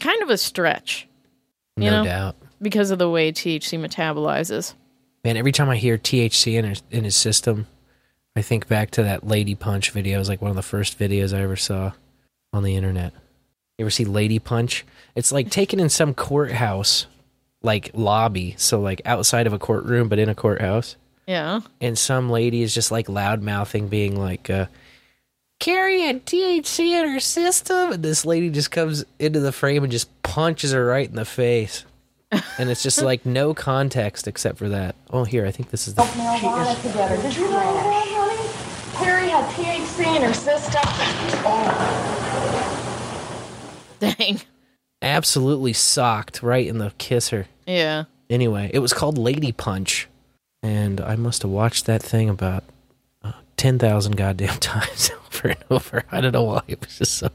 Speaker 9: Kind of a stretch, you
Speaker 4: no
Speaker 9: know,
Speaker 4: doubt.
Speaker 9: because of the way THC metabolizes.
Speaker 4: Man, every time I hear THC in his, in his system, I think back to that Lady Punch video. It was like one of the first videos I ever saw on the internet. You ever see Lady Punch? It's like taken in some courthouse, like lobby, so like outside of a courtroom, but in a courthouse.
Speaker 9: Yeah.
Speaker 4: And some lady is just like loud mouthing, being like, uh, Carrie had THC in her system. And this lady just comes into the frame and just punches her right in the face. And it's just like no context except for that. Oh, here, I think this is the.
Speaker 19: marijuana together. Did you know that, honey? Harry had THC in her system.
Speaker 9: Dang.
Speaker 4: absolutely socked right in the kisser.
Speaker 9: Yeah.
Speaker 4: Anyway, it was called Lady Punch, and I must have watched that thing about uh, ten thousand goddamn times over and over. I don't know why it was just so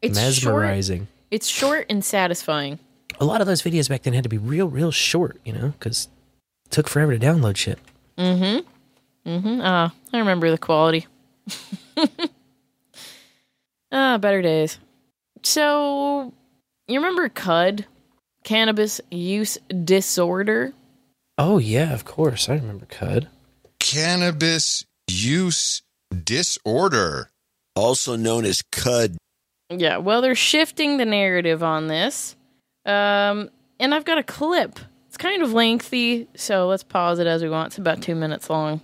Speaker 9: It's
Speaker 4: mesmerizing.
Speaker 9: Short, it's short and satisfying.
Speaker 4: A lot of those videos back then had to be real, real short, you know, because it took forever to download shit.
Speaker 9: Mm hmm. Mm hmm. Ah, I remember the quality. ah, better days. So, you remember CUD? Cannabis Use Disorder?
Speaker 4: Oh yeah, of course, I remember Cud.
Speaker 8: Cannabis use disorder.
Speaker 17: also known as cud.
Speaker 9: Yeah, well, they're shifting the narrative on this. Um, and I've got a clip. It's kind of lengthy, so let's pause it as we want. It's about two minutes long.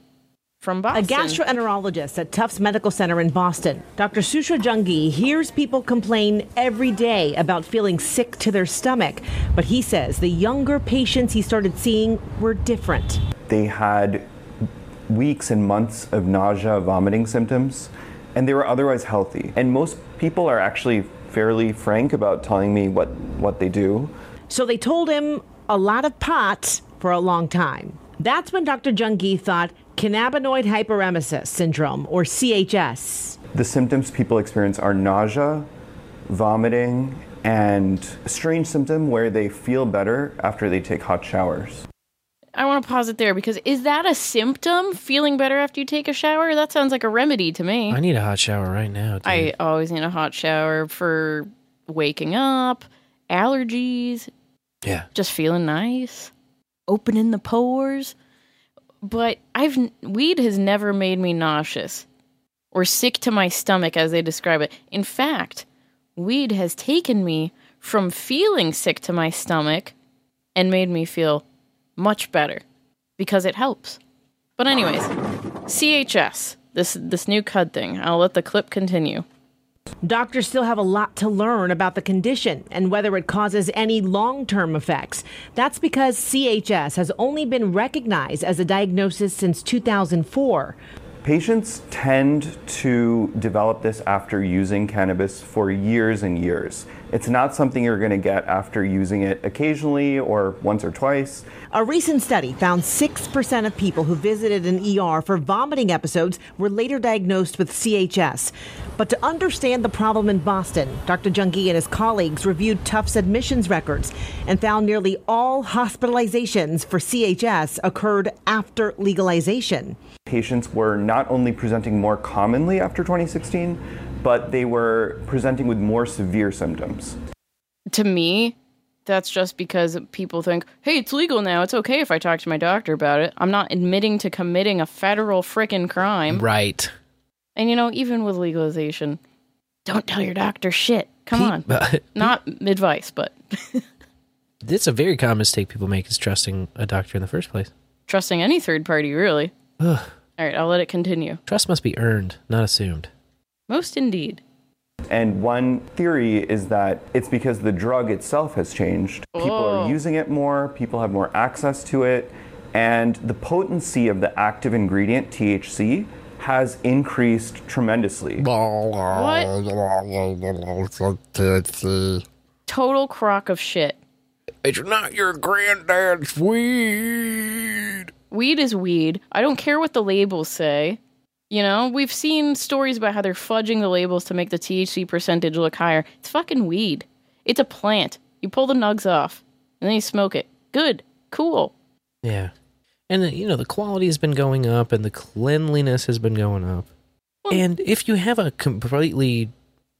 Speaker 9: From Boston.
Speaker 20: A gastroenterologist at Tufts Medical Center in Boston, Dr. Sushrut Jangi hears people complain every day about feeling sick to their stomach, but he says the younger patients he started seeing were different.
Speaker 21: They had weeks and months of nausea, vomiting symptoms, and they were otherwise healthy. And most people are actually fairly frank about telling me what, what they do.
Speaker 20: So they told him a lot of pots for a long time. That's when Dr. Jangi thought cannabinoid hyperemesis syndrome, or CHS.
Speaker 21: The symptoms people experience are nausea, vomiting, and a strange symptom where they feel better after they take hot showers.
Speaker 9: I want to pause it there because is that a symptom? Feeling better after you take a shower? That sounds like a remedy to me.
Speaker 4: I need a hot shower right now. Dude.
Speaker 9: I always need a hot shower for waking up, allergies,
Speaker 4: yeah,
Speaker 9: just feeling nice, opening the pores. But I've weed has never made me nauseous or sick to my stomach as they describe it. In fact, weed has taken me from feeling sick to my stomach and made me feel much better because it helps. But anyways, CHS, this this new cud thing. I'll let the clip continue.
Speaker 20: Doctors still have a lot to learn about the condition and whether it causes any long term effects. That's because CHS has only been recognized as a diagnosis since 2004.
Speaker 21: Patients tend to develop this after using cannabis for years and years. It's not something you're going to get after using it occasionally or once or twice.
Speaker 20: A recent study found 6% of people who visited an ER for vomiting episodes were later diagnosed with CHS. But to understand the problem in Boston, Dr. Jangi and his colleagues reviewed Tufts admissions records and found nearly all hospitalizations for CHS occurred after legalization.
Speaker 21: Patients were not only presenting more commonly after 2016, but they were presenting with more severe symptoms.
Speaker 9: To me, that's just because people think, hey, it's legal now. It's okay if I talk to my doctor about it. I'm not admitting to committing a federal frickin' crime.
Speaker 4: Right.
Speaker 9: And you know, even with legalization, don't tell your doctor shit. Come on. not advice, but
Speaker 4: It's a very common mistake people make is trusting a doctor in the first place.
Speaker 9: trusting any third party, really.
Speaker 4: Ugh.
Speaker 9: All right, I'll let it continue.
Speaker 4: Trust must be earned, not assumed.
Speaker 9: Most indeed.
Speaker 21: And one theory is that it's because the drug itself has changed. People
Speaker 9: Oh.
Speaker 21: are using it more, people have more access to it, and the potency of the active ingredient, THC, has increased tremendously. What?
Speaker 9: Total crock of shit.
Speaker 4: It's not your granddad's weed.
Speaker 9: Weed is weed. I don't care what the labels say. You know, we've seen stories about how they're fudging the labels to make the THC percentage look higher. It's fucking weed. It's a plant. You pull the nugs off and then you smoke it. Good. Cool.
Speaker 4: Yeah. And, uh, you know, the quality has been going up and the cleanliness has been going up. And if you have a completely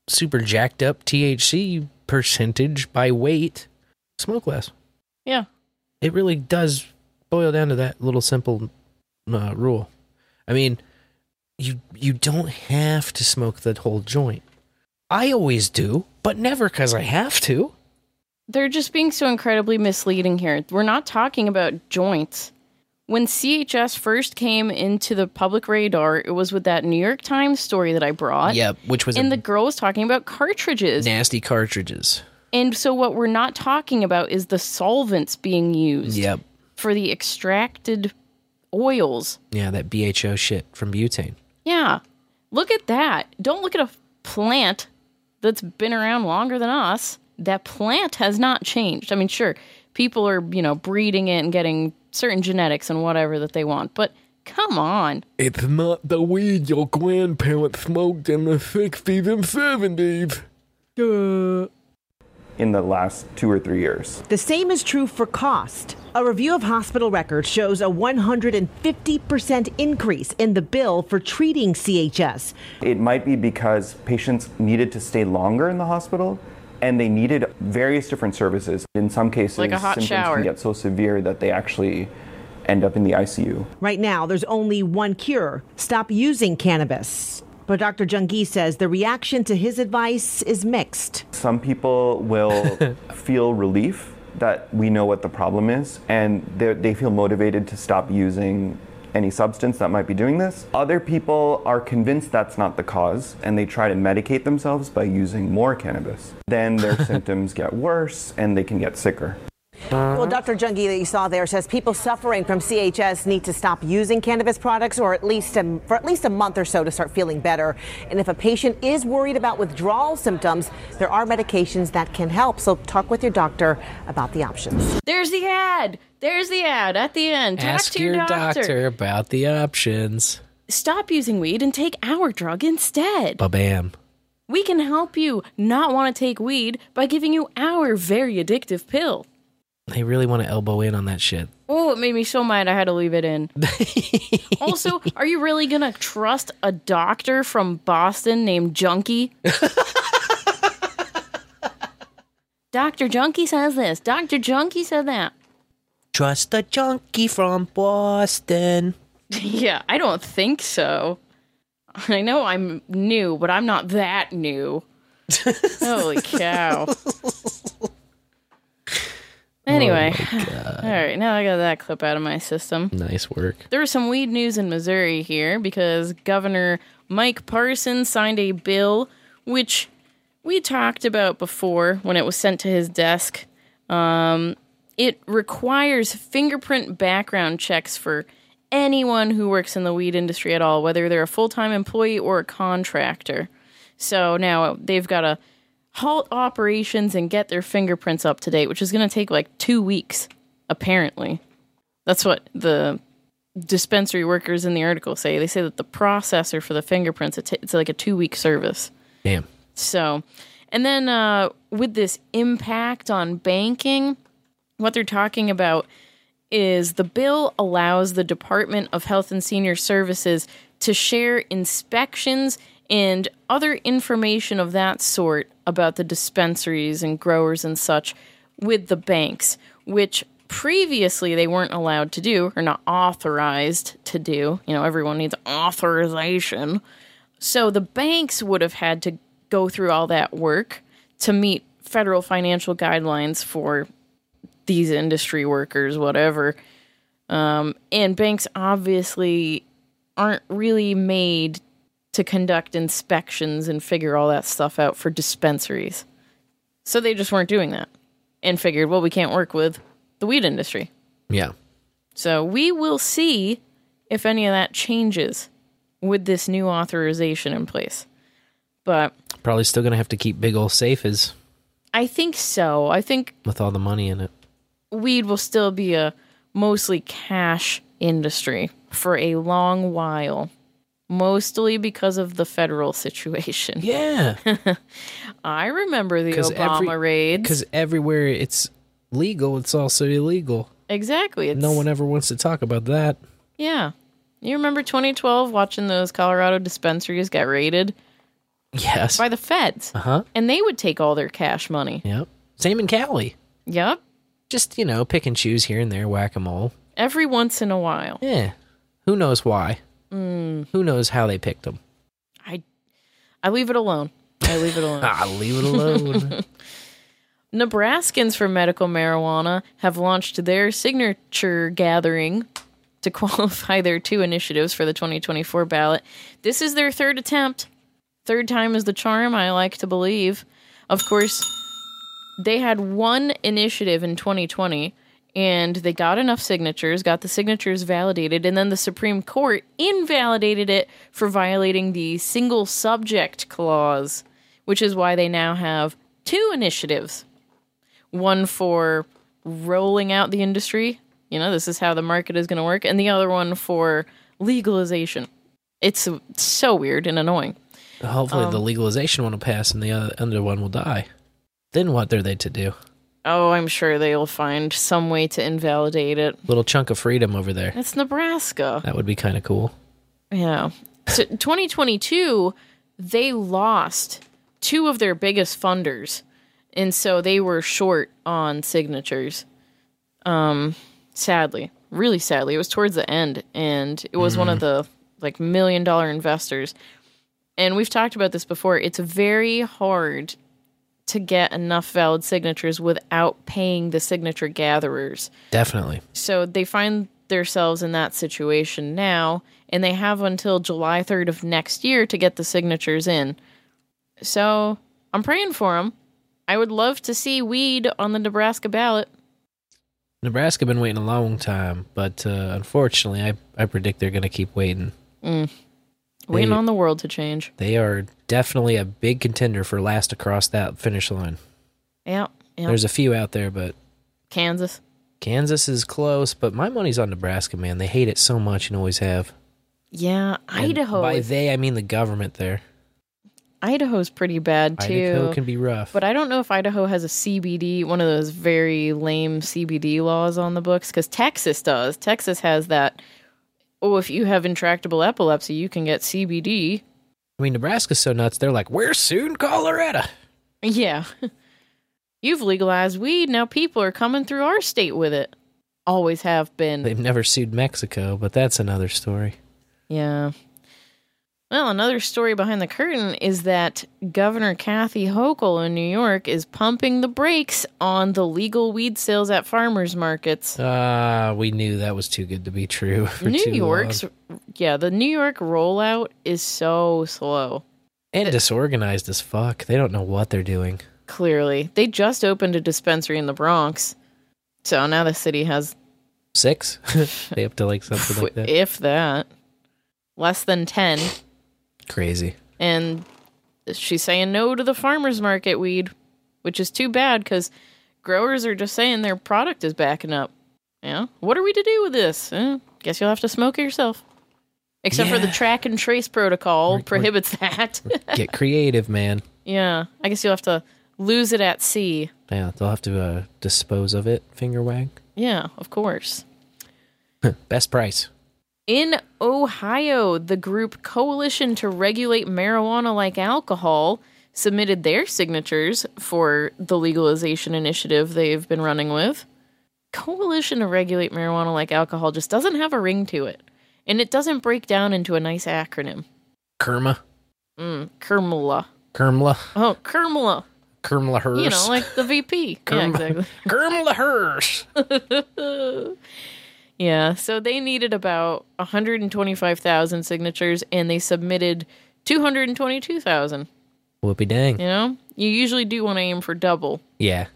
Speaker 4: super jacked up THC percentage by weight, smoke less.
Speaker 9: Yeah.
Speaker 4: It really does boil down to that little simple uh, rule. I mean, you you don't have to smoke the whole joint. I always do, but never because I have to.
Speaker 9: They're just being so incredibly misleading here. We're not talking about joints. When CHS first came into the public radar, it was with that New York Times story that I brought.
Speaker 4: Yep, which was
Speaker 9: and the girl was talking about cartridges.
Speaker 4: nasty cartridges.
Speaker 9: And so what we're not talking about is the solvents being used
Speaker 4: Yep.
Speaker 9: For the extracted oils.
Speaker 4: Yeah, that BHO shit from butane.
Speaker 9: Yeah. Look at that. Don't look at a plant that's been around longer than us. That plant has not changed. I mean, sure, people are, you know, breeding it and getting certain genetics and whatever that they want, but come on.
Speaker 3: It's not the weed your grandparents smoked in the 60s and 70s.
Speaker 21: In the last two or three years.
Speaker 20: The same is true for cost. A review of hospital records shows a 150% increase in the bill for treating CHS.
Speaker 21: It might be because patients needed to stay longer in the hospital and they needed various different services. In some cases,
Speaker 9: Like a hot
Speaker 21: symptoms
Speaker 9: shower.
Speaker 21: can get so severe that they actually end up in the ICU.
Speaker 20: Right now, there's only one cure stop using cannabis. But Dr. Jangi says the reaction to his advice is mixed.
Speaker 21: Some people will feel relief that we know what the problem is, and they're- they feel motivated to stop using any substance that might be doing this. Other people are convinced that's not the cause, and they try to medicate themselves by using more cannabis. Then their symptoms get worse, and they can get sicker.
Speaker 20: Well, Dr. Jangi that you saw there says people suffering from CHS need to stop using cannabis products or at least um, for at least a month or so to start feeling better. And if a patient is worried about withdrawal symptoms, there are medications that can help. So talk with your doctor about the options.
Speaker 9: There's the ad. There's the ad at the end. Talk
Speaker 4: Ask
Speaker 9: to your,
Speaker 4: your doctor about the options.
Speaker 9: Stop using weed and take our drug instead.
Speaker 4: Ba bam.
Speaker 9: We can help you not want to take weed by giving you our very addictive pill.
Speaker 4: They really want to elbow in on that shit.
Speaker 9: Oh, it made me so mad I had to leave it in. also, are you really going to trust a doctor from Boston named Junkie? Dr. Junkie says this. Dr. Junkie said that.
Speaker 1: Trust a junkie from Boston.
Speaker 9: yeah, I don't think so. I know I'm new, but I'm not that new. Holy cow. Anyway, all right, now I got that clip out of my system.
Speaker 4: Nice work.
Speaker 9: There was some weed news in Missouri here because Governor Mike Parsons signed a bill which we talked about before when it was sent to his desk. Um, it requires fingerprint background checks for anyone who works in the weed industry at all, whether they're a full time employee or a contractor. So now they've got to halt operations and get their fingerprints up to date, which is going to take like two weeks, apparently. That's what the dispensary workers in the article say. They say that the processor for the fingerprints, it's like a two week service.
Speaker 4: Damn.
Speaker 9: So, and then uh, with this impact on banking, what they're talking about is the bill allows the Department of Health and Senior Services to share inspections and other information of that sort about the dispensaries and growers and such with the banks, which previously they weren't allowed to do or not authorized to do. You know, everyone needs authorization. So the banks would have had to go through all that work to meet federal financial guidelines for these industry workers, whatever. Um, and banks obviously aren't really made to conduct inspections and figure all that stuff out for dispensaries. So they just weren't doing that and figured, well, we can't work with the weed industry.
Speaker 4: Yeah.
Speaker 9: So we will see if any of that changes with this new authorization in place. But
Speaker 4: Probably still going to have to keep big old safes
Speaker 9: I think so. I think
Speaker 4: with all the money in it.
Speaker 9: weed will still be a mostly cash industry for a long while, mostly because of the federal situation.
Speaker 4: Yeah.
Speaker 9: I remember the Obama raids.
Speaker 4: Because everywhere it's legal, it's also illegal.
Speaker 9: Exactly. It's,
Speaker 4: no one ever wants to talk about that.
Speaker 9: Yeah. You remember 2012 watching those Colorado dispensaries get raided
Speaker 4: Yes.
Speaker 9: by the feds?
Speaker 4: Uh huh.
Speaker 9: And they would take all their cash money.
Speaker 4: Yep. Same in Cali.
Speaker 9: Yep.
Speaker 4: Just, you know, pick and choose here and there, whack a mole.
Speaker 9: Every once in a while.
Speaker 4: Yeah. Who knows why?
Speaker 9: Mm,
Speaker 4: Who knows how they picked them?
Speaker 9: I I leave it alone. I leave it alone.
Speaker 4: Ah, leave it alone.
Speaker 9: Nebraskans for medical marijuana have launched their signature gathering to qualify their two initiatives for the 2024 ballot. This is their third attempt. Third time is the charm, I like to believe. Of course, they had one initiative in 2020 and they got enough signatures, got the signatures validated, and then the Supreme Court invalidated it for violating the single subject clause, which is why they now have two initiatives one for rolling out the industry. You know, this is how the market is going to work, and the other one for legalization. It's so weird and annoying.
Speaker 4: Hopefully, the
Speaker 9: Um,
Speaker 4: legalization one will pass and the other, other one will die. Then what are they to do?
Speaker 9: Oh, I'm sure they'll find some way to invalidate it.
Speaker 4: Little chunk of freedom over there.
Speaker 9: It's Nebraska.
Speaker 4: That would be kind of cool.
Speaker 9: Yeah. So 2022, they lost two of their biggest funders. And so they were short on signatures. Um, sadly, really sadly. It was towards the end and it was one of the like million dollar investors. And we've talked about this before. It's very hard to get enough valid signatures without paying the signature gatherers.
Speaker 4: Definitely.
Speaker 9: So they find themselves in that situation now, and they have until July 3rd of next year to get the signatures in. So I'm praying for them. I would love to see weed on the Nebraska ballot.
Speaker 4: Nebraska been waiting a long time, but uh, unfortunately, I, I predict they're going to keep waiting.
Speaker 9: Mm. Waiting
Speaker 4: They-
Speaker 9: on the world to change.
Speaker 4: They are definitely a big contender for last across that finish line.
Speaker 9: Yeah. yeah.
Speaker 4: There's a few out there, but
Speaker 9: Kansas.
Speaker 4: Kansas is close. But my money's on Nebraska, man. They hate it so much and always have.
Speaker 9: Yeah,
Speaker 4: And
Speaker 9: Idaho.
Speaker 4: By
Speaker 9: is-
Speaker 4: they, I mean the government there.
Speaker 9: Idaho's pretty bad too.
Speaker 4: Idaho can be rough.
Speaker 9: But I don't know if Idaho has a CBD, one of those very lame CBD laws on the books, because Texas does. Texas has that. Oh, if you have intractable epilepsy, you can get CBD.
Speaker 4: I mean, Nebraska's so nuts. They're like, we're suing Colorado.
Speaker 9: Yeah. You've legalized weed. Now people are coming through our state with it. Always have been.
Speaker 4: They've never sued Mexico, but that's another story.
Speaker 9: Yeah. Well, another story behind the curtain is that Governor Kathy Hochul in New York is pumping the brakes on the legal weed sales at farmers markets.
Speaker 4: Ah, we knew that was too good to be true. For
Speaker 9: New York's
Speaker 4: long.
Speaker 9: yeah, the New York rollout is so slow.
Speaker 4: and disorganized as fuck. They don't know what they're doing.
Speaker 9: Clearly, they just opened a dispensary in the Bronx, so now the city has,
Speaker 4: Six? they have to like something like that.
Speaker 9: if that, less than ten.
Speaker 4: Crazy.
Speaker 9: and she's saying no to the farmers market weed, which is too bad because growers are just saying their product is backing up. Yeah, what are we to do with this? Eh, guess you'll have to smoke it yourself. Except for the track and trace protocol prohibits that.
Speaker 4: Get creative, man.
Speaker 9: yeah, I guess you'll have to lose it at sea.
Speaker 4: Yeah, they'll have to uh, dispose of it. Finger wag.
Speaker 9: Yeah, of course.
Speaker 4: Best price.
Speaker 9: In Ohio, the group Coalition to Regulate Marijuana Like Alcohol submitted their signatures for the legalization initiative they've been running with. Coalition to Regulate Marijuana Like Alcohol just doesn't have a ring to it, and it doesn't break down into a nice acronym.
Speaker 4: Kerma.
Speaker 9: Mm, Kermla.
Speaker 4: Kermla.
Speaker 9: Oh, Kermla.
Speaker 4: Kermla Hearst.
Speaker 9: You know, like the VP. yeah,
Speaker 4: Kerm-
Speaker 9: exactly.
Speaker 4: Kermla Hearst.
Speaker 9: Yeah, so they needed about 125,000 signatures and they submitted 222,000.
Speaker 4: Whoopie dang.
Speaker 9: You know, you usually do want to aim for double.
Speaker 4: Yeah.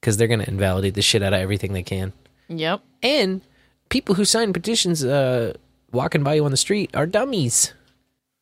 Speaker 4: Because they're going to invalidate the shit out of everything they can.
Speaker 9: Yep.
Speaker 4: And people who sign petitions uh, walking by you on the street are dummies.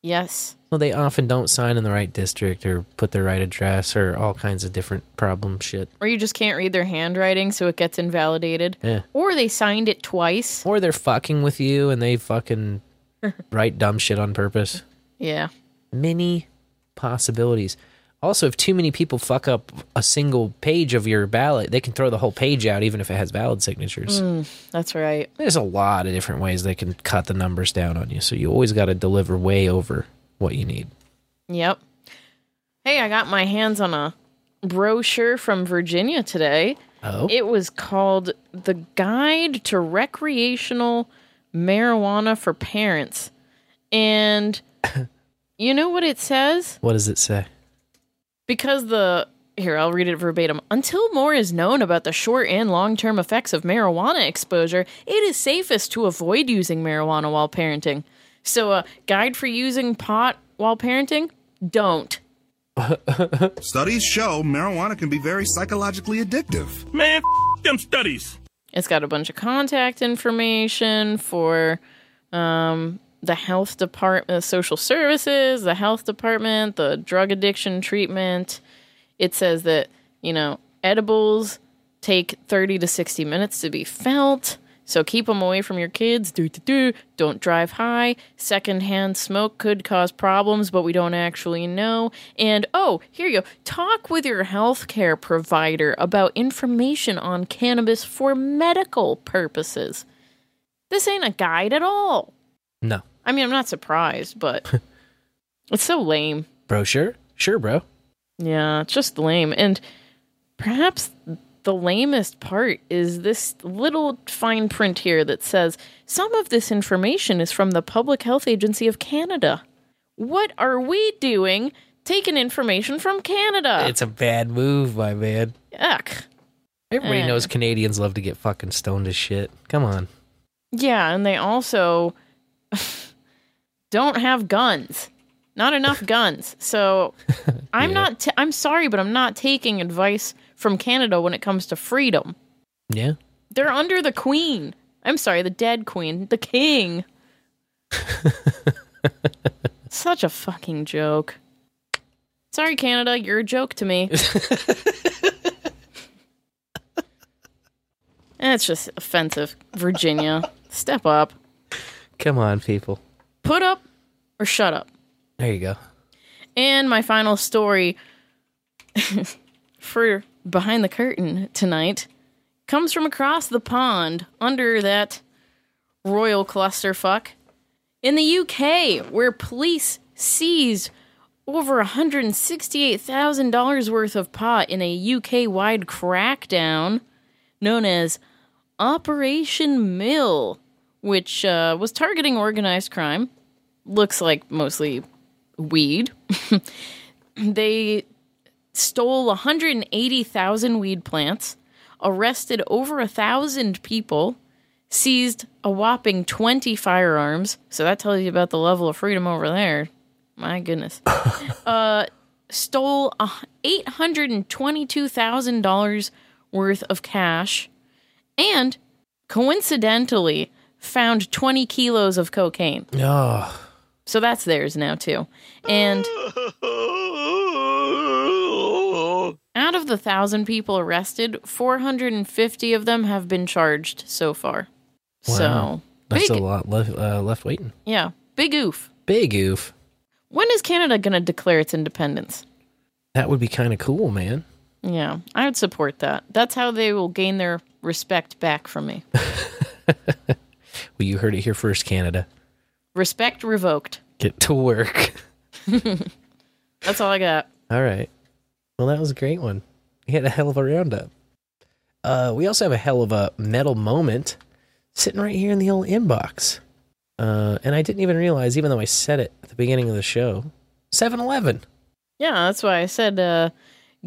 Speaker 9: Yes.
Speaker 4: Well, they often don't sign in the right district or put the right address or all kinds of different problem shit.
Speaker 9: Or you just can't read their handwriting, so it gets invalidated.
Speaker 4: Yeah.
Speaker 9: Or they signed it twice.
Speaker 4: Or they're fucking with you and they fucking write dumb shit on purpose.
Speaker 9: Yeah.
Speaker 4: Many possibilities. Also, if too many people fuck up a single page of your ballot, they can throw the whole page out even if it has valid signatures.
Speaker 9: Mm, that's right.
Speaker 4: There's a lot of different ways they can cut the numbers down on you. So you always got to deliver way over what you need.
Speaker 9: Yep. Hey, I got my hands on a brochure from Virginia today.
Speaker 4: Oh.
Speaker 9: It was called The Guide to Recreational Marijuana for Parents. And you know what it says?
Speaker 4: What does it say?
Speaker 9: Because the here, I'll read it verbatim. Until more is known about the short and long term effects of marijuana exposure, it is safest to avoid using marijuana while parenting. So, a guide for using pot while parenting? Don't.
Speaker 22: Studies show marijuana can be very psychologically addictive.
Speaker 5: Man, f- them studies.
Speaker 9: It's got a bunch of contact information for um, the health department, the uh, social services, the health department, the drug addiction treatment. It says that, you know, edibles take 30 to 60 minutes to be felt. So keep them away from your kids. Do, do, do. Don't drive high. Secondhand smoke could cause problems, but we don't actually know. And oh, here you go. Talk with your healthcare provider about information on cannabis for medical purposes. This ain't a guide at all.
Speaker 4: No.
Speaker 9: I mean, I'm not surprised, but it's so lame.
Speaker 4: Brochure? Sure, bro.
Speaker 9: Yeah, it's just lame. And perhaps the lamest part is this little fine print here that says some of this information is from the Public Health Agency of Canada. What are we doing taking information from Canada?
Speaker 4: It's a bad move, my man.
Speaker 9: Yuck.
Speaker 4: Everybody
Speaker 9: Eh.
Speaker 4: knows Canadians love to get fucking stoned as shit. Come on.
Speaker 9: Yeah, and they also don't have guns. Not enough guns. So I'm not t- I'm sorry, but I'm not taking advice from Canada when it comes to freedom.
Speaker 4: Yeah.
Speaker 9: They're under the queen. I'm sorry, the dead queen, the king. Such a fucking joke. Sorry, Canada, you're a joke to me. That's just offensive. Virginia, step up.
Speaker 4: Come on, people.
Speaker 9: Put up or shut up.
Speaker 4: There you go.
Speaker 9: And my final story for Behind the Curtain tonight comes from across the pond under that royal clusterfuck in the UK, where police seized over $168,000 worth of pot in a UK wide crackdown known as Operation Mille, which uh, was targeting organized crime. Looks like mostly weed. they stole 180,000 weed plants, arrested over a thousand people, seized a whopping 20 firearms. So that tells you about the level of freedom over there. My goodness. uh, stole a $822,000 worth of cash and coincidentally found 20 kilos of cocaine.
Speaker 4: Oh.
Speaker 9: So that's theirs now too. And out of the thousand people arrested, 450 of them have been charged so far.
Speaker 4: Wow.
Speaker 9: So
Speaker 4: That's
Speaker 9: big,
Speaker 4: a lot left, uh, left waiting.
Speaker 9: yeah, big oof.
Speaker 4: Big oof.
Speaker 9: When is Canada going to declare its independence?
Speaker 4: That would be kind of cool, man.
Speaker 9: Yeah, I would support that. That's how they will gain their respect back from me.
Speaker 4: Well, you heard it here first, Canada.
Speaker 9: respect revoked.
Speaker 4: Get to work.
Speaker 9: That's all I got.
Speaker 4: All right. Well, that was a great one. We had a hell of a roundup. Uh, we also have a hell of a metal moment sitting right here in the old inbox. Uh, and I didn't even realize, even though I said it at the beginning of the show, 7 Eleven.
Speaker 9: Yeah, that's why I said uh,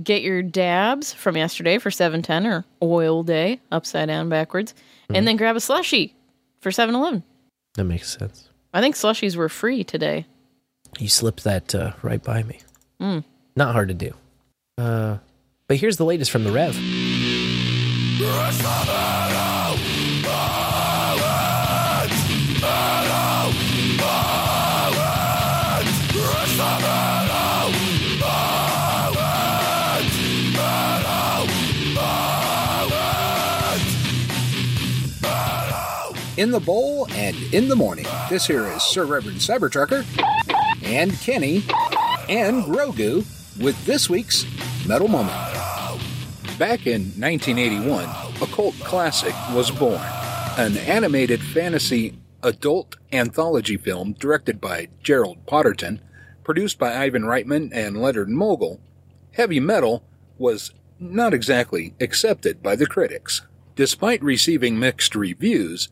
Speaker 9: get your dabs from yesterday for 710 or oil day, upside down backwards, and then grab a slushie for 7 Eleven.
Speaker 4: That makes sense.
Speaker 9: I think slushies were free today.
Speaker 4: You slipped that uh, right by me.
Speaker 9: Mm.
Speaker 4: Not hard to do. Uh, but here's the latest from the Rev.
Speaker 23: In the bowl and in the morning. This here is Sir Reverend Cybertrucker and Kenny and Grogu with this week's Metal Moment. Back in 1981, a cult classic was born. An animated fantasy adult anthology film directed by Gerald Potterton, produced by Ivan Reitman and Leonard Mogel. Heavy Metal was not exactly accepted by the critics. Despite receiving mixed reviews,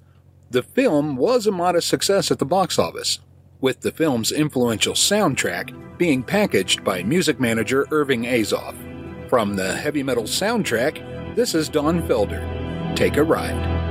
Speaker 23: the film was a modest success at the box office, with the film's influential soundtrack being packaged by music manager Irving Azoff. From the heavy metal soundtrack, this is Don Felder. Take a ride.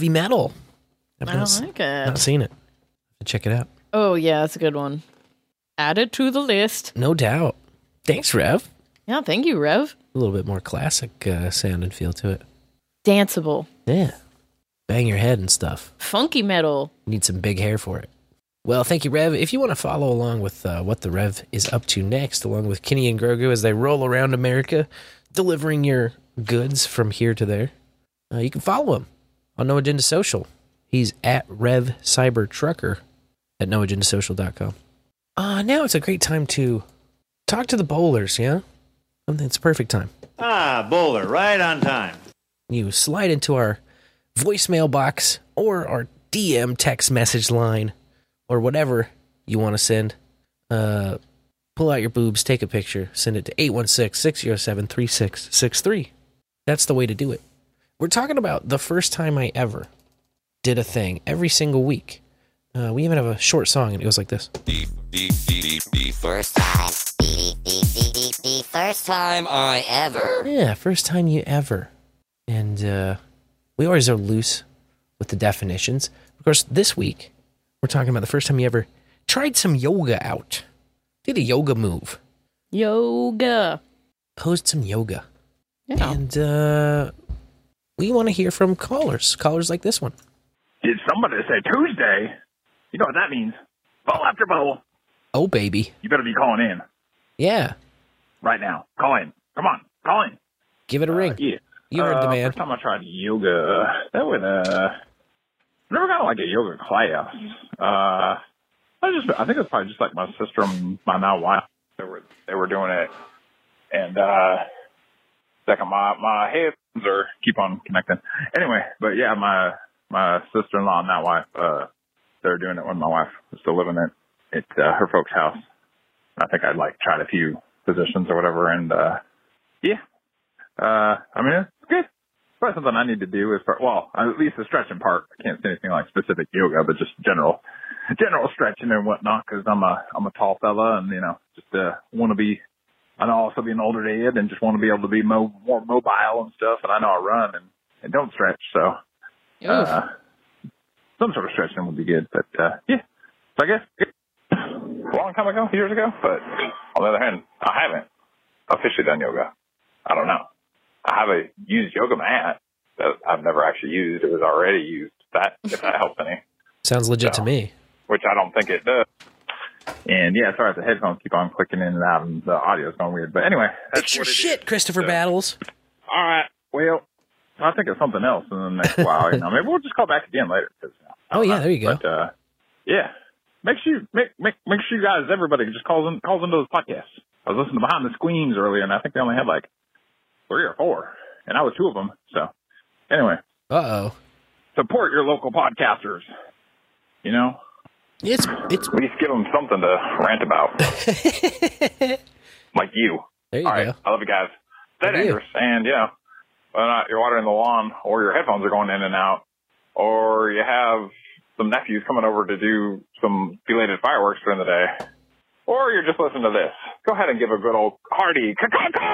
Speaker 4: Heavy metal. I've
Speaker 9: I
Speaker 4: not, s-
Speaker 9: like it.
Speaker 4: not seen it. Check it out.
Speaker 9: Oh yeah, that's a good one. Add it to the list.
Speaker 4: No doubt. Thanks, Rev.
Speaker 9: Yeah, thank you, Rev.
Speaker 4: A little bit more classic uh, sound and feel to it.
Speaker 9: Danceable,
Speaker 4: Yeah. Bang your head and stuff.
Speaker 9: funky metal.
Speaker 4: Need some big hair for it. Well, thank you, Rev. If you want to follow along with uh, what the Rev is up to next, along with Kinney and Grogu as they roll around America, delivering your goods from here to there, uh, you can follow him on No Agenda Social. He's at Rev Cyber Trucker at noagendasocial.com. Uh, now it's a great time to talk to the bowlers, yeah? I think it's a perfect time.
Speaker 5: Ah, bowler, right on time.
Speaker 4: you slide into our voicemail box or our DM text message line or whatever you want to send. Uh, pull out your boobs, take a picture, send it to 816 607 3663. That's the way to do it. We're talking about the first time I ever did a thing every single week. Uh, we even have a short song, and it goes like this.
Speaker 24: The first time. The, the, the, the, the first time I ever.
Speaker 4: Yeah, first time you ever. And uh, we always are loose with the definitions. Of course, this week, we're talking about the first time you ever tried some yoga out. Did a yoga move.
Speaker 9: Yoga.
Speaker 4: Posed some yoga.
Speaker 9: Yeah.
Speaker 4: And uh, we want to hear from callers. Callers like this one.
Speaker 25: Did somebody say Tuesday? You know what that means. Bowl after bowl.
Speaker 4: Oh, baby.
Speaker 25: You better be calling in
Speaker 4: Yeah.
Speaker 25: right now. Call in. Come on. Call in.
Speaker 4: Give it a ring.
Speaker 25: Yeah.
Speaker 4: You heard the
Speaker 25: Uh,
Speaker 4: man.
Speaker 25: First time I tried yoga, that would, uh, I never got like a yoga class. Uh, I just, I think it's probably just like my sister and my now wife. They were, they were doing it. And, uh, second, my, my headphones are, keep on connecting. Anyway, but yeah, my, my sister-in-law and that wife, uh, they're doing it when my wife was still living at, at, uh, her folks' house. I think I'd like tried a few positions or whatever. And, uh, yeah, uh, I mean, it's good. Probably something I need to do is, part, well, at least the stretching part. I can't say anything like specific yoga, but just general, general stretching and whatnot. Cause I'm a, I'm a tall fella and, you know, just, uh, want to be, I know also be an older dad and just want to be able to be mo- more mobile and stuff. And I know I run and, and don't stretch. So, uh, some sort of stretching would be good, but, uh, yeah. So I guess a long time ago, years ago, but on the other hand, I haven't officially done yoga. I don't know. I have a used yoga mat that I've never actually used. It was already used. That if that helps any,
Speaker 4: Sounds legit to me.
Speaker 25: which I don't think it does. And yeah, sorry the headphones keep on clicking in and out and the audio's going weird. But anyway, that's
Speaker 4: It's your
Speaker 25: what it
Speaker 4: shit,
Speaker 25: is.
Speaker 4: Christopher
Speaker 25: So-
Speaker 4: Battles.
Speaker 25: All right. Well, I'll think it's something else in the next while. You know, maybe we'll just call back again later. 'cause, you know,
Speaker 4: Oh, yeah,
Speaker 25: know.
Speaker 4: there you go.
Speaker 25: But uh, yeah, make sure you make make make sure you guys, everybody, just calls in calls into those podcasts. I was listening to Behind the Screens earlier, and I think they only had like three or four, and I was two of them. So anyway,
Speaker 4: Uh oh.
Speaker 25: support your local podcasters. You know,
Speaker 4: it's it's
Speaker 25: at least give them something to rant about, like you.
Speaker 4: There you
Speaker 25: All right,
Speaker 4: go.
Speaker 25: I love you guys. Stay
Speaker 4: Love you.
Speaker 25: dangerous, and yeah, whether or not you're watering the lawn, or your headphones are going in and out, or you have some nephews coming over to do some belated fireworks during the day, or you're just listening to this. Go ahead and give a good old hearty caca.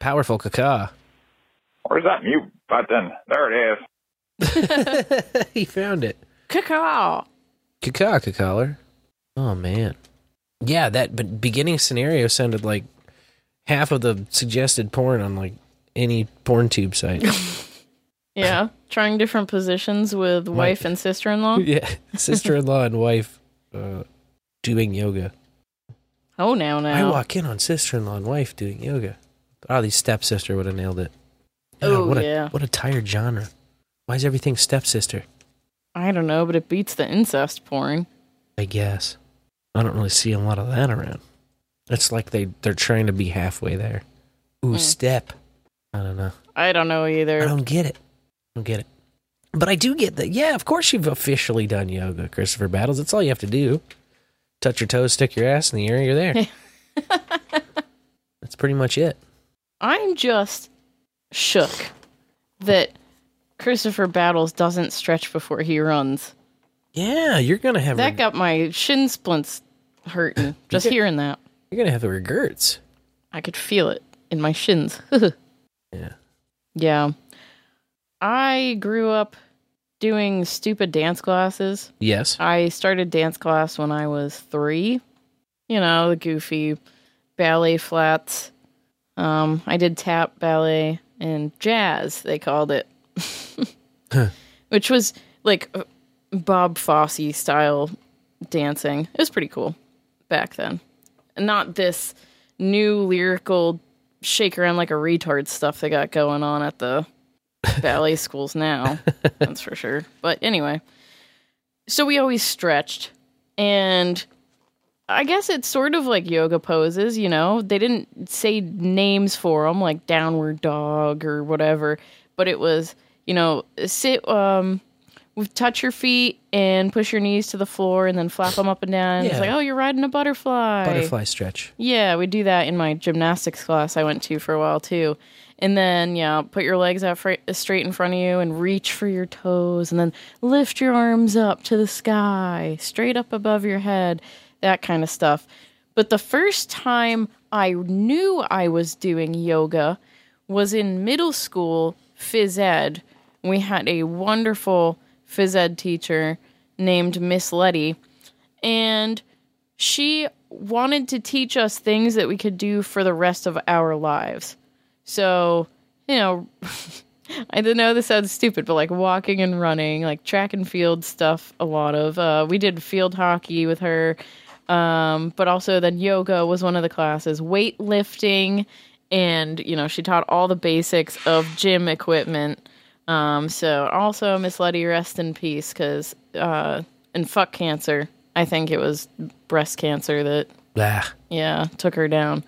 Speaker 4: Powerful caca.
Speaker 25: Where's that mute button? There it is.
Speaker 4: he found it.
Speaker 9: Caca.
Speaker 4: Caca, cacaller. Oh man. Yeah, that but beginning scenario sounded like half of the suggested porn on like any porn tube site.
Speaker 9: Yeah, trying different positions with wife and sister-in-law.
Speaker 4: yeah, sister-in-law and wife uh, doing yoga.
Speaker 9: Oh, now now I
Speaker 4: walk in on sister-in-law and wife doing yoga. Oh, the stepsister would have nailed it.
Speaker 9: Oh,
Speaker 4: what a,
Speaker 9: yeah.
Speaker 4: What a tired genre. Why is everything stepsister?
Speaker 9: I don't know, but it beats the incest porn.
Speaker 4: I guess. I don't really see a lot of that around. It's like they they're trying to be halfway there. Ooh,
Speaker 9: Hmm.
Speaker 4: step. I don't know.
Speaker 9: I don't know either.
Speaker 4: I don't get it. I don't get it. But I do get that. Yeah, of course you've officially done yoga, Christopher Battles. That's all you have to do. Touch your toes, stick your ass in the air, you're there. That's pretty much it.
Speaker 9: I'm just shook that Christopher Battles doesn't stretch before he runs.
Speaker 4: Yeah, you're gonna have
Speaker 9: That got my shin splints hurting just hearing that.
Speaker 4: you're gonna have the regrets.
Speaker 9: I could feel it in my shins.
Speaker 4: Yeah.
Speaker 9: Yeah. I grew up doing stupid dance classes.
Speaker 4: Yes.
Speaker 9: I started dance class when I was three. You know, the goofy ballet flats. Um, I did tap ballet and jazz, they called it, which was like uh, Bob Fosse style dancing. It was pretty cool back then. Not this new lyrical shake around like a retard stuff they got going on at the ballet schools now. That's for sure. But anyway, so we always stretched and I guess it's sort of like yoga poses, you know. They didn't say names for them like downward dog or whatever, but it was, you know, sit um with touch your feet and push your knees to the floor and then flap them up and down. It's like, "Oh, you're riding a butterfly."
Speaker 4: Butterfly stretch.
Speaker 9: Yeah, we do that in my gymnastics class I went to for a while too. And then, yeah, put your legs out fr- straight in front of you and reach for your toes and then lift your arms up to the sky, straight up above your head, that kind of stuff. But the first time I knew I was doing yoga was in middle school phys ed. We had a wonderful phys ed teacher named Miss Letty, and she wanted to teach us things that we could do for the rest of our lives. So, you know, I don't know this sounds stupid, but like walking and running, like track and field stuff, a lot of. Uh, we did field hockey with her, um, but also then yoga was one of the classes, weightlifting, and you know she taught all the basics of gym equipment. Um, so also Miss Letty, rest in peace, because uh, and fuck cancer. I think it was breast cancer that
Speaker 4: Blah.
Speaker 9: yeah, took her down.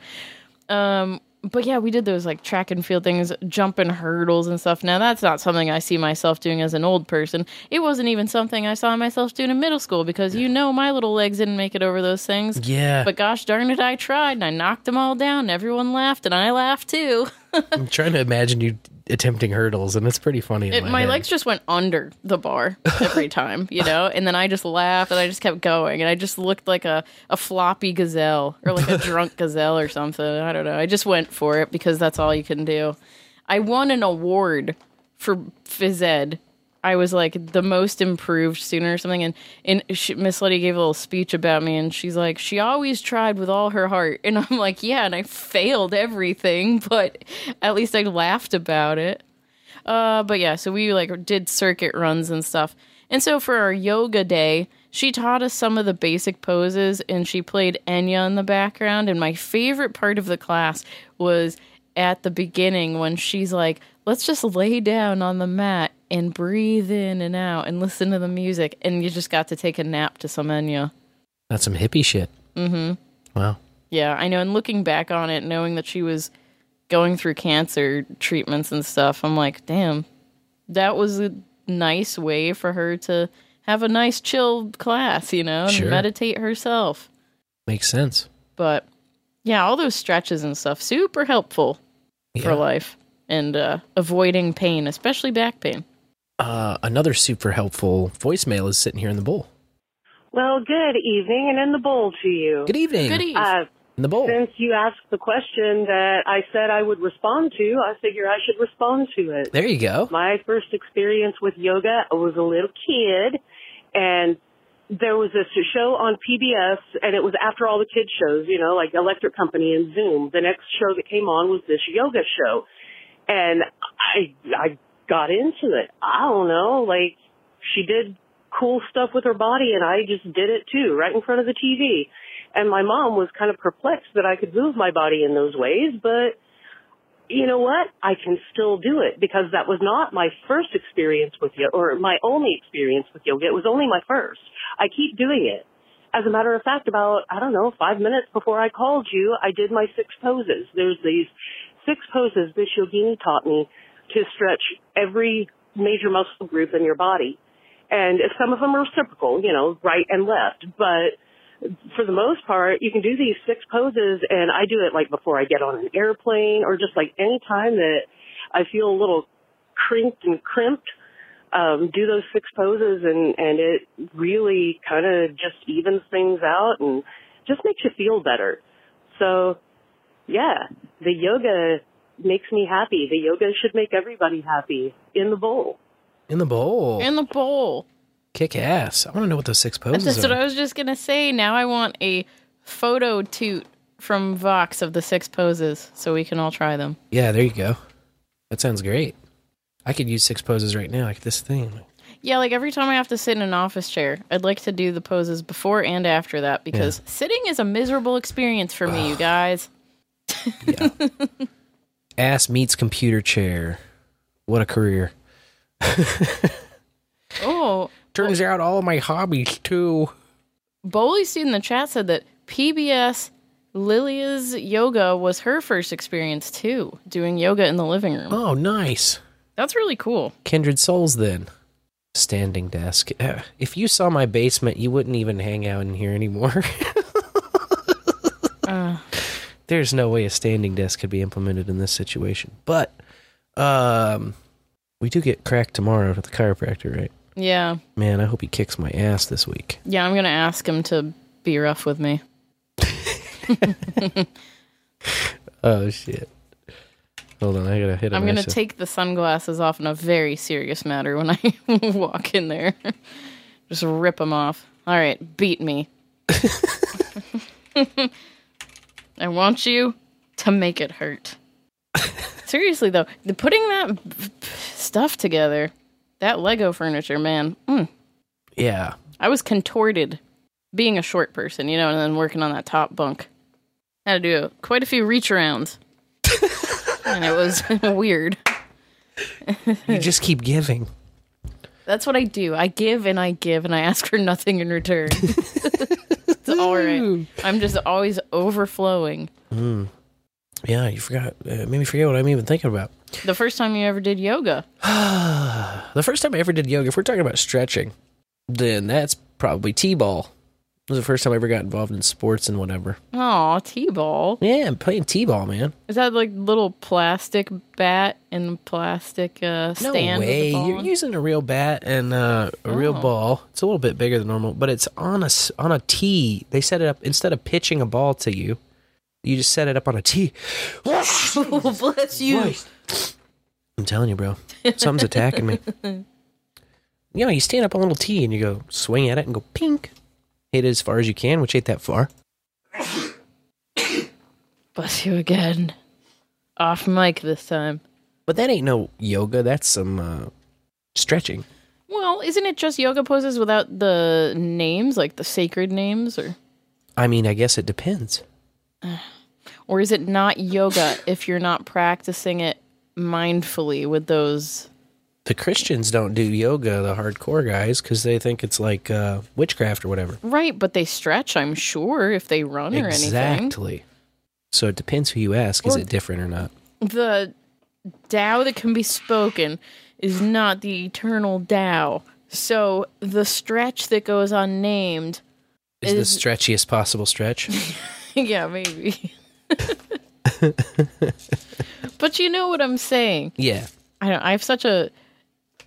Speaker 9: Um, but yeah, we did those like track and field things, jumping hurdles and stuff. Now that's not something I see myself doing as an old person. It wasn't even something I saw myself doing in middle school because you know my little legs didn't make it over those things.
Speaker 4: Yeah.
Speaker 9: But gosh darn it, I tried and I knocked them all down. And everyone laughed and I laughed too.
Speaker 4: I'm trying to imagine you attempting hurdles, and it's pretty funny. In
Speaker 9: It,
Speaker 4: my,
Speaker 9: my legs just went under the bar every time, you know, and then I just laughed and I just kept going and I just looked like a, a floppy gazelle or like a drunk gazelle or something. I don't know. I just went for it because that's all you can do. I won an award for phys ed. I was like the most improved student or something, and and Miss Letty gave a little speech about me, and she's like, she always tried with all her heart, and I'm like, yeah, and I failed everything, but at least I laughed about it. Uh, but yeah, so we like did circuit runs and stuff. And so for our yoga day, she taught us some of the basic poses and she played Enya in the background. And my favorite part of the class was at the beginning when she's like, let's just lay down on the mat and breathe in and out and listen to the music. And you just got to take a nap to some Enya.
Speaker 4: That's some hippie shit.
Speaker 9: Mm-hmm.
Speaker 4: Wow.
Speaker 9: Yeah, I know. And looking back on it, knowing that she was going through cancer treatments and stuff, I'm like, damn, that was a nice way for her to have a nice chill class, you know, and
Speaker 4: Sure.
Speaker 9: meditate herself.
Speaker 4: Makes sense.
Speaker 9: But yeah, all those stretches and stuff, super helpful for life and uh, avoiding pain, especially back pain.
Speaker 4: Uh, another super helpful voicemail is sitting here in the bowl.
Speaker 26: Well, good evening, and in the bowl to you.
Speaker 4: Good evening.
Speaker 9: Good eve.
Speaker 26: Uh,
Speaker 4: In the bowl.
Speaker 26: since you asked the question that I said I would respond to, I figure I should respond to it.
Speaker 4: There you go.
Speaker 26: My first experience with yoga, I was a little kid, and there was this show on PBS, and it was after all the kids shows, you know, like Electric Company and Zoom. The next show that came on was this yoga show, and I I got into it. I don't know, like she did cool stuff with her body, and I just did it too, right in front of the TV. And my mom was kind of perplexed that I could move my body in those ways, but you know what? I can still do it because that was not my first experience with yoga or my only experience with yoga. It was only my first. I keep doing it. As a matter of fact, about, I don't know, five minutes before I called you, I did my six poses. There's these six poses this yogini taught me to stretch every major muscle group in your body. And some of them are reciprocal, you know, right and left, but for the most part, you can do these six poses and I do it like before I get on an airplane or just like any time that I feel a little crinked and crimped, um, do those six poses and, and it really kind of just evens things out and just makes you feel better. So yeah, the yoga makes me happy. The yoga should make everybody happy in the bowl.
Speaker 4: In the bowl.
Speaker 9: In the bowl.
Speaker 4: Kick ass. I want to know what those six
Speaker 9: That's
Speaker 4: poses
Speaker 9: just what. I was just gonna say. Now I want a photo toot from Vox of the six poses so we can all try them.
Speaker 4: Yeah, there you go. That sounds great. I could use six poses right now, like this thing.
Speaker 9: Yeah, like every time I have to sit in an office chair, I'd like to do the poses before and after that because sitting is a miserable experience for me, you guys.
Speaker 4: Ass meets computer chair. What a career.
Speaker 9: Oh,
Speaker 4: Turns out all of my hobbies too.
Speaker 9: Boolysteed in the chat said that PBS Lilias yoga was her first experience too, doing yoga in the living room.
Speaker 4: Oh, nice.
Speaker 9: That's really cool.
Speaker 4: Kindred souls then. Standing desk. Uh, If you saw my basement, you wouldn't even hang out in here anymore.
Speaker 9: Uh,
Speaker 4: There's no way a standing desk could be implemented in this situation. But um we do get cracked tomorrow with the chiropractor, right?
Speaker 9: yeah.
Speaker 4: Man, I hope he kicks my ass this week.
Speaker 9: Yeah, I'm going to ask him to be rough with me.
Speaker 4: Oh shit. Hold on, I gotta hit.
Speaker 9: I'm going to take the sunglasses off in a very serious matter when I walk in there. Just rip them off. All right, beat me. I want you to make it hurt. Seriously though, the putting that stuff together, that Lego furniture, man. Mm,
Speaker 4: Yeah.
Speaker 9: I was contorted being a short person, you know, and then working on that top bunk. Had to do quite a few reach arounds. and it was weird.
Speaker 4: You just keep giving.
Speaker 9: That's what I do. I give and I give and I ask for nothing in return. It's all right. I'm just always overflowing.
Speaker 4: Mm. Yeah, you forgot. Uh, made me forget what I'm even thinking about.
Speaker 9: The first time you ever did yoga.
Speaker 4: the first time I ever did yoga, if we're talking about stretching, then that's probably t-ball. It was the first time I ever got involved in sports and whatever.
Speaker 9: Oh, T-ball.
Speaker 4: Yeah, I'm playing t-ball, man.
Speaker 9: Is that like little plastic bat and plastic uh,
Speaker 4: No
Speaker 9: stand? the
Speaker 4: way. You're using a real bat and uh, a real
Speaker 9: Oh.
Speaker 4: ball. It's a little bit bigger than normal, but it's on a on a tee. They set it up instead of pitching a ball to you. You just set it up on a tee.
Speaker 9: Bless you.
Speaker 4: I'm telling you, bro. Something's attacking me. You know, you stand up on a little tee and you go swing at it and go pink. Hit it as far as you can, which ain't that far.
Speaker 9: Bless you again. Off mic this time.
Speaker 4: But that ain't no yoga. That's some uh, stretching.
Speaker 9: Well, isn't it just yoga poses without the names, like the sacred names, or
Speaker 4: I mean, I guess it depends.
Speaker 9: or is it not yoga if you're not practicing it mindfully with those?
Speaker 4: The Christians don't do yoga, the hardcore guys, because they think it's like uh, witchcraft or whatever.
Speaker 9: Right, but they stretch, I'm sure, if they run or anything.
Speaker 4: Exactly. So it depends who you ask. Is it different or not?
Speaker 9: The Tao that can be spoken is not the eternal Tao. So the stretch that goes unnamed
Speaker 4: Is
Speaker 9: is,
Speaker 4: the stretchiest possible stretch?
Speaker 9: yeah, maybe. but you know what I'm saying.
Speaker 4: yeah.
Speaker 9: I don't, I have such a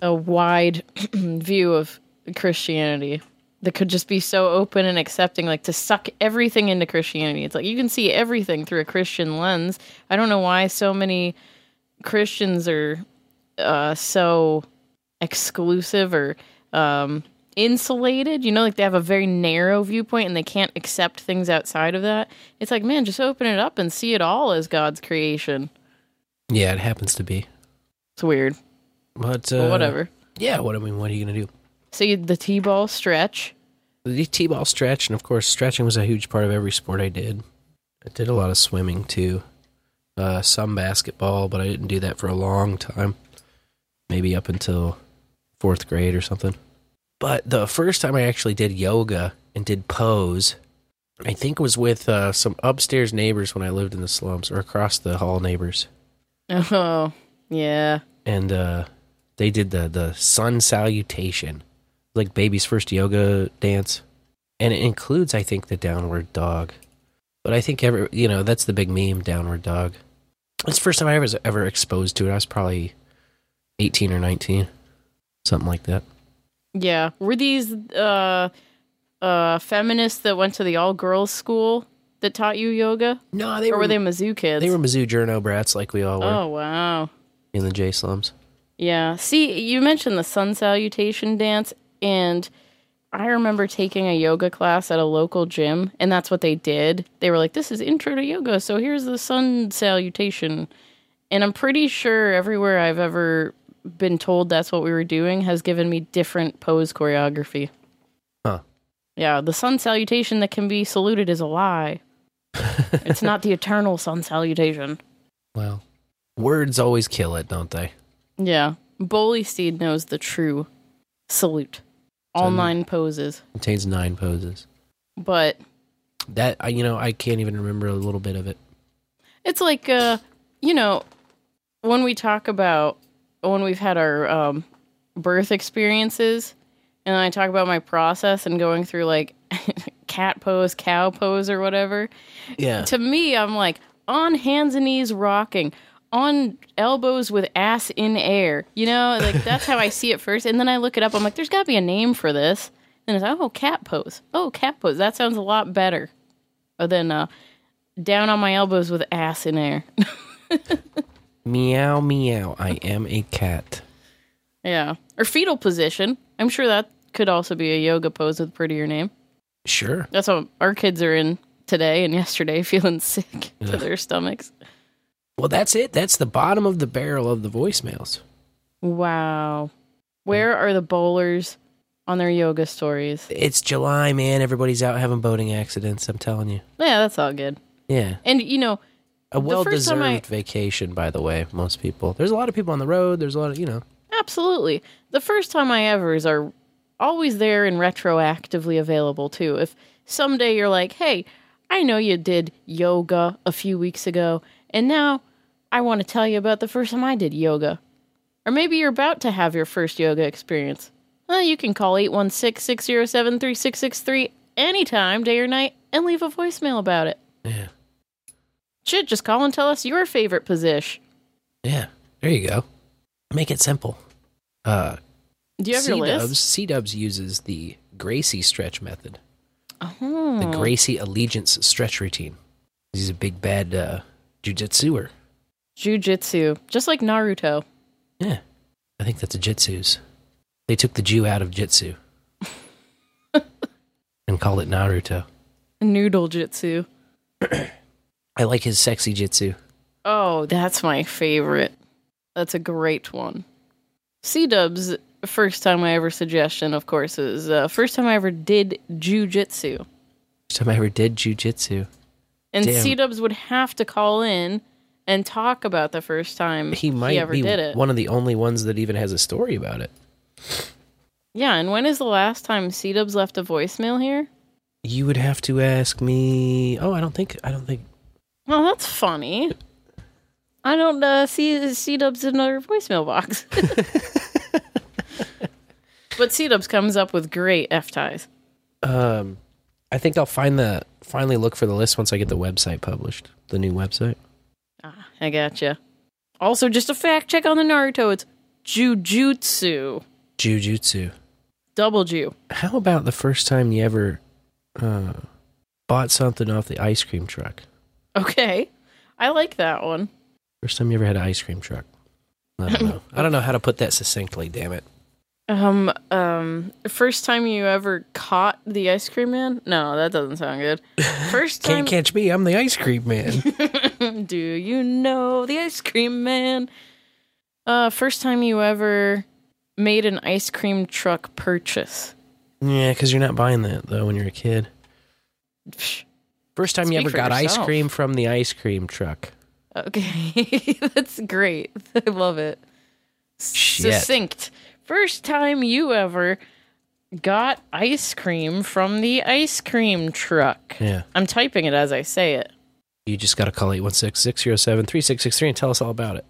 Speaker 9: a wide view of Christianity that could just be so open and accepting, like to suck everything into Christianity. It's like you can see everything through a Christian lens. I don't know why so many Christians are uh, so exclusive or um, insulated. You know, like they have a very narrow viewpoint and they can't accept things outside of that. It's like, man, just open it up and see it all as God's creation.
Speaker 4: Yeah, it happens to be.
Speaker 9: It's weird.
Speaker 4: But, uh,
Speaker 9: But whatever.
Speaker 4: Yeah, what I mean, what are you gonna do?
Speaker 9: See the T-ball stretch.
Speaker 4: The t-ball stretch, and of course, stretching was a huge part of every sport I did. I did a lot of swimming too, uh, some basketball, but I didn't do that for a long time. Maybe up until fourth grade or something. But the first time I actually did yoga and did pose, I think was with uh, some upstairs neighbors when I lived in the slums, or across the hall neighbors.
Speaker 9: Oh, yeah.
Speaker 4: and uh, they did the the sun salutation, like baby's first yoga dance, and it includes, I think, the downward dog. But I think every you know that's the big meme, downward dog. It's the first time I was ever exposed to it. I was probably eighteen or nineteen, something like that.
Speaker 9: Yeah. Were these uh uh feminists that went to the all girls school that taught you yoga?
Speaker 4: No, they
Speaker 9: or
Speaker 4: were-
Speaker 9: were they Mizzou kids?
Speaker 4: They were Mizzou journo brats like we all were
Speaker 9: Oh wow.
Speaker 4: in the J slums.
Speaker 9: Yeah. See, you mentioned the sun salutation dance, and I remember taking a yoga class at a local gym, and that's what they did. They were like, "This is intro to yoga, so here's the sun salutation." And I'm pretty sure everywhere I've ever been told that's what we were doing has given me different pose choreography.
Speaker 4: Huh.
Speaker 9: Yeah, the sun salutation that can be saluted is a lie. it's not the eternal sun salutation.
Speaker 4: Well, words always kill it, don't they?
Speaker 9: Yeah. Boolysteed knows the true salute. All nine poses.
Speaker 4: Contains nine poses.
Speaker 9: But
Speaker 4: That I, you know, I can't even remember a little bit of it.
Speaker 9: it's like uh you know, when we talk about when we've had our um birth experiences and I talk about my process and going through like cat pose, cow pose or whatever.
Speaker 4: Yeah.
Speaker 9: To me, I'm like on hands and knees rocking, on elbows with ass in air. You know, like that's how I see it first. And then I look it up. I'm like, there's got to be a name for this. And it's like, oh, cat pose. Oh, cat pose. That sounds a lot better than uh, down on my elbows with ass in air.
Speaker 4: Meow meow. I am a cat.
Speaker 9: yeah. Or fetal position. I'm sure that could also be a yoga pose with a prettier name.
Speaker 4: Sure.
Speaker 9: That's what our kids are in today and yesterday, feeling sick to their stomachs.
Speaker 4: Well, that's it. That's the bottom of the barrel of the voicemails.
Speaker 9: Wow. Where are the bowlers on their yoga stories?
Speaker 4: It's July, man. Everybody's out having boating accidents. I'm telling you.
Speaker 9: Yeah, that's all good.
Speaker 4: Yeah.
Speaker 9: And you know,
Speaker 4: A well deserved
Speaker 9: I-
Speaker 4: vacation, by the way. Most people. There's a lot of people on the road. There's a lot of, you know.
Speaker 9: absolutely. The first time I ever's are always there and retroactively available too. If someday you're like, hey, I know you did yoga a few weeks ago, and now I want to tell you about the first time I did yoga. Or maybe you're about to have your first yoga experience. Well, you can call 816 607 3663 anytime, day or night, and leave a voicemail about it.
Speaker 4: Yeah.
Speaker 9: Shit, just call and tell us your favorite position.
Speaker 4: Yeah. There you go. Make it simple. Uh,
Speaker 9: Do you have your list?
Speaker 4: C-Dubs, C-Dubs uses the Gracie stretch method.
Speaker 9: Oh.
Speaker 4: The Gracie Allegiance stretch routine. He's a big bad uh, jujitsuer.
Speaker 9: Jujitsu, just like Naruto.
Speaker 4: Yeah. I think that's a jitsu's. They took the Jew out of jitsu and called it Naruto.
Speaker 9: Noodle Jitsu.
Speaker 4: I like his sexy jitsu.
Speaker 9: Oh, that's my favorite. That's a great one. C Dub's first time I ever suggestion, of course, is uh, first time I ever did jujitsu.
Speaker 4: First time I ever did jujitsu.
Speaker 9: And C Dubs would have to call in and talk about the first time
Speaker 4: He might
Speaker 9: ever
Speaker 4: be
Speaker 9: did it.
Speaker 4: one of the only ones that even has a story about it.
Speaker 9: Yeah, and when is the last time C Dubs left a voicemail here?
Speaker 4: You would have to ask me. Oh, I don't think. I don't think.
Speaker 9: Well, that's funny. I don't uh, see C Dubs in our voicemail box. but C Dubs comes up with great F ties.
Speaker 4: Um, I think I'll find the finally look for the list once I get the website published. The new website.
Speaker 9: Ah, I gotcha. Also, just a fact check on the Naruto. It's Jujutsu.
Speaker 4: Jujutsu.
Speaker 9: Double Jew.
Speaker 4: How about the first time you ever uh, bought something off the ice cream truck?
Speaker 9: Okay. I like that one.
Speaker 4: First time you ever had an ice cream truck? I don't know. I don't know how to put that succinctly. Damn it.
Speaker 9: Um, um, first time you ever caught the ice cream man? No, that doesn't sound good. First time.
Speaker 4: Can't catch me. I'm the ice cream man.
Speaker 9: Do you know the ice cream man? Uh, first time you ever made an ice cream truck purchase?
Speaker 4: yeah, because you're not buying that though when you're a kid. First time you ever got ice cream from the ice cream truck.
Speaker 9: Okay, that's great. I love it.
Speaker 4: Shit.
Speaker 9: Succinct. First time you ever got ice cream from the ice cream truck.
Speaker 4: Yeah.
Speaker 9: I'm typing it as I say it.
Speaker 4: You just got to call 816 607 3663 and tell us all about it.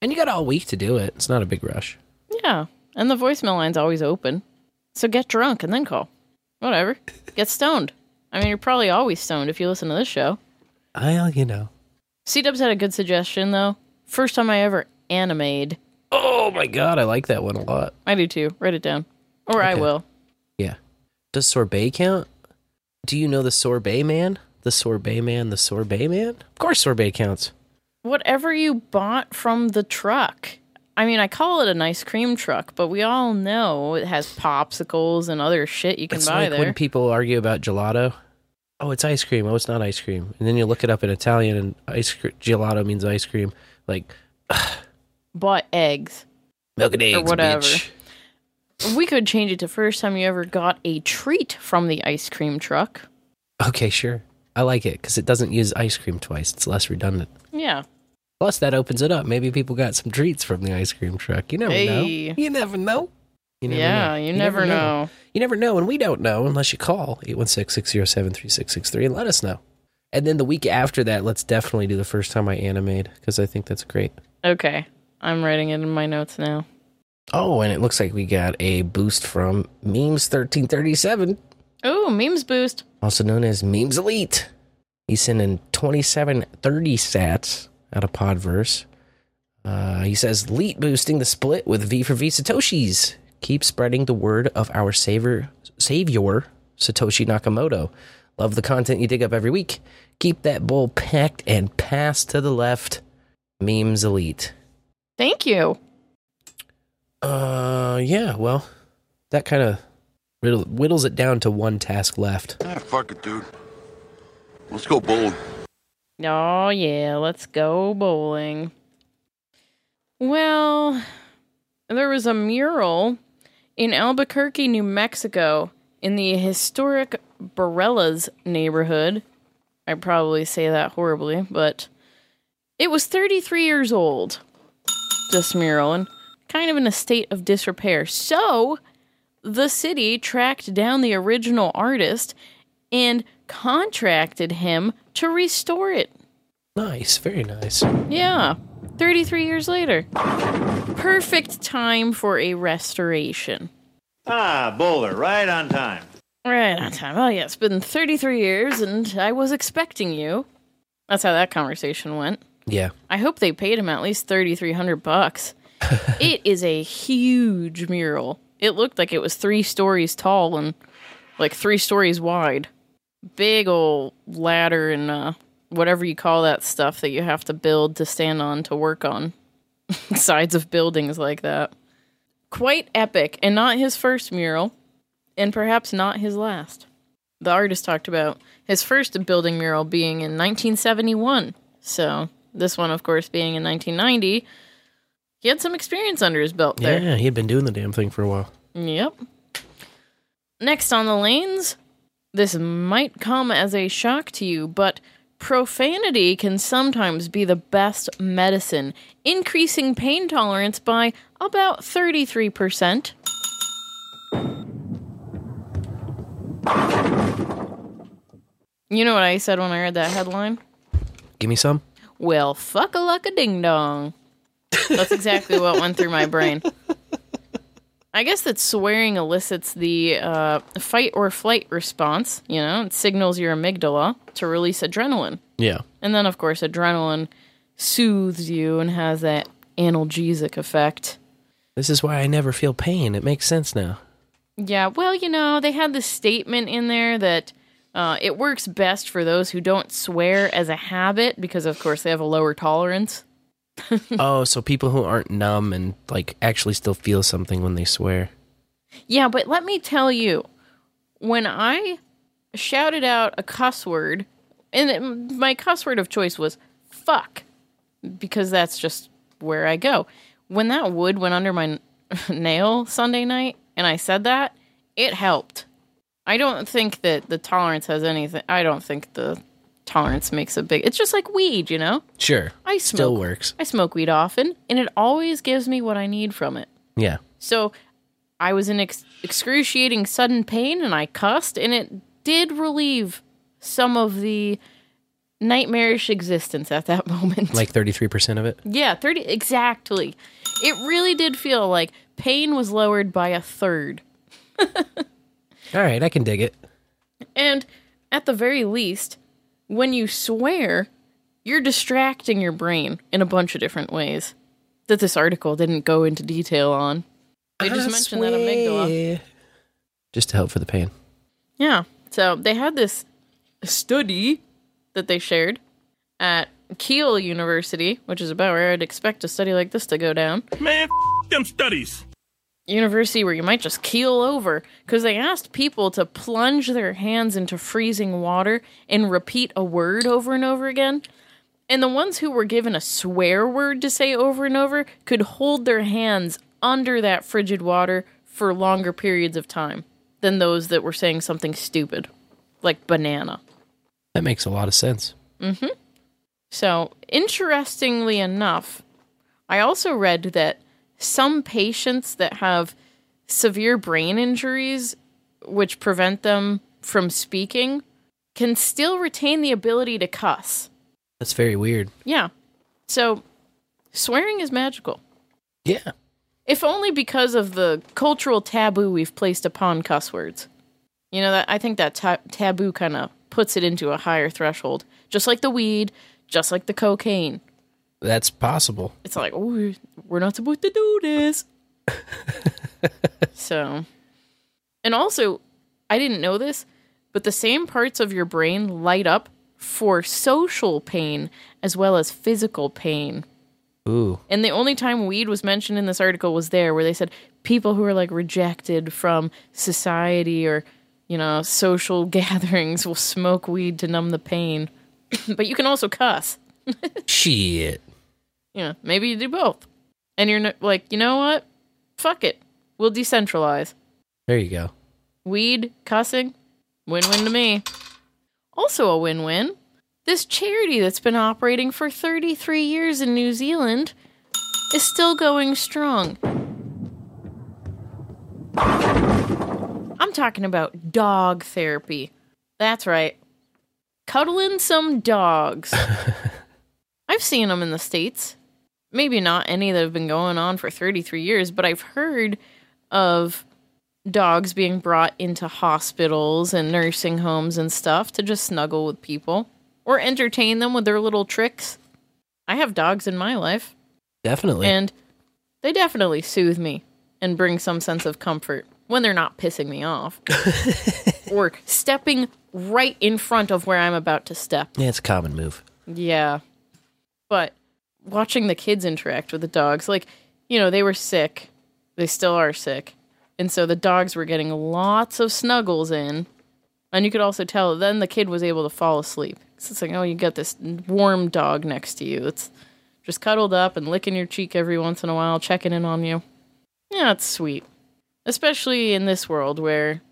Speaker 4: And you got all week to do it. It's not a big rush.
Speaker 9: Yeah, and the voicemail line's always open. So get drunk and then call. Whatever. Get stoned. I mean, you're probably always stoned if you listen to this show.
Speaker 4: I'll, you know.
Speaker 9: C Dubs had a good suggestion though. First time I ever animated.
Speaker 4: Oh my god, I like that one a lot.
Speaker 9: I do too. Write it down. Or I
Speaker 4: Okay.
Speaker 9: will.
Speaker 4: Yeah. Does sorbet count? Do you know the sorbet man? The sorbet man, the sorbet man? Of course sorbet counts.
Speaker 9: Whatever you bought from the truck. I mean, I call it an ice cream truck, but we all know it has popsicles and other shit you can
Speaker 4: It's
Speaker 9: buy
Speaker 4: like
Speaker 9: there.
Speaker 4: when people argue about gelato. Oh, it's ice cream. Oh, it's not ice cream. And then you look it up in Italian and ice cre- gelato means ice cream. Like
Speaker 9: Bought eggs.
Speaker 4: milk and eggs,
Speaker 9: or whatever.
Speaker 4: bitch.
Speaker 9: We could change it to first time you ever got a treat from the ice cream truck.
Speaker 4: Okay, sure. I like it because it doesn't use ice cream twice. It's less redundant.
Speaker 9: Yeah.
Speaker 4: Plus, that opens it up. Maybe people got some treats from the ice cream truck. You never
Speaker 9: Hey.
Speaker 4: know. You never know. You never
Speaker 9: Yeah,
Speaker 4: know.
Speaker 9: you never know.
Speaker 4: You never know, and we don't know unless you call 816-607-3663 and let us know. And then the week after that, let's definitely do the first time I animate because I think that's great.
Speaker 9: Okay. I'm writing it in my notes now.
Speaker 4: Oh, and it looks like we got a boost from Memes thirteen thirty seven.
Speaker 9: Oh, memes boost.
Speaker 4: also known as Memes Elite. He's sending twenty seven thirty sats out of Podverse. Uh, he says, "Elite boosting the split with V for V Satoshis. Keep spreading the word of our savior, savior Satoshi Nakamoto. Love the content you dig up every week. Keep that bowl packed and pass to the left. Memes Elite."
Speaker 9: Thank you.
Speaker 4: Uh, yeah. Well, that kind of whittle, whittles it down to one task left.
Speaker 10: Ah, fuck it, dude. Let's go bowling.
Speaker 9: Oh, yeah, let's go bowling. Well, there was a mural in Albuquerque, New Mexico, in the historic Barelas neighborhood. I probably say that horribly, but it was 33 years old, this mural, and kind of in a state of disrepair. So, the city tracked down the original artist and contracted him to restore it.
Speaker 4: Nice, very nice.
Speaker 9: Yeah, 33 years later. Perfect time for a restoration.
Speaker 5: Ah, bowler, right on time.
Speaker 9: Right on time. Oh, yeah, it's been 33 years and I was expecting you. That's how that conversation went.
Speaker 4: Yeah.
Speaker 9: I hope they paid him at least 3300 bucks. it is a huge mural. It looked like it was 3 stories tall and like 3 stories wide. Big old ladder and uh whatever you call that stuff that you have to build to stand on to work on sides of buildings like that. Quite epic and not his first mural and perhaps not his last. The artist talked about his first building mural being in 1971. So, this one, of course, being in 1990. He had some experience under his belt there.
Speaker 4: Yeah, he had been doing the damn thing for a while.
Speaker 9: Yep. Next on the lanes, this might come as a shock to you, but profanity can sometimes be the best medicine, increasing pain tolerance by about 33%. You know what I said when I read that headline?
Speaker 4: Give me some.
Speaker 9: Well, fuck a luck a ding dong. That's exactly what went through my brain. I guess that swearing elicits the uh, fight or flight response. You know, it signals your amygdala to release adrenaline.
Speaker 4: Yeah.
Speaker 9: And then, of course, adrenaline soothes you and has that analgesic effect.
Speaker 4: This is why I never feel pain. It makes sense now.
Speaker 9: Yeah, well, you know, they had this statement in there that uh, it works best for those who don't swear as a habit because, of course, they have a lower tolerance.
Speaker 4: oh, so people who aren't numb and like actually still feel something when they swear.
Speaker 9: Yeah, but let me tell you, when I shouted out a cuss word, and it, my cuss word of choice was fuck, because that's just where I go. When that wood went under my n- nail Sunday night, and I said that, it helped. I don't think that the tolerance has anything. I don't think the tolerance makes a big. It's just like weed, you know.
Speaker 4: Sure.
Speaker 9: I smoke.
Speaker 4: Still works.
Speaker 9: I smoke weed often, and it always gives me what I need from it.
Speaker 4: Yeah.
Speaker 9: So I was in ex- excruciating sudden pain and I cussed, and it did relieve some of the nightmarish existence at that moment.
Speaker 4: Like 33% of it.
Speaker 9: yeah, 30 exactly. It really did feel like pain was lowered by a third.
Speaker 4: All right, I can dig it.
Speaker 9: And at the very least, when you swear, you're distracting your brain in a bunch of different ways that this article didn't go into detail on. They just
Speaker 4: I
Speaker 9: mentioned that amygdala.
Speaker 4: Just to help for the pain.
Speaker 9: Yeah. So they had this study that they shared at Kiel University, which is about where I'd expect a study like this to go down.
Speaker 5: Man, f- them studies.
Speaker 9: University where you might just keel over because they asked people to plunge their hands into freezing water and repeat a word over and over again. And the ones who were given a swear word to say over and over could hold their hands under that frigid water for longer periods of time than those that were saying something stupid, like banana.
Speaker 4: That makes a lot of sense.
Speaker 9: Mm-hmm. So, interestingly enough, I also read that some patients that have severe brain injuries, which prevent them from speaking, can still retain the ability to cuss.
Speaker 4: That's very weird.
Speaker 9: Yeah. So, swearing is magical.
Speaker 4: Yeah.
Speaker 9: If only because of the cultural taboo we've placed upon cuss words. You know, that I think that ta- taboo kind of puts it into a higher threshold, just like the weed, just like the cocaine.
Speaker 4: That's possible.
Speaker 9: It's like, oh, we're not supposed to do this. so, and also, I didn't know this, but the same parts of your brain light up for social pain as well as physical pain.
Speaker 4: Ooh.
Speaker 9: And the only time weed was mentioned in this article was there, where they said people who are like rejected from society or, you know, social gatherings will smoke weed to numb the pain. but you can also cuss.
Speaker 4: Shit.
Speaker 9: Yeah, maybe you do both. And you're n- like, you know what? Fuck it. We'll decentralize.
Speaker 4: There you go.
Speaker 9: Weed, cussing, win win to me. Also a win win. This charity that's been operating for 33 years in New Zealand is still going strong. I'm talking about dog therapy. That's right. Cuddling some dogs. I've seen them in the States. Maybe not any that have been going on for 33 years, but I've heard of dogs being brought into hospitals and nursing homes and stuff to just snuggle with people or entertain them with their little tricks. I have dogs in my life,
Speaker 4: Definitely.
Speaker 9: and they definitely soothe me and bring some sense of comfort when they're not pissing me off or stepping right in front of where I'm about to step.
Speaker 4: yeah, it's a common move.
Speaker 9: Yeah. But watching the kids interact with the dogs, like, you know, they were sick. They still are sick. And so the dogs were getting lots of snuggles in. And you could also tell then the kid was able to fall asleep. So it's like, oh, you got this warm dog next to you. It's just cuddled up and licking your cheek every once in a while, checking in on you. Yeah, it's sweet. Especially in this world where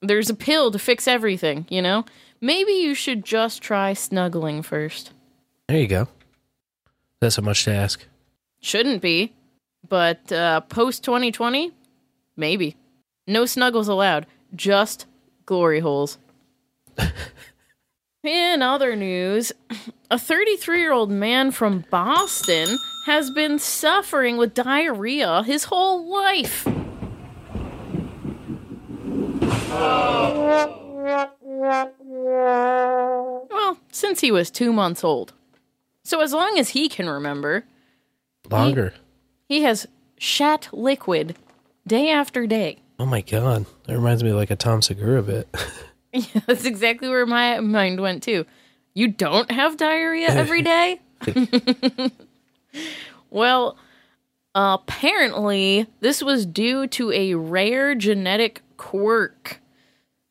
Speaker 9: there's a pill to fix everything, you know? Maybe you should just try snuggling first.
Speaker 4: There you go. That's so much to ask.
Speaker 9: Shouldn't be, but uh, post 2020, maybe. No snuggles allowed, just glory holes. In other news, a 33 year old man from Boston has been suffering with diarrhea his whole life. Well, since he was two months old. So, as long as he can remember,
Speaker 4: Longer.
Speaker 9: he has shat liquid day after day.
Speaker 4: Oh my god. That reminds me of like a Tom Segura bit.
Speaker 9: Yeah, that's exactly where my mind went too. You don't have diarrhea every day? well, apparently, this was due to a rare genetic quirk.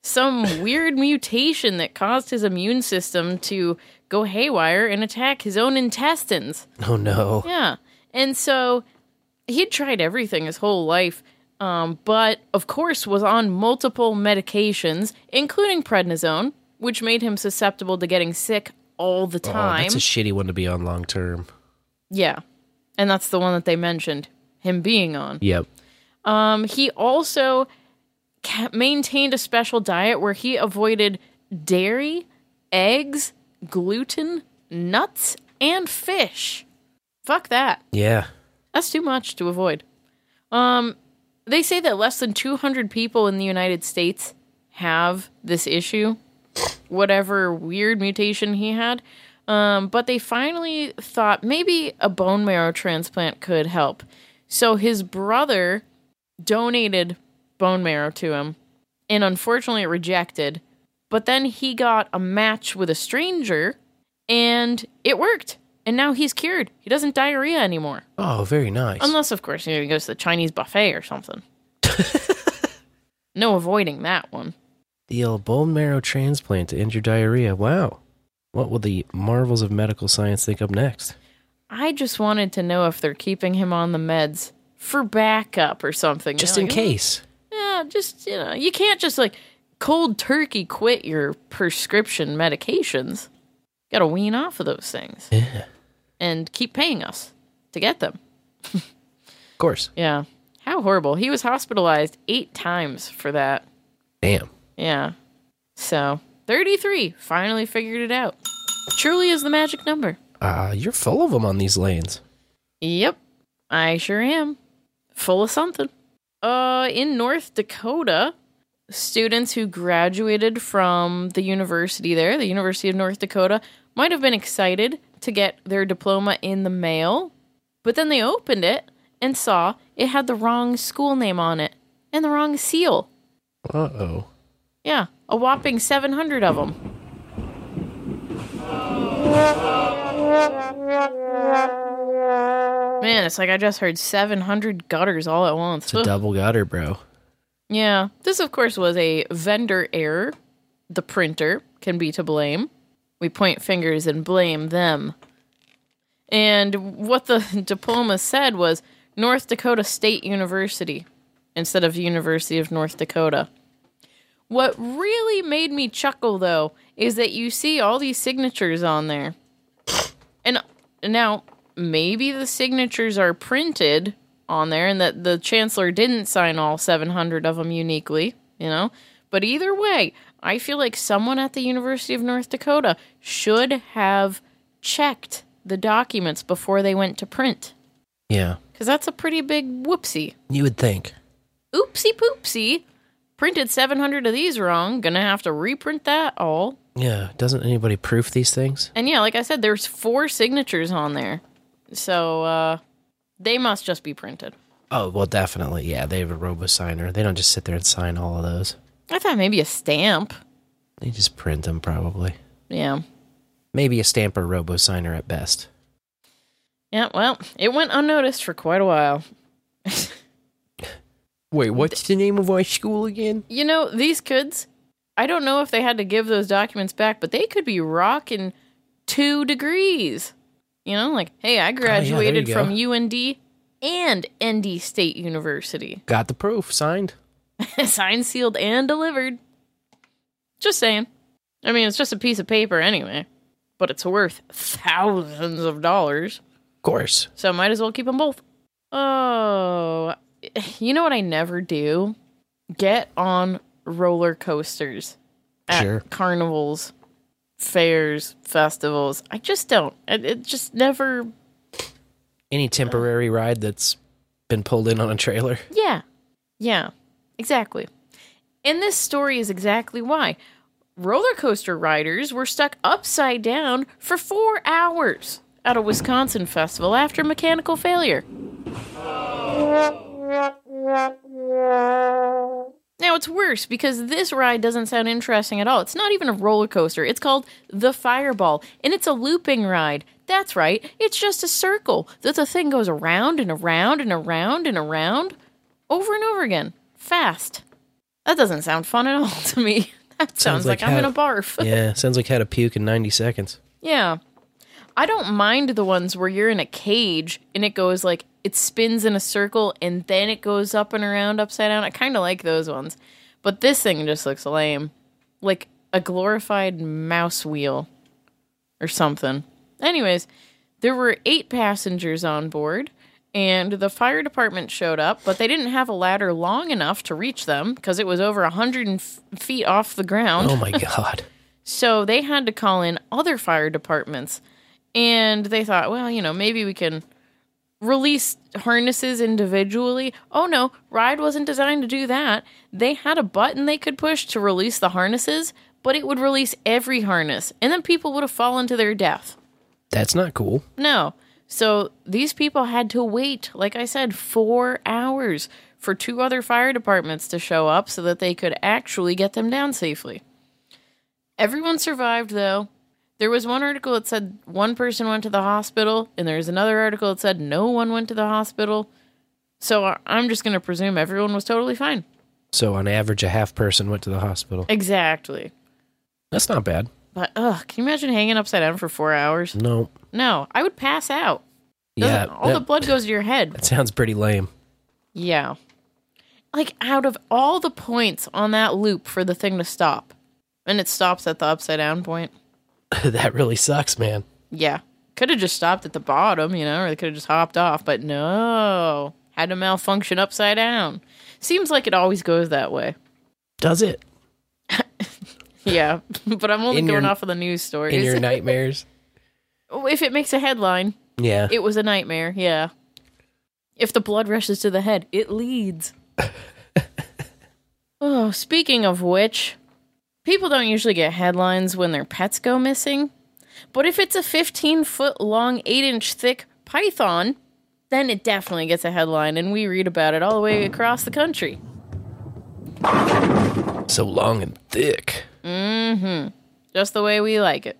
Speaker 9: Some weird mutation that caused his immune system to go haywire and attack his own intestines.
Speaker 4: oh no.
Speaker 9: Yeah. And so he'd tried everything his whole life, um, but of course was on multiple medications, including prednisone, which made him susceptible to getting sick all the
Speaker 4: Oh,
Speaker 9: time.
Speaker 4: that's a shitty one to be on long term.
Speaker 9: yeah. And that's the one that they mentioned him being on.
Speaker 4: Yep.
Speaker 9: Um, he also maintained a special diet where he avoided dairy, eggs, gluten, nuts, and fish. Fuck that.
Speaker 4: Yeah.
Speaker 9: That's too much to avoid. Um, they say that less than 200 people in the United States have this issue, whatever weird mutation he had. Um, but they finally thought maybe a bone marrow transplant could help. So his brother donated bone marrow to him and unfortunately rejected. But then he got a match with a stranger and it worked. And now he's cured. He doesn't diarrhea anymore.
Speaker 4: Oh, very nice.
Speaker 9: Unless, of course, you know, he goes to the Chinese buffet or something. no avoiding that one.
Speaker 4: The old bone marrow transplant to end your diarrhea. Wow. What will the marvels of medical science think up next?
Speaker 9: I just wanted to know if they're keeping him on the meds for backup or something. you
Speaker 4: Just
Speaker 9: know,
Speaker 4: in
Speaker 9: like, mm,
Speaker 4: case.
Speaker 9: Yeah, just, you know, you can't just like cold turkey quit your prescription medications. Got to wean off of those things
Speaker 4: Yeah.
Speaker 9: and keep paying us to get them.
Speaker 4: Of course.
Speaker 9: Yeah. How horrible. He was hospitalized eight times for that.
Speaker 4: Damn.
Speaker 9: Yeah. So, 33 finally figured it out. Truly is the magic number.
Speaker 4: Uh, you're full of them on these lanes.
Speaker 9: Yep, I sure am. Full of something. Uh, in North Dakota, students who graduated from the university there, the University of North Dakota, might have been excited to get their diploma in the mail, but then they opened it and saw it had the wrong school name on it and the wrong seal.
Speaker 4: Uh oh.
Speaker 9: Yeah, a whopping 700 of them. Man, it's like I just heard 700 gutters all at once.
Speaker 4: It's a double gutter, bro.
Speaker 9: Yeah, this of course was a vendor error. The printer can be to blame. We point fingers and blame them. And what the diploma said was North Dakota State University instead of University of North Dakota. What really made me chuckle though is that you see all these signatures on there. And now maybe the signatures are printed on there and that the chancellor didn't sign all 700 of them uniquely, you know? But either way, I feel like someone at the University of North Dakota should have checked the documents before they went to print.
Speaker 4: Yeah.
Speaker 9: Because that's a pretty big whoopsie.
Speaker 4: You would think.
Speaker 9: Oopsie poopsie. Printed 700 of these wrong. Gonna have to reprint that all.
Speaker 4: Yeah. Doesn't anybody proof these things?
Speaker 9: And yeah, like I said, there's four signatures on there. So, uh, they must just be printed.
Speaker 4: Oh, well, definitely. Yeah, they have a robo signer. They don't just sit there and sign all of those.
Speaker 9: I thought maybe a stamp.
Speaker 4: They just print them, probably.
Speaker 9: Yeah.
Speaker 4: Maybe a stamp or robo signer at best.
Speaker 9: Yeah, well, it went unnoticed for quite a while.
Speaker 4: Wait, what's the name of our school again?
Speaker 9: You know, these kids, I don't know if they had to give those documents back, but they could be rocking two degrees. You know, like, hey, I oh, graduated
Speaker 4: you
Speaker 9: from. UND and ND State University.
Speaker 4: Got the proof signed.
Speaker 9: Signed, sealed, and delivered. Just saying. I mean, it's just a piece of paper anyway, but it's worth thousands of dollars.
Speaker 4: Of course.
Speaker 9: So might as well keep them both. Oh, you know what I never do? Get on roller coasters at
Speaker 4: Sure.
Speaker 9: carnivals, fairs, festivals. I just don't. It, it just never.
Speaker 4: Any temporary ride that's been pulled in on a trailer.
Speaker 9: Yeah, yeah, exactly. And this story is exactly why. Roller coaster riders were stuck upside down for four hours at a Wisconsin festival after mechanical failure. Now it's worse because this ride doesn't sound interesting at all. It's not even a roller coaster. It's called the Fireball, and it's a looping ride. That's right. It's just a circle that the thing goes around and around and around and around over and over again, fast. That doesn't sound fun at all to me. That sounds, like, I'm
Speaker 4: how-
Speaker 9: gonna barf.
Speaker 4: yeah, sounds like how to puke in 90 seconds.
Speaker 9: Yeah. I don't mind the ones where you're in a cage and it goes like it spins in a circle and then it goes up and around upside down. I kind of like those ones. But this thing just looks lame. Like a glorified mouse wheel or something. Anyways, there were eight passengers on board and the fire department showed up, but they didn't have a ladder long enough to reach them because it was over a 100 f- feet off the ground.
Speaker 4: Oh my God.
Speaker 9: So they had to call in other fire departments. And they thought, well, you know, maybe we can release harnesses individually. Oh no, Ride wasn't designed to do that. They had a button they could push to release the harnesses, but it would release every harness, and then people would have fallen to their death.
Speaker 4: That's not cool.
Speaker 9: No. So these people had to wait, like I said, four hours for two other fire departments to show up so that they could actually get them down safely. Everyone survived, though. There was one article that said one person went to the hospital, and there was another article that said no one went to the hospital. So I'm just going to presume everyone was totally fine.
Speaker 4: So on average, a half person went to the hospital.
Speaker 9: Exactly.
Speaker 4: That's not bad.
Speaker 9: But ugh, can you imagine hanging upside down for four hours?
Speaker 4: No.
Speaker 9: No, I would pass out. Doesn't-
Speaker 4: Yeah,
Speaker 9: all
Speaker 4: that-
Speaker 9: the blood goes to your head.
Speaker 4: That sounds pretty lame.
Speaker 9: Yeah. Like out of all the points on that loop for the thing to stop, and it stops at the upside down point.
Speaker 4: that really sucks, man.
Speaker 9: Yeah. Could have just stopped at the bottom, you know, or they could have just hopped off, but no. Had to malfunction upside down. Seems like it always goes that way.
Speaker 4: Does it?
Speaker 9: Yeah. but I'm only
Speaker 4: In
Speaker 9: going
Speaker 4: your-
Speaker 9: off of the news stories.
Speaker 4: In your nightmares?
Speaker 9: Oh, if it makes a headline,
Speaker 4: Yeah.
Speaker 9: it was a nightmare. Yeah. If the blood rushes to the head, it leads. oh, speaking of which, people don't usually get headlines when their pets go missing. But if it's a 15 foot long, 8 inch thick python, then it definitely gets a headline, and we read about it all the way across the country.
Speaker 4: So long and thick.
Speaker 9: Mm-hmm. Just the way we like it.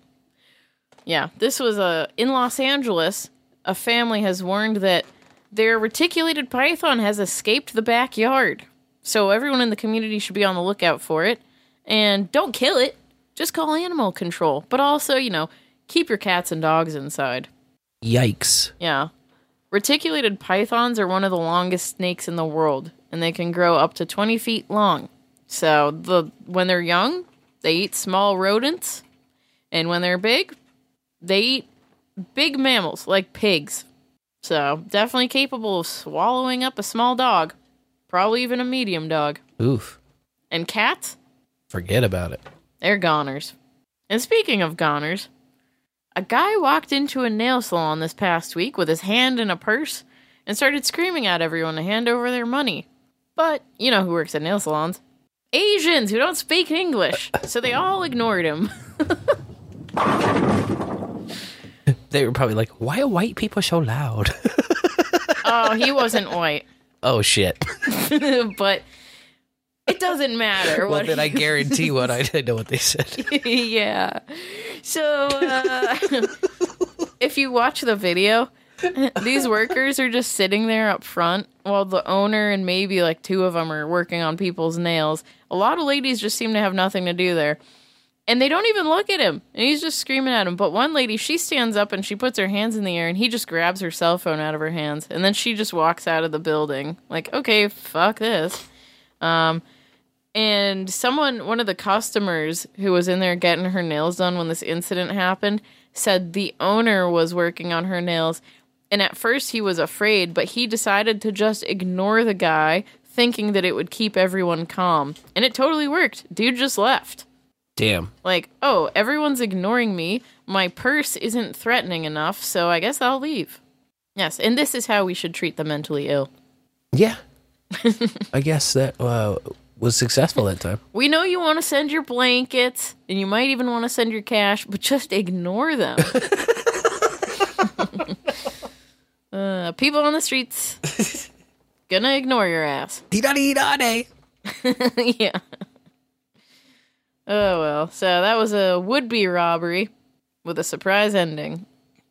Speaker 9: Yeah, this was a in Los Angeles. A family has warned that their reticulated python has escaped the backyard. So everyone in the community should be on the lookout for it. And don't kill it. Just call animal control. But also, you know, keep your cats and dogs inside.
Speaker 4: Yikes.
Speaker 9: Yeah. Reticulated pythons are one of the longest snakes in the world, and they can grow up to 20 feet long. So the when they're young, they eat small rodents, and when they're big, they eat big mammals like pigs. So definitely capable of swallowing up a small dog, probably even a medium dog.
Speaker 4: Oof.
Speaker 9: And cats,
Speaker 4: Forget about it.
Speaker 9: they're goners. And speaking of goners, a guy walked into a nail salon this past week with his hand in a purse and started screaming at everyone to hand over their money. But you know who works at nail salons? Asians who don't speak English. So they all ignored him.
Speaker 4: They were probably like, why are white people so loud?
Speaker 9: oh, he wasn't white.
Speaker 4: oh, shit.
Speaker 9: but it doesn't matter.
Speaker 4: well,
Speaker 9: what
Speaker 4: then I guarantee what I didn't know what they said.
Speaker 9: yeah. So uh, if you watch the video, these workers are just sitting there up front while the owner and maybe like two of them are working on people's nails. A lot of ladies just seem to have nothing to do there. And they don't even look at him. And he's just screaming at him. But one lady, she stands up and she puts her hands in the air and he just grabs her cell phone out of her hands. And then she just walks out of the building. Like, okay, fuck this. Um, and someone, one of the customers who was in there getting her nails done when this incident happened, said the owner was working on her nails. And at first he was afraid, but he decided to just ignore the guy, thinking that it would keep everyone calm. And it totally worked. Dude just left.
Speaker 4: Damn.
Speaker 9: Like, oh, everyone's ignoring me. My purse isn't threatening enough, so I guess I'll leave. Yes, and this is how we should treat the mentally ill.
Speaker 4: Yeah. I guess that uh, was successful that time.
Speaker 9: We know you want to send your blankets, and you might even want to send your cash, but just ignore them. uh, people on the streets gonna ignore your ass.
Speaker 4: Dee-da-dee-da-day.
Speaker 9: yeah. Oh well, so that was a would-be robbery with a surprise ending.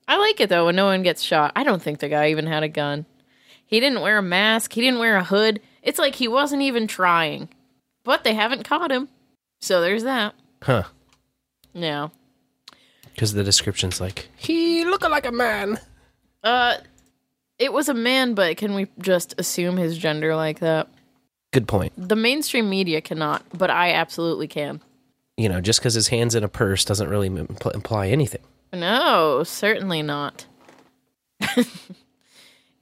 Speaker 9: I like it though when no one gets shot. I don't think the guy even had a gun. He didn't wear a mask. He didn't wear a hood. It's like he wasn't even trying. But they haven't caught him. So there's that.
Speaker 4: Huh.
Speaker 9: Yeah.
Speaker 4: Because the description's like, he looking like a man.
Speaker 9: Uh it was a man, but can we just assume his gender like that?
Speaker 4: Good point.
Speaker 9: The mainstream media cannot, but I absolutely can.
Speaker 4: You know, just because his hand's in a purse doesn't really impl- imply anything.
Speaker 9: No, certainly not.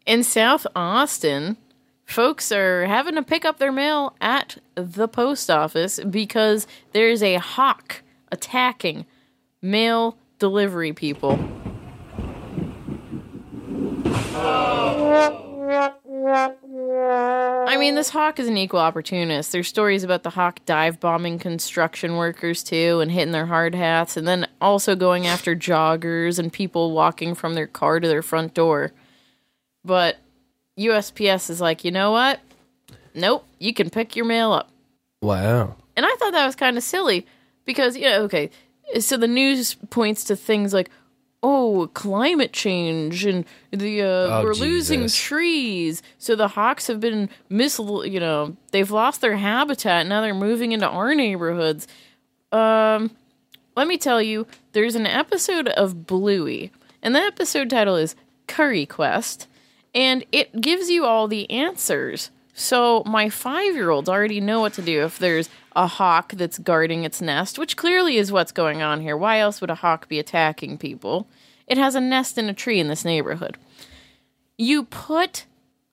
Speaker 9: In South Austin, folks are having to pick up their mail at the post office because there's a hawk attacking mail delivery people. I mean, this hawk is an equal opportunist. There's stories about the hawk dive bombing construction workers too and hitting their hard hats, and then also going after joggers and people walking from their car to their front door. But USPS is like, you know what? Nope, you can pick your mail up.
Speaker 4: Wow.
Speaker 9: And I thought that was kind of silly because, you know, okay, so the news points to things like, oh, climate change and the uh,
Speaker 4: Oh,
Speaker 9: we're losing trees. So the hawks have been mis, you know, they've lost their habitat. Now they're moving into our neighborhoods. Um, let me tell you, there's an episode of Bluey, and the episode title is Curry Quest, and it gives you all the answers. So my five year olds already know what to do if there's a hawk that's guarding its nest, which clearly is what's going on here. Why else would a hawk be attacking people? It has a nest in a tree in this neighborhood. You put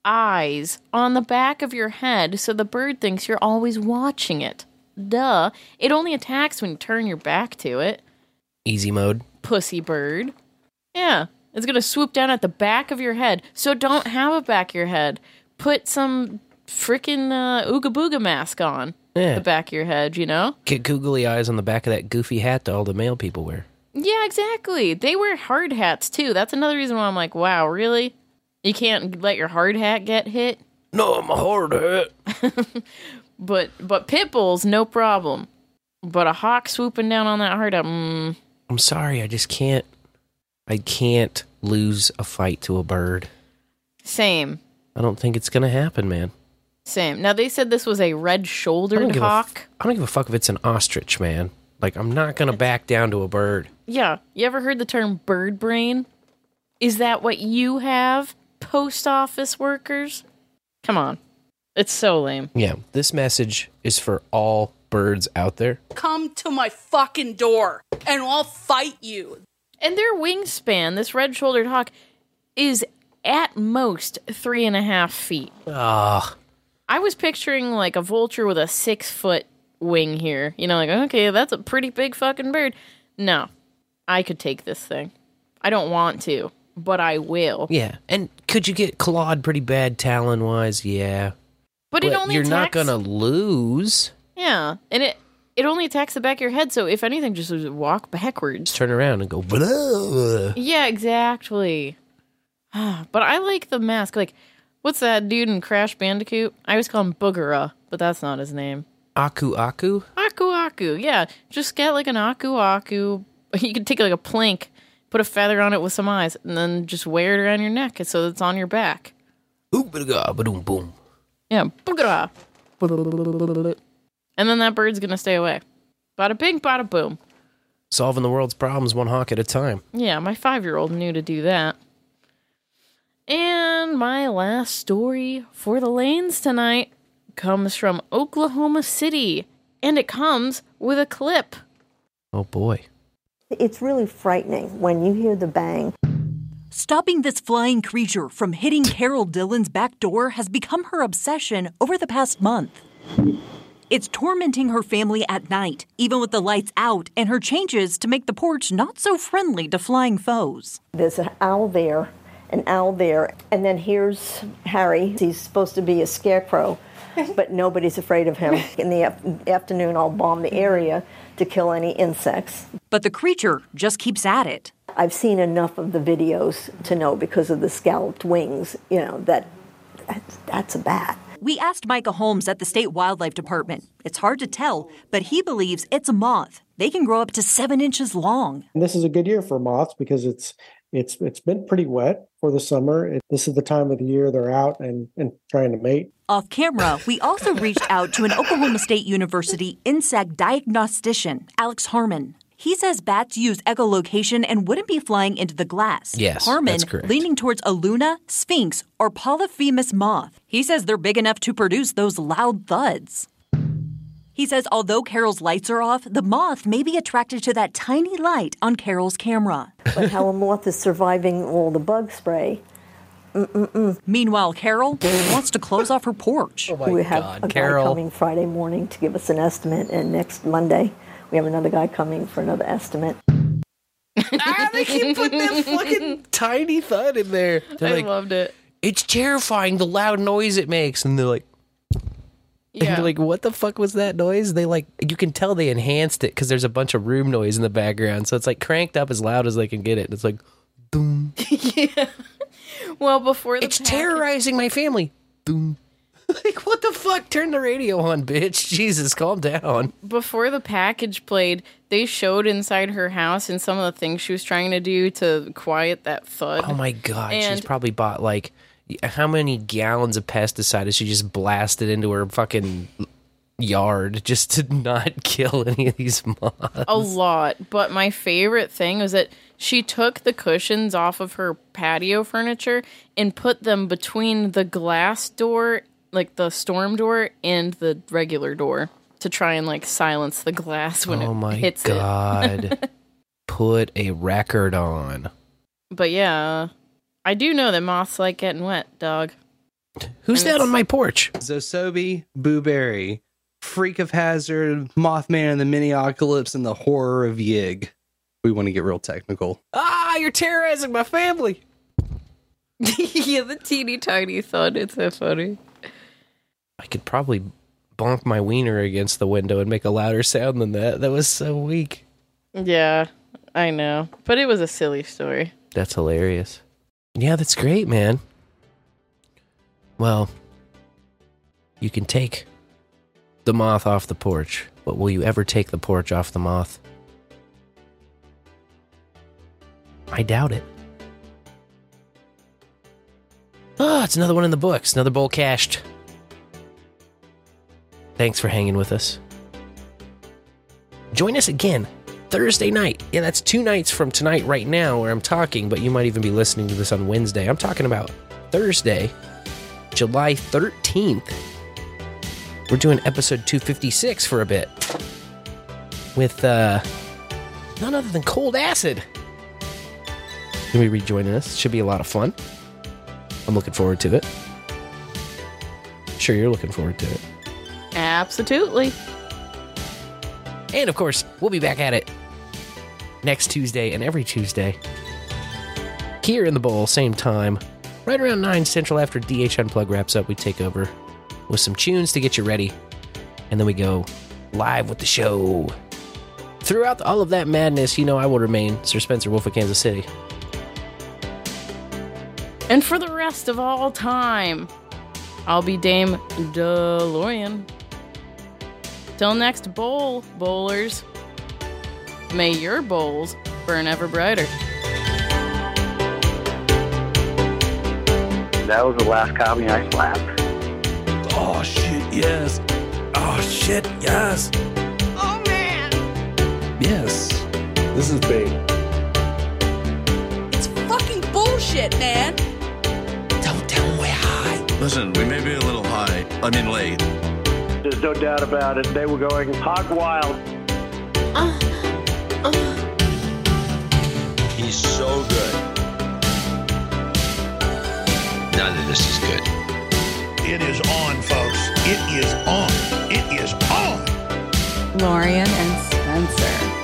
Speaker 9: eyes on the back of your head so the bird thinks you're always watching it. Duh. It only attacks when you turn your back to it.
Speaker 4: Easy mode.
Speaker 9: Pussy bird. Yeah. It's going to swoop down at the back of your head. So don't have a back of your head. Put some freaking uh, Ooga Booga mask on
Speaker 4: Yeah.
Speaker 9: the back of your head, you know?
Speaker 4: Get googly eyes on the back of that goofy hat that all the male people wear.
Speaker 9: Yeah, exactly. They wear hard hats too. That's another reason why I'm like, wow, really? You can't let your hard hat get hit?
Speaker 4: No, I'm a hard hat.
Speaker 9: But but pit bulls, no problem. But a hawk swooping down on that hard hat, mm,
Speaker 4: I'm sorry, I just can't. I can't lose a fight to a bird.
Speaker 9: same.
Speaker 4: I don't think it's gonna happen, man.
Speaker 9: Same. Now they said this was a red-shouldered
Speaker 4: give a f-
Speaker 9: hawk.
Speaker 4: I don't give a fuck if it's an ostrich, man. Like I'm not gonna back down to a bird.
Speaker 9: Yeah. You ever heard the term bird brain? Is that what you have, post office workers? Come on. It's so lame.
Speaker 4: Yeah, this message is for all birds out there.
Speaker 27: Come to my fucking door and I'll fight you.
Speaker 9: And their wingspan, this red shouldered hawk, is at most three and a half feet.
Speaker 4: Ah,
Speaker 9: I was picturing like a vulture with a six foot wing here. You know, like, okay, that's a pretty big fucking bird. No, I could take this thing. I don't want to, but I will.
Speaker 4: yeah. And could you get clawed pretty bad talon wise? Yeah.
Speaker 9: But it only
Speaker 4: you're not gonna lose.
Speaker 9: Yeah, and it it only attacks the back of your head. So if anything, just walk backwards.
Speaker 4: Turn around and go. Blah.
Speaker 9: Yeah, exactly. Ah, but I like the mask. Like, what's that dude in Crash Bandicoot? I always call him Boogera, but that's not his name.
Speaker 4: Aku Aku.
Speaker 9: Aku Aku. Yeah, just get like an Aku Aku. You can take like a plank, put a feather on it with some eyes, and then just wear it around your neck so it's on your back.
Speaker 4: Boom boom.
Speaker 9: Yeah, Boogera. And then that bird's gonna stay away. Bada bing, bada boom.
Speaker 4: Solving the world's problems one hawk at a time.
Speaker 9: Yeah, my five year old knew to do that. And my last story for the lanes tonight comes from Oklahoma City, and it comes with a clip.
Speaker 4: Oh boy.
Speaker 28: It's really frightening when you hear the bang.
Speaker 29: Stopping this flying creature from hitting Carol Dillon's back door has become her obsession over the past month. It's tormenting her family at night, even with the lights out, and her changes to make the porch not so friendly to flying foes.
Speaker 28: There's an owl there, an owl there, and then here's Harry. He's supposed to be a scarecrow, but nobody's afraid of him. In the af- afternoon, I'll bomb the area to kill any insects.
Speaker 29: But the creature just keeps at it.
Speaker 28: I've seen enough of the videos to know because of the scalloped wings, you know, that that's, that's a bat.
Speaker 29: We asked Micah Holmes at the State Wildlife Department. It's hard to tell, but he believes it's a moth. They can grow up to seven inches long.
Speaker 30: And this is a good year for moths because it's it's it's been pretty wet for the summer. It, this is the time of the year they're out and, and trying to mate.
Speaker 29: Off camera, we also reached out to an Oklahoma State University insect diagnostician, Alex Harmon. He says bats use echolocation and wouldn't be flying into the glass.
Speaker 4: Yes,
Speaker 29: Harmon
Speaker 4: that's correct.
Speaker 29: leaning towards a Luna, Sphinx, or Polyphemus moth. He says they're big enough to produce those loud thuds. He says although Carol's lights are off, the moth may be attracted to that tiny light on Carol's camera.
Speaker 28: But how a moth is surviving all the bug spray. Mm-mm-mm.
Speaker 29: Meanwhile, Carol wants to close off her porch.
Speaker 28: Oh we have a guy coming Friday morning to give us an estimate, and next Monday we have another guy coming for another estimate.
Speaker 4: ah, they keep putting that fucking tiny thud in there. They're
Speaker 9: I
Speaker 4: like,
Speaker 9: loved it.
Speaker 4: It's terrifying the loud noise it makes, and they're like,
Speaker 9: Yeah.
Speaker 4: you're like, what the fuck was that noise? They like, you can tell they enhanced it because there's a bunch of room noise in the background, so it's like cranked up as loud as they can get it. And it's like,
Speaker 9: yeah. Well, before the
Speaker 4: it's terrorizing my family. Boom. like, what the fuck? Turn the radio on, bitch. Jesus, calm down.
Speaker 9: Before the package played, they showed inside her house and some of the things she was trying to do to quiet that thud.
Speaker 4: Oh my god, she's probably bought like how many gallons of pesticide has she just blasted into her fucking yard just to not kill any of these moths?
Speaker 9: a lot. But my favorite thing was that she took the cushions off of her patio furniture and put them between the glass door, like the storm door, and the regular door to try and like silence the glass when
Speaker 4: oh
Speaker 9: it
Speaker 4: my
Speaker 9: hits it.
Speaker 4: god. Put a record on.
Speaker 9: But yeah, I do know that moths like getting wet, dog.
Speaker 4: Who's that on my porch?
Speaker 31: Zosobi, Boo Berry, Freak of Hazard, Mothman and the Mini Miniocalypse, and the Horror of Yig. We want to get real technical.
Speaker 4: Ah, you're terrorizing my family.
Speaker 9: yeah, the teeny tiny thud. It's so funny.
Speaker 4: I could probably bonk my wiener against the window and make a louder sound than that. That was so weak.
Speaker 9: Yeah, I know. But it was a silly story.
Speaker 4: That's hilarious. Yeah, that's great, man. Well, you can take the moth off the porch, but will you ever take the porch off the moth? I doubt it. Oh, it's another one in the books. Another bowl cashed. Thanks for hanging with us. Join us again Thursday night. Yeah, that's two nights from tonight, right now, where I'm talking, but you might even be listening to this on Wednesday. I'm talking about Thursday, July 13th. We're doing episode 256 for a bit with uh, none other than Cold Acid. Can we rejoining us? Should be a lot of fun. I'm looking forward to it. Sure, you're looking forward to it.
Speaker 9: Absolutely.
Speaker 4: And of course, we'll be back at it next Tuesday and every Tuesday. Here in the bowl, same time, right around 9 Central after DH Unplugged wraps up, we take over with some tunes to get you ready. And then we go live with the show. Throughout all of that madness, you know I will remain Sir Spencer Wolf of Kansas City.
Speaker 9: And for the rest of all time, I'll be Dame DeLorean. Till next bowl, bowlers. May your bowls burn ever brighter.
Speaker 32: That was the last copy I slapped.
Speaker 33: Oh shit, yes. Oh shit, yes.
Speaker 27: Oh man!
Speaker 31: Yes. This is big.
Speaker 27: It's fucking bullshit, man!
Speaker 33: Don't tell me we're high.
Speaker 22: Listen, we may be a little high. I mean, late.
Speaker 32: There's no doubt about it. They were going hog wild.
Speaker 17: He's so good. None of this is good.
Speaker 10: It is on, folks. It is on. It is on.
Speaker 29: Lorian and